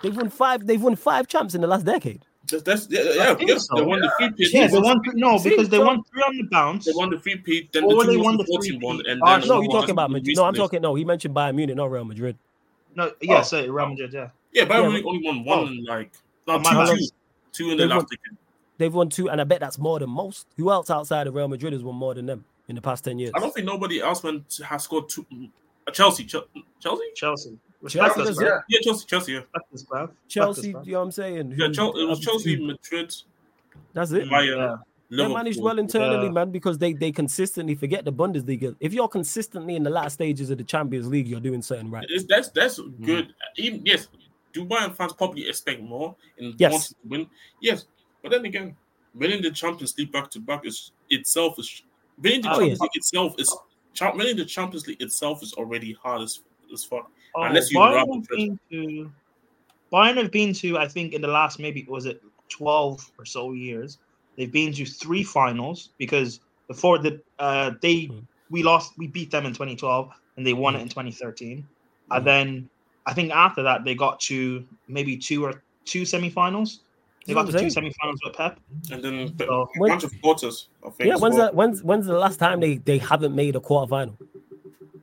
They've won five. They've won five champs in the last decade. That's, that's yeah, yeah, think yeah. so. They won the free pitch. Yeah, they won. No, See, because they so- won three on the bounce. They won the free pitch. Then the they two won won the the one, and Oh, then No, no, you're talking about Madrid. No, I'm talking. No, he mentioned Bayern Munich, not Real Madrid. No, yeah, Oh. sorry, Real Madrid. Yeah, Yeah, Bayern Yeah, Munich only won one Oh. in like no, Am I two, two, two in the They last won- decade. They've won two, and I bet that's more than most. Who else outside of Real Madrid has won more than them in the past 10 years? I don't think nobody else went to, has scored two. Uh, Chelsea, Chel- Chelsea, Chelsea. Respect Chelsea us, does Yeah. yeah, Chelsea, Chelsea, yeah, Respect us, bruv. Respect us, Chelsea, bruv. you know what I'm saying? yeah. Who- Chel- it was Chelsea, Madrid, That's it. Bayern, Yeah. They Liverpool. managed well internally, Yeah. man, because they they consistently forget the Bundesliga. If you're consistently in the last stages of the Champions League, you're doing something right. It's, that's that's Mm-hmm. good. Even yes, Dubai Bayern fans probably expect more in Yes. wanting to win? Yes, but then again, winning the Champions League back to back is itself is winning the Oh, Champions yeah. League itself is cha- winning the Champions League itself is already hard as as fuck. Oh, Unless you Bayern rob have been to Bayern have been to, I think, in the last maybe was it twelve or so years, they've been to three finals because before the uh they Hmm. we lost, we beat them in 2012, and they won it in 2013. And then I think after that they got to maybe two or two semifinals. They got to two semifinals with Pep, and then so, a bunch of quarters. yeah, when's well. the when's when's the last time they they haven't made a quarterfinal?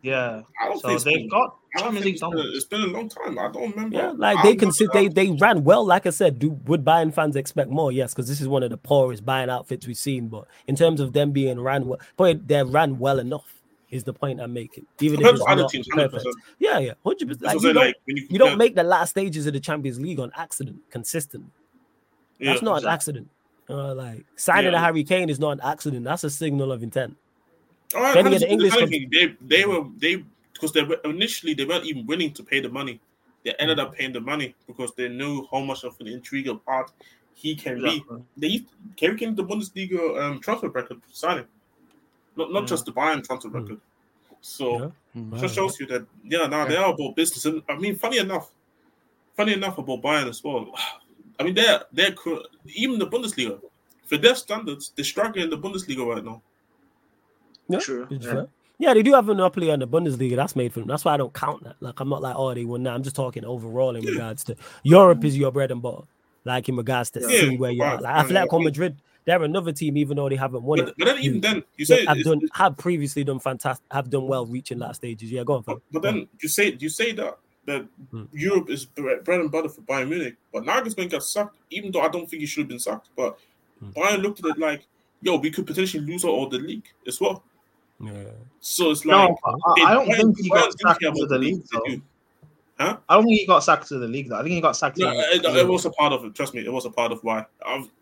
Yeah, I don't so they've got Champions League. It's been, it's been a long time. I don't remember. Yeah, like they consider they they ran well. Like I said, do would Bayern fans expect more? Yes, because this is one of the poorest Bayern outfits we've seen. But in terms of them being ran well, but they ran well enough is the point I'm making. Even if it's not teams, perfect. Yeah, yeah, hundred percent. Like, you, like, you, you don't make the last stages of the Champions League on accident consistently. Yeah, That's not exactly. an accident. Uh, like signing yeah. a Harry Kane is not an accident. That's a signal of intent. All right, the English they they were they because they were, initially they weren't even willing to pay the money. They ended up paying the money because they knew how much of an intriguing part he can exactly. be. They Harry Kane the Bundesliga um, transfer record signing, not not yeah. just the Bayern transfer mm. record. So yeah. just shows you that yeah, now they are about business. And I mean, funny enough, funny enough about Bayern as well. <sighs> I mean, they're they're even the Bundesliga for their standards, they're struggling in the Bundesliga right now. Yeah, True. Yeah. yeah. they do have a monopoly on the Bundesliga. That's made for them. That's why I don't count that. Like, I'm not like, oh, they won now. I'm just talking overall in regards to Europe is your bread and butter. Like in regards to yeah, see where you are. At. Like Atletico Madrid, they're another team, even though they haven't won but, it. But then even then, you say have done have previously done fantastic, have done well reaching last stages. Yeah, go on. But, but then you say you say that that hmm. Europe is bread and butter for Bayern Munich, but Nagelsmann got sucked, even though I don't think he should have been sucked. But hmm. Bayern looked at it like, yo, we could potentially lose out all the league as well. Yeah. So it's like no, I, I don't think he got sacked to the league. Though. Huh? I don't think he got sacked to the league though. I think he got sacked. No, it, it, was a part of it. Trust me, it was a part of why.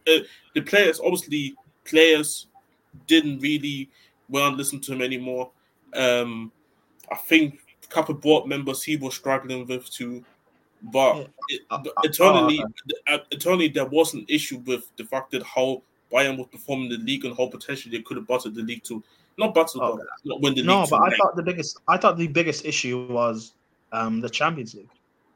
It, the players, obviously, players didn't really well listen to him anymore. Um, I think a couple of board members he was struggling with too. But it, uh, uh, eternally, uh, eternally, there was an issue with the fact that how Bayern was performing the league and how potentially they could have buttered the league to not buttered, oh, not win the no, league. No, but I thought the biggest, I thought the biggest issue was um, the Champions League.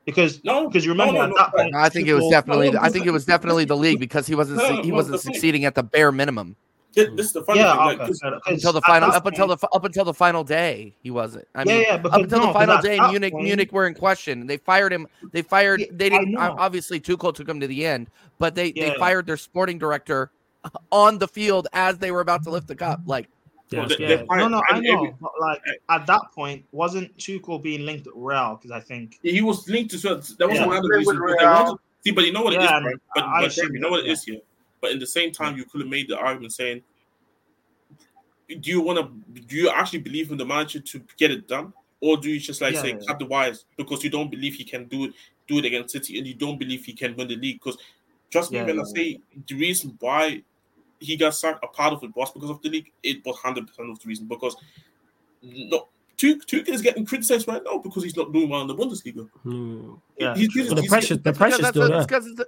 Because no, because you remember no, no, at that point, I think it was definitely I think it was definitely the league because he wasn't <laughs> he wasn't succeeding at the bare minimum. This is the funny yeah, thing, okay. until the final up until the up until the final day he wasn't. I mean, yeah, yeah, because, up until the final day, Munich point, Munich were in question. They fired him. They fired. Yeah, they didn't. Obviously, Tuchel took him to the end, but they yeah. they fired their sporting director <laughs> on the field as they were about to lift the cup. Like yeah, yeah. no, no, I know. But like eh, at that point, wasn't Tuchel being linked to Real? Because I think he was linked to. So That was yeah. one of the reasons. But see, but you know what yeah, it is, right? But, but you know what it is here. But in the same time, you could have made the argument saying, "Do you want to? Do you actually believe in the manager to get it done, or do you just like say cut the wires because you don't believe he can do it, do it against City, and you don't believe he can win the league? Because trust me when I say the reason why he got sacked, a part of it was because of the league. It was hundred percent of the reason because no. Tuchel is getting criticized right now because he's not doing well in the Bundesliga. Hmm. Yeah, he's, he's, the pressure, the pressure still there. Because it's,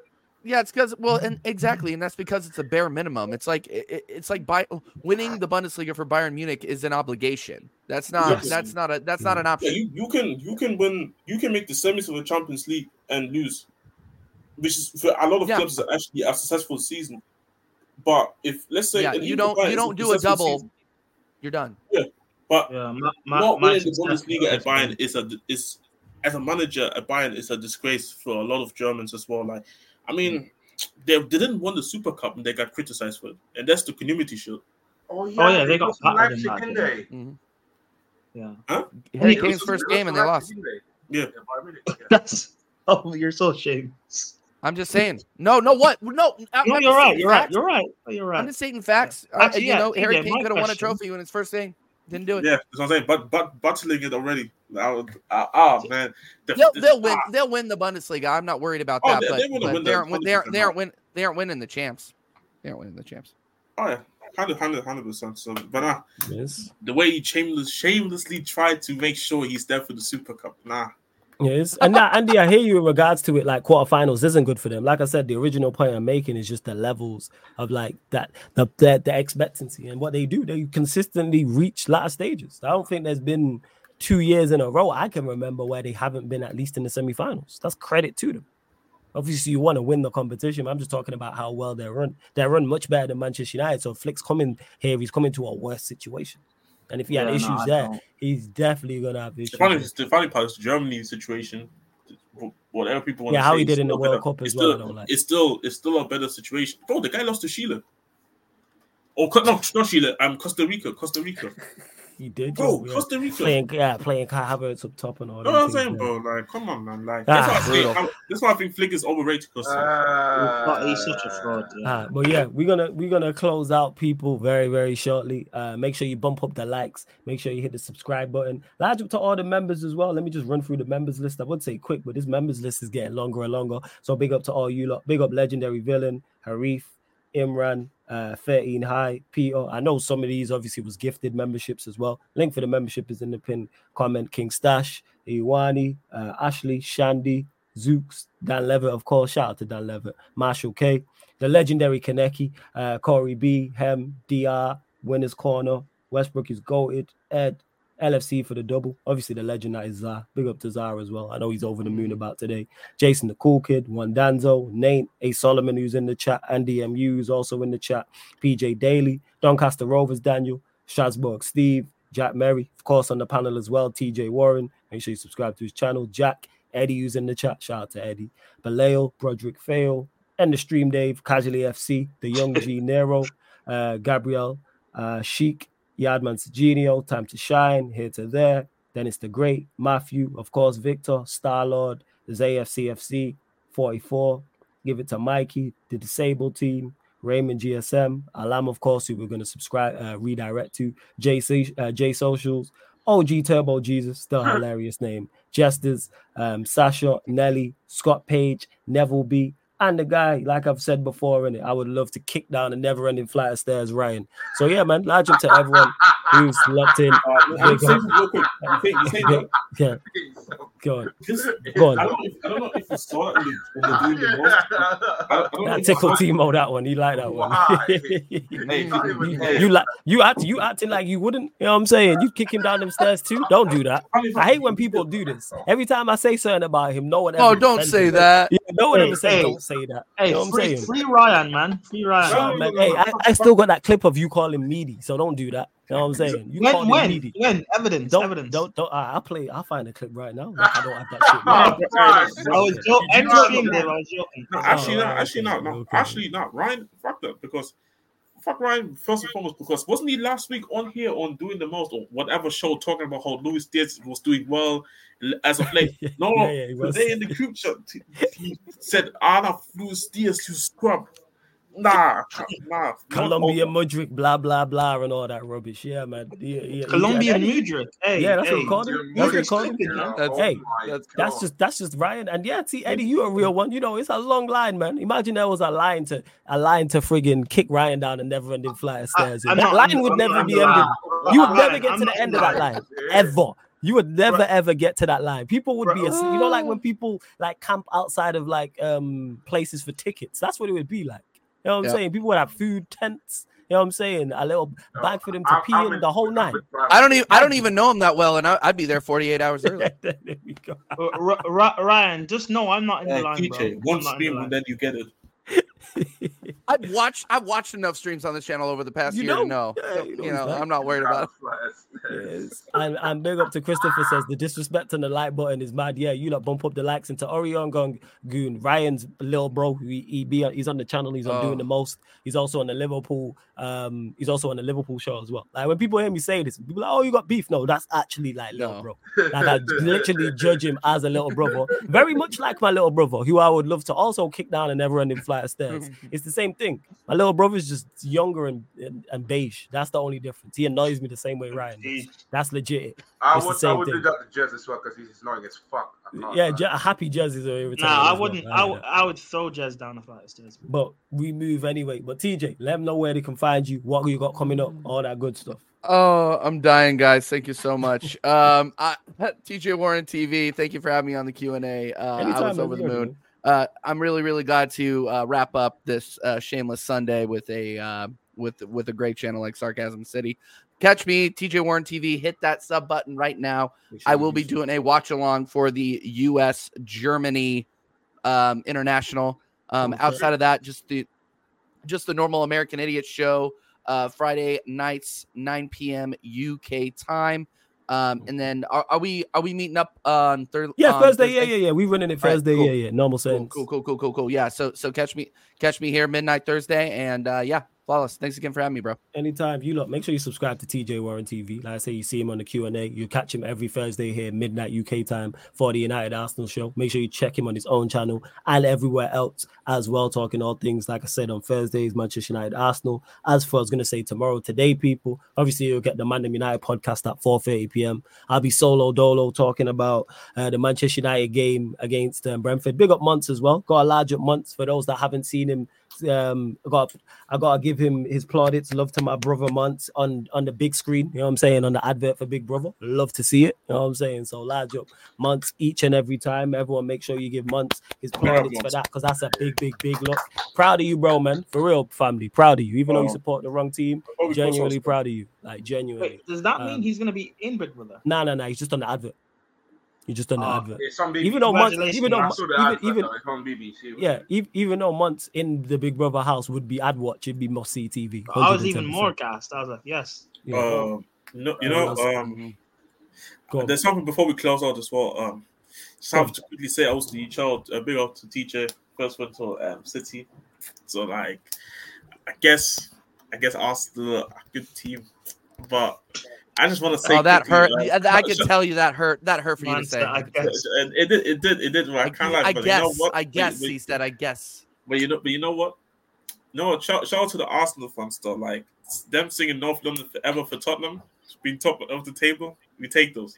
yeah, it's because well, and exactly, and that's because it's a bare minimum. It's like it, it's like by winning the Bundesliga for Bayern Munich is an obligation. That's not yes. that's not a that's not an option. Yeah, you, you can you can win you can make the semis of the Champions League and lose, which is for a lot of yeah. clubs is actually a successful season. But if let's say yeah, you don't you don't do a double, season, you're done. Yeah, but yeah, my, my, not winning the Bundesliga at Bayern is a is as a manager at Bayern is a disgrace for a lot of Germans as well. Like, I mean, mm. they, they didn't win the Super Cup and they got criticized for it, and that's the community shield. Oh yeah, oh, yeah they got Leipzig, didn't they? Mm-hmm. Yeah. Huh? Harry Kane's first game and they lost. Yeah. <laughs> That's oh, you're so ashamed. I'm just saying. No, no, what? No, I'm no you're right. You're right. You're right. You're right. I'm just stating facts. Uh, Actually, uh, you know, Harry Kane could have won a trophy when his first thing. Didn't do it. Yeah, that's what I'm saying. But but Bundesliga it already. Oh uh, man, the, they'll, they'll win. Ah. They'll win the Bundesliga. I'm not worried about oh, that. They, but, they, but they, aren't, they aren't. They aren't win. They aren't winning the champs. They aren't winning the champs. Oh yeah, hundred, hundred, hundred percent. So, but uh, yes. the way he shameless, shamelessly tried to make sure he's there for the Super Cup. Nah, Yes, and now Andy, I hear you in regards to it. Like quarterfinals isn't good for them. Like I said, the original point I'm making is just the levels of like that, the the, the expectancy and what they do. They consistently reach latter stages. I don't think there's been two years in a row I can remember where they haven't been at least in the semifinals. That's credit to them. Obviously, you want to win the competition. I'm just talking about how well they run. They run much better than Manchester United. So Flick's coming here. He's coming to a worse situation. And if he had issues no, there, he's definitely gonna have issues. The funny, the funny part is the Germany situation. Whatever people want to do. yeah, to how say, he did in the World Cup as it's well. Still, like. It's still it's still a better situation. Bro, the guy lost to Sheila. Oh, no, not Sheila. I'm um, Costa Rica. Costa Rica. <laughs> He did, bro. Yeah. Costa Rica playing, yeah, playing Kai Havertz up top and all. You know what I'm saying, bro? Like, come on, man. Like, ah, that's, why I think, that's why I think Flick is overrated. Because uh, he's such a fraud. Yeah. Ah, but yeah, we're gonna we're gonna close out people very very shortly. Uh, make sure you bump up the likes. Make sure you hit the subscribe button. Large up to all the members as well. Let me just run through the members list. I would say quick, but this members list is getting longer and longer. So big up to all you lot. Big up legendary villain Harif, Imran, uh, 13 High, Peter. I know some of these obviously was gifted memberships as well. Link for the membership is in the pin comment. King Stash, Iwani, uh, Ashley, Shandy, Zooks, Dan Levitt, of course. Shout out to Dan Levitt, Marshall K, the legendary Kaneki, uh, Corey B, Hem, DR, Winners Corner, Westbrook is goated, Ed, LFC for the double. Obviously, the legend that is Zar. Big up to Zar as well. I know he's over the moon about today. Jason, the cool kid, Juan Danzo, Nate, A. Solomon, who's in the chat, Andy MU is also in the chat, PJ Daly, Doncaster Rovers, Daniel, Strasbourg, Steve, Jack Merry, of course, on the panel as well, TJ Warren. Make sure you subscribe to his channel. Jack, Eddie, who's in the chat. Shout out to Eddie. Baleo, Broderick Fail, and the stream Dave, Casually FC, the young <laughs> G Nero, uh, Gabriel, uh, Sheik, Yardman's Genio, Time to Shine, Here to There. Then it's the Great, Matthew, of course, Victor, Star Lord, the AFCFC, 44. Give it to Mikey, the Disabled Team, Raymond GSM, Alam, of course, who we're going to subscribe, uh, redirect to, J, uh, J Socials, OG Turbo Jesus, still <laughs> hilarious name, Jesters, um, Sasha, Nelly, Scott Page, Neville B, and the guy, like I've said before, in it, I would love to kick down a never ending flight of stairs, Ryan. So yeah, man, large up to everyone who's locked in. <laughs> <laughs> yeah. Go on. Just, Go on. I don't, I don't know if you saw it when they're doing the most. That tickle Timo, that one. He like that one. you, <laughs> you like you act you acting like you wouldn't. You know what I'm saying? You kick him down them stairs too. Don't do that. I hate when people do this. Every time I say something about him, no one. oh, don't say that. Yeah, no one ever say hey, don't say that. Hey, you know free, free Ryan, man. Free Ryan. Oh, man. Hey, I, I still got that clip of you calling meaty, so don't do that. You know what I'm saying? You when, when, when? Evidence, don't, evidence. Don't, don't, I, will play, I'll find a clip right now. Like, I don't have that <laughs> shit. I was <laughs> joking. I was joking. No, actually, not, oh, actually, not, no, actually, not. Ryan, fuck that, because fuck Ryan, first and foremost, because wasn't he last week on here on doing the most or whatever show talking about how Luis Diaz was doing well as of <laughs> late? No, no, yeah, yeah, today in the group chat, he said, Anna Luis Diaz, you scrub. Nah, nah. Colombia Mudryk, blah blah blah, and all that rubbish. Yeah, man. Yeah, yeah. Colombia yeah, Mudryk. Hey, yeah, that's hey, what we called him. That's what we called him. hey, that's, that's just that's just Ryan. And yeah, see, Eddie, you a real one. You know, it's a long line, man. Imagine there was a line to a line to friggin' kick Ryan down a never ending flight of stairs. I, that not, line I'm, would I'm, never I'm, be ended. You would never get to the end of that line ever. You would never right. ever get to that line. People would be, asleep. you know, like when people like camp outside of like um places for tickets. That's what it would be like. You know what I'm saying? People would have food tents. You know what I'm saying? A little bag for them to pee in the whole night. <laughs> I don't even I don't even know him that well, and I, would be there 48 hours <laughs> early. there we go. Uh, Ryan, just know I'm not in the line. PJ, one stream and then you get it. <laughs> I've watched I've watched enough streams on this channel over the past you year know, to know. Yeah, you know, you know I'm not worried about it. Yes. <laughs> And, and big up to Christopher says the disrespect on the like button is mad. Yeah, you like bump up the likes into Orion Gong Goon, Ryan's little bro. He, he be he's on the channel, he's on oh. doing the most. He's also on the Liverpool, um, he's also on the Liverpool show as well. Like when people hear me say this, people like, Oh, you got beef. No, that's actually like little no. bro. Like I <laughs> literally judge him as a little brother. Very much like my little brother, who I would love to also kick down a never ending flight of stairs. It's the same thing. My little brother's just younger and, and, and beige. That's the only difference. He annoys me the same way Ryan does. That's legit. I would, I would do that to Jez as well because he's annoying as fuck. Yeah, Je- happy Jez is every time. Nah, I wouldn't. Well. I, w- I would throw Jez down the flight of stairs. But we move anyway. But TJ, let them know where they can find you, what you got coming up, all that good stuff. Oh, I'm dying, guys. Thank you so much. <laughs> um, I, TJ Warren TV. Thank you for having me on the Q and A. Uh, I was over the moon uh, I'm really really glad to uh, wrap up this uh, shameless Sunday with a uh, with with a great channel like Sarcasm City. Catch me, TJ Warren TV. Hit that sub button right now. I will be doing a watch along for the U.S. Germany um, international. Um, outside of that, just the just the normal American Idiot show. uh, Friday nights, 9 p.m. UK time. Um, and then are, are we are we meeting up on third? Yeah, Thursday, Thursday. Yeah, yeah, yeah. We running it Thursday. Right, cool. Yeah, yeah. Normal sense. Cool, cool, cool, cool, cool. Yeah. So so catch me catch me here midnight Thursday, and uh, yeah, Flawless. Thanks again for having me, bro. Anytime. You look, make sure you subscribe to TJ Warren TV. Like I say, you see him on the Q&A. You catch him every Thursday here, midnight UK time for the United Arsenal show. Make sure you check him on his own channel and everywhere else as well, talking all things, like I said, on Thursdays, Manchester United Arsenal. As for I was to say tomorrow, today, people, obviously you'll get the Mandem United podcast at 4.30 p.m. I'll be solo dolo talking about uh, the Manchester United game against um, Brentford. Big up months as well. Got a large up months for those that haven't seen him um I got I gotta give him his plaudits. Love to my brother months on on the big screen. You know what I'm saying? On the advert for Big Brother. Love to see it. You know what I'm saying? So large up months each and every time. Everyone make sure you give months his plaudits for that because that's a big, big, big look. Proud of you, bro, man. For real, family. Proud of you. Even though you support the wrong team, genuinely proud of you. Like genuinely. Wait, does that mean um, he's gonna be in Big Brother? No, no, no. He's just on the advert. You just done the uh, advert. Even though months, even though even, even BBC, yeah, even, even though months in the Big Brother house would be ad watch, it'd be must see TV. I was even more cast. I was like, yes. Yeah. Um, no, you know, um, there's something before we close out as well. Um, just have to quickly say, also, you child, a big up to teacher first went to um, City. So like, I guess, I guess Arsenal a good team, but I just want to oh, say. Oh, that hurt. You, like, I can tell you that hurt. That hurt for you to say. I guess. It, it did. It did. It did. I kind of like. I guess. You know what? I guess he said. I guess. But you know. But you know what? No. Shout, shout out to the Arsenal fans though. Like them singing North London forever for Tottenham, being top of the table. We take those.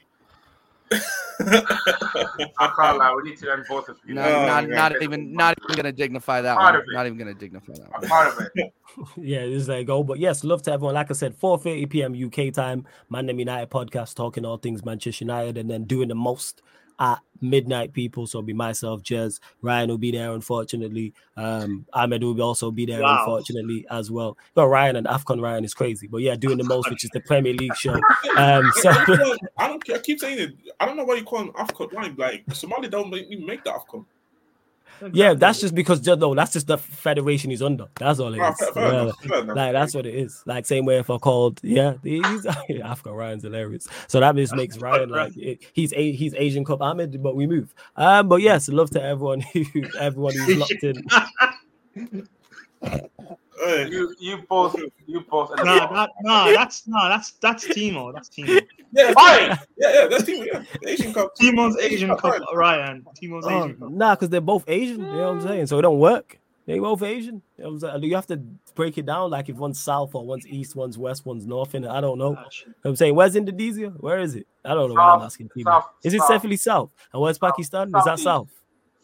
<laughs> I can't lie. We need to end both of you. No, oh, not, not even not even gonna dignify that part one. Not even gonna dignify that one. Part of it. <laughs> yeah, this is like go. But yes, love to everyone. Like I said, 4:30 p.m. UK time, Mandem United podcast, talking all things Manchester United, and then doing the most at midnight, people. So be myself, Jez, Ryan will be there, unfortunately. Um, Ahmed will also be there, wow. unfortunately, as well. But Ryan and Afcon Ryan is crazy, but yeah, doing the most, which is the Premier League show. <laughs> Um, so I don't. I keep saying it. I don't know why you call him Afcon Ryan. Like Somali don't make, me make the Afcon. Exactly. Yeah, that's just because no, that's just the federation he's under. That's all it is. Fair, fair yeah, enough, fair like that's what it is. Like same way if I called, yeah, he's <laughs> Africa Ryan's hilarious. So that just makes Ryan like he's a he's Asian Cup Ahmed, but we move. Um, but yes, love to everyone <laughs> who everyone who's <laughs> locked in. You you both you both. No, that, no, that's no, that's that's Timo. That's Timo. Yeah, right. Yeah, yeah, that's Timo. Yeah, Asian Cup. Timo's Asian Cup. Right. Ryan. Timo's oh, Asian Cup. Nah, because they're both Asian. You know what I'm saying? So it don't work. They both Asian. You, know what I'm saying? you have to break it down like if one's south or one's east, one's west, one's north. And I don't know. You know I'm saying, where's Indonesia? Where is it? I don't know. South, I'm asking people. South, is it south. definitely south? And where's Pakistan? South, is that south?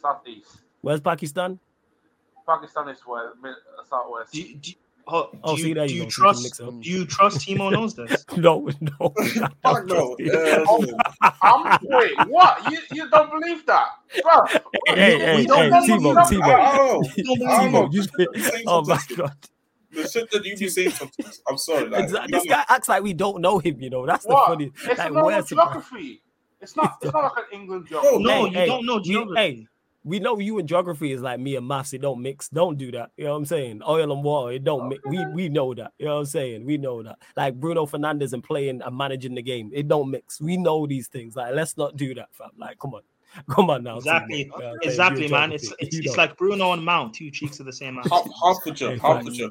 Southeast. Where's Pakistan? Pakistan is where uh, southwest. Do, do, oh, oh you, see, there you, do you trust? Do you trust Timo <laughs> knows this? no, no. <laughs> Fuck no. I'm, wait, what? You you don't believe that, bro? Hey, hey, hey, Timo, Timo, Timo, you, oh my god. The shit that you be saying <laughs> sometimes. I'm sorry. Like, exactly. This guy acts like we don't know him. You know, that's the funny. It's like, not geography. It's not. It's not like an England geography. No, you don't know geography. Hey, we know you and geography is like me and maths. It don't mix. Don't do that. You know what I'm saying? Oil and water. It don't mix. We we know that. You know what I'm saying? We know that. Like Bruno Fernandes and playing and managing the game. It don't mix. We know these things. Like let's not do that, fam. Like come on. <laughs> Come on now. Exactly. exactly, man. It's it's, it's like Bruno and Mount, two cheeks of the same mouth. Hertfordshire. Hertfordshire.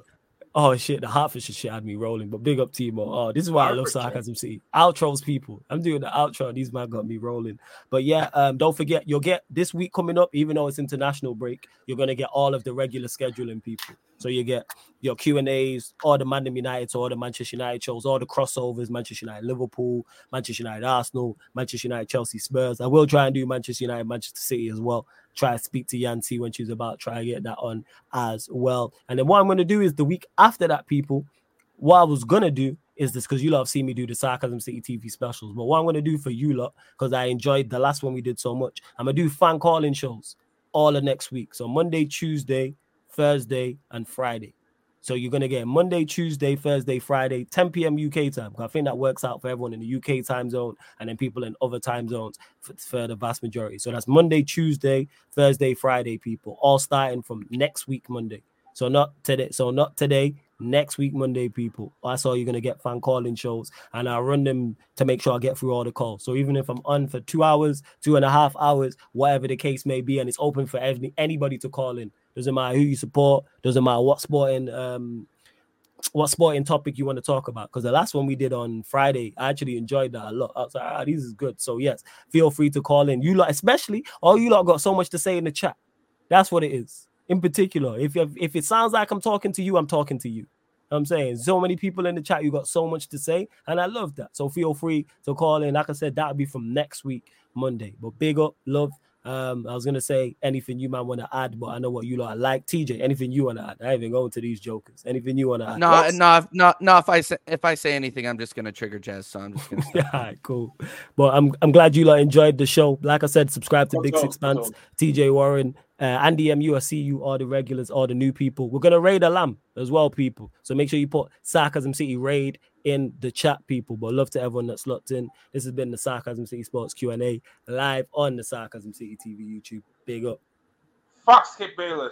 Oh shit, the Hertfordshire shit had me rolling. But big up Timo. Oh, this is why I love sarcasm city. Outros people. I'm doing the outro. These man got me rolling. But yeah, um, don't forget you'll get this week coming up, even though it's international break, you're gonna get all of the regular scheduling people. So you get your Q and A's, all the Mandem United, all the Manchester United shows, all the crossovers, Manchester United, Liverpool, Manchester United, Arsenal, Manchester United, Chelsea, Spurs. I will try and do Manchester United, Manchester City as well try to speak to Yancy when she's about try to get that on as well. And then what I'm going to do is the week after that, people, what I was going to do is this because you lot have seen me do the Sarcasm City TV specials. But what I'm going to do for you lot, because I enjoyed the last one we did so much, I'm to do fan calling shows all the next week. So Monday, Tuesday, Thursday, and Friday. So you're gonna get Monday, Tuesday, Thursday, Friday, 10 p.m. UK time. I think that works out for everyone in the UK time zone and then people in other time zones for, for, the vast majority. So that's Monday, Tuesday, Thursday, Friday, people, all starting from next week, Monday. So not today. So not today. next week Monday, people. That's all you're gonna get fan calling shows, and I run them to make sure I get through all the calls. So even if I'm on for two hours, two and a half hours, whatever the case may be, and it's open for any, anybody to call in. Doesn't matter who you support. Doesn't matter what sporting um what sporting topic you want to talk about. Because the last one we did on Friday, I actually enjoyed that a lot. I was like, ah, this is good. So yes, feel free to call in. You lot, especially all you lot got so much to say in the chat. That's what it is. In particular, if you if it sounds like I'm talking to you, I'm talking to you. I'm saying so many people in the chat, you got so much to say, and I love that. So feel free to call in. Like I said, that'll be from next week, Monday. But big up, love, um, I was gonna say anything you might want to add, but I know what you lot like. TJ, anything you want to add? I ain't even going to these jokers. Anything you want to add? No, no, no, no. If I say if I say anything, I'm just gonna trigger Jez. So I'm just gonna. <laughs> yeah, cool. But I'm I'm glad you lot enjoyed the show. Like I said, subscribe to Big Six Pants, TJ Warren, uh, Andy MU. I see you, all the regulars, all the new people. We're gonna raid a lamb as well, people. So make sure you put Sarcasm City raid in the chat, people. But love to everyone that's locked in. This has been the Sarcasm City Sports Q and A live on the Sarcasm City TV YouTube. Big up. Fuck Skip Bayless.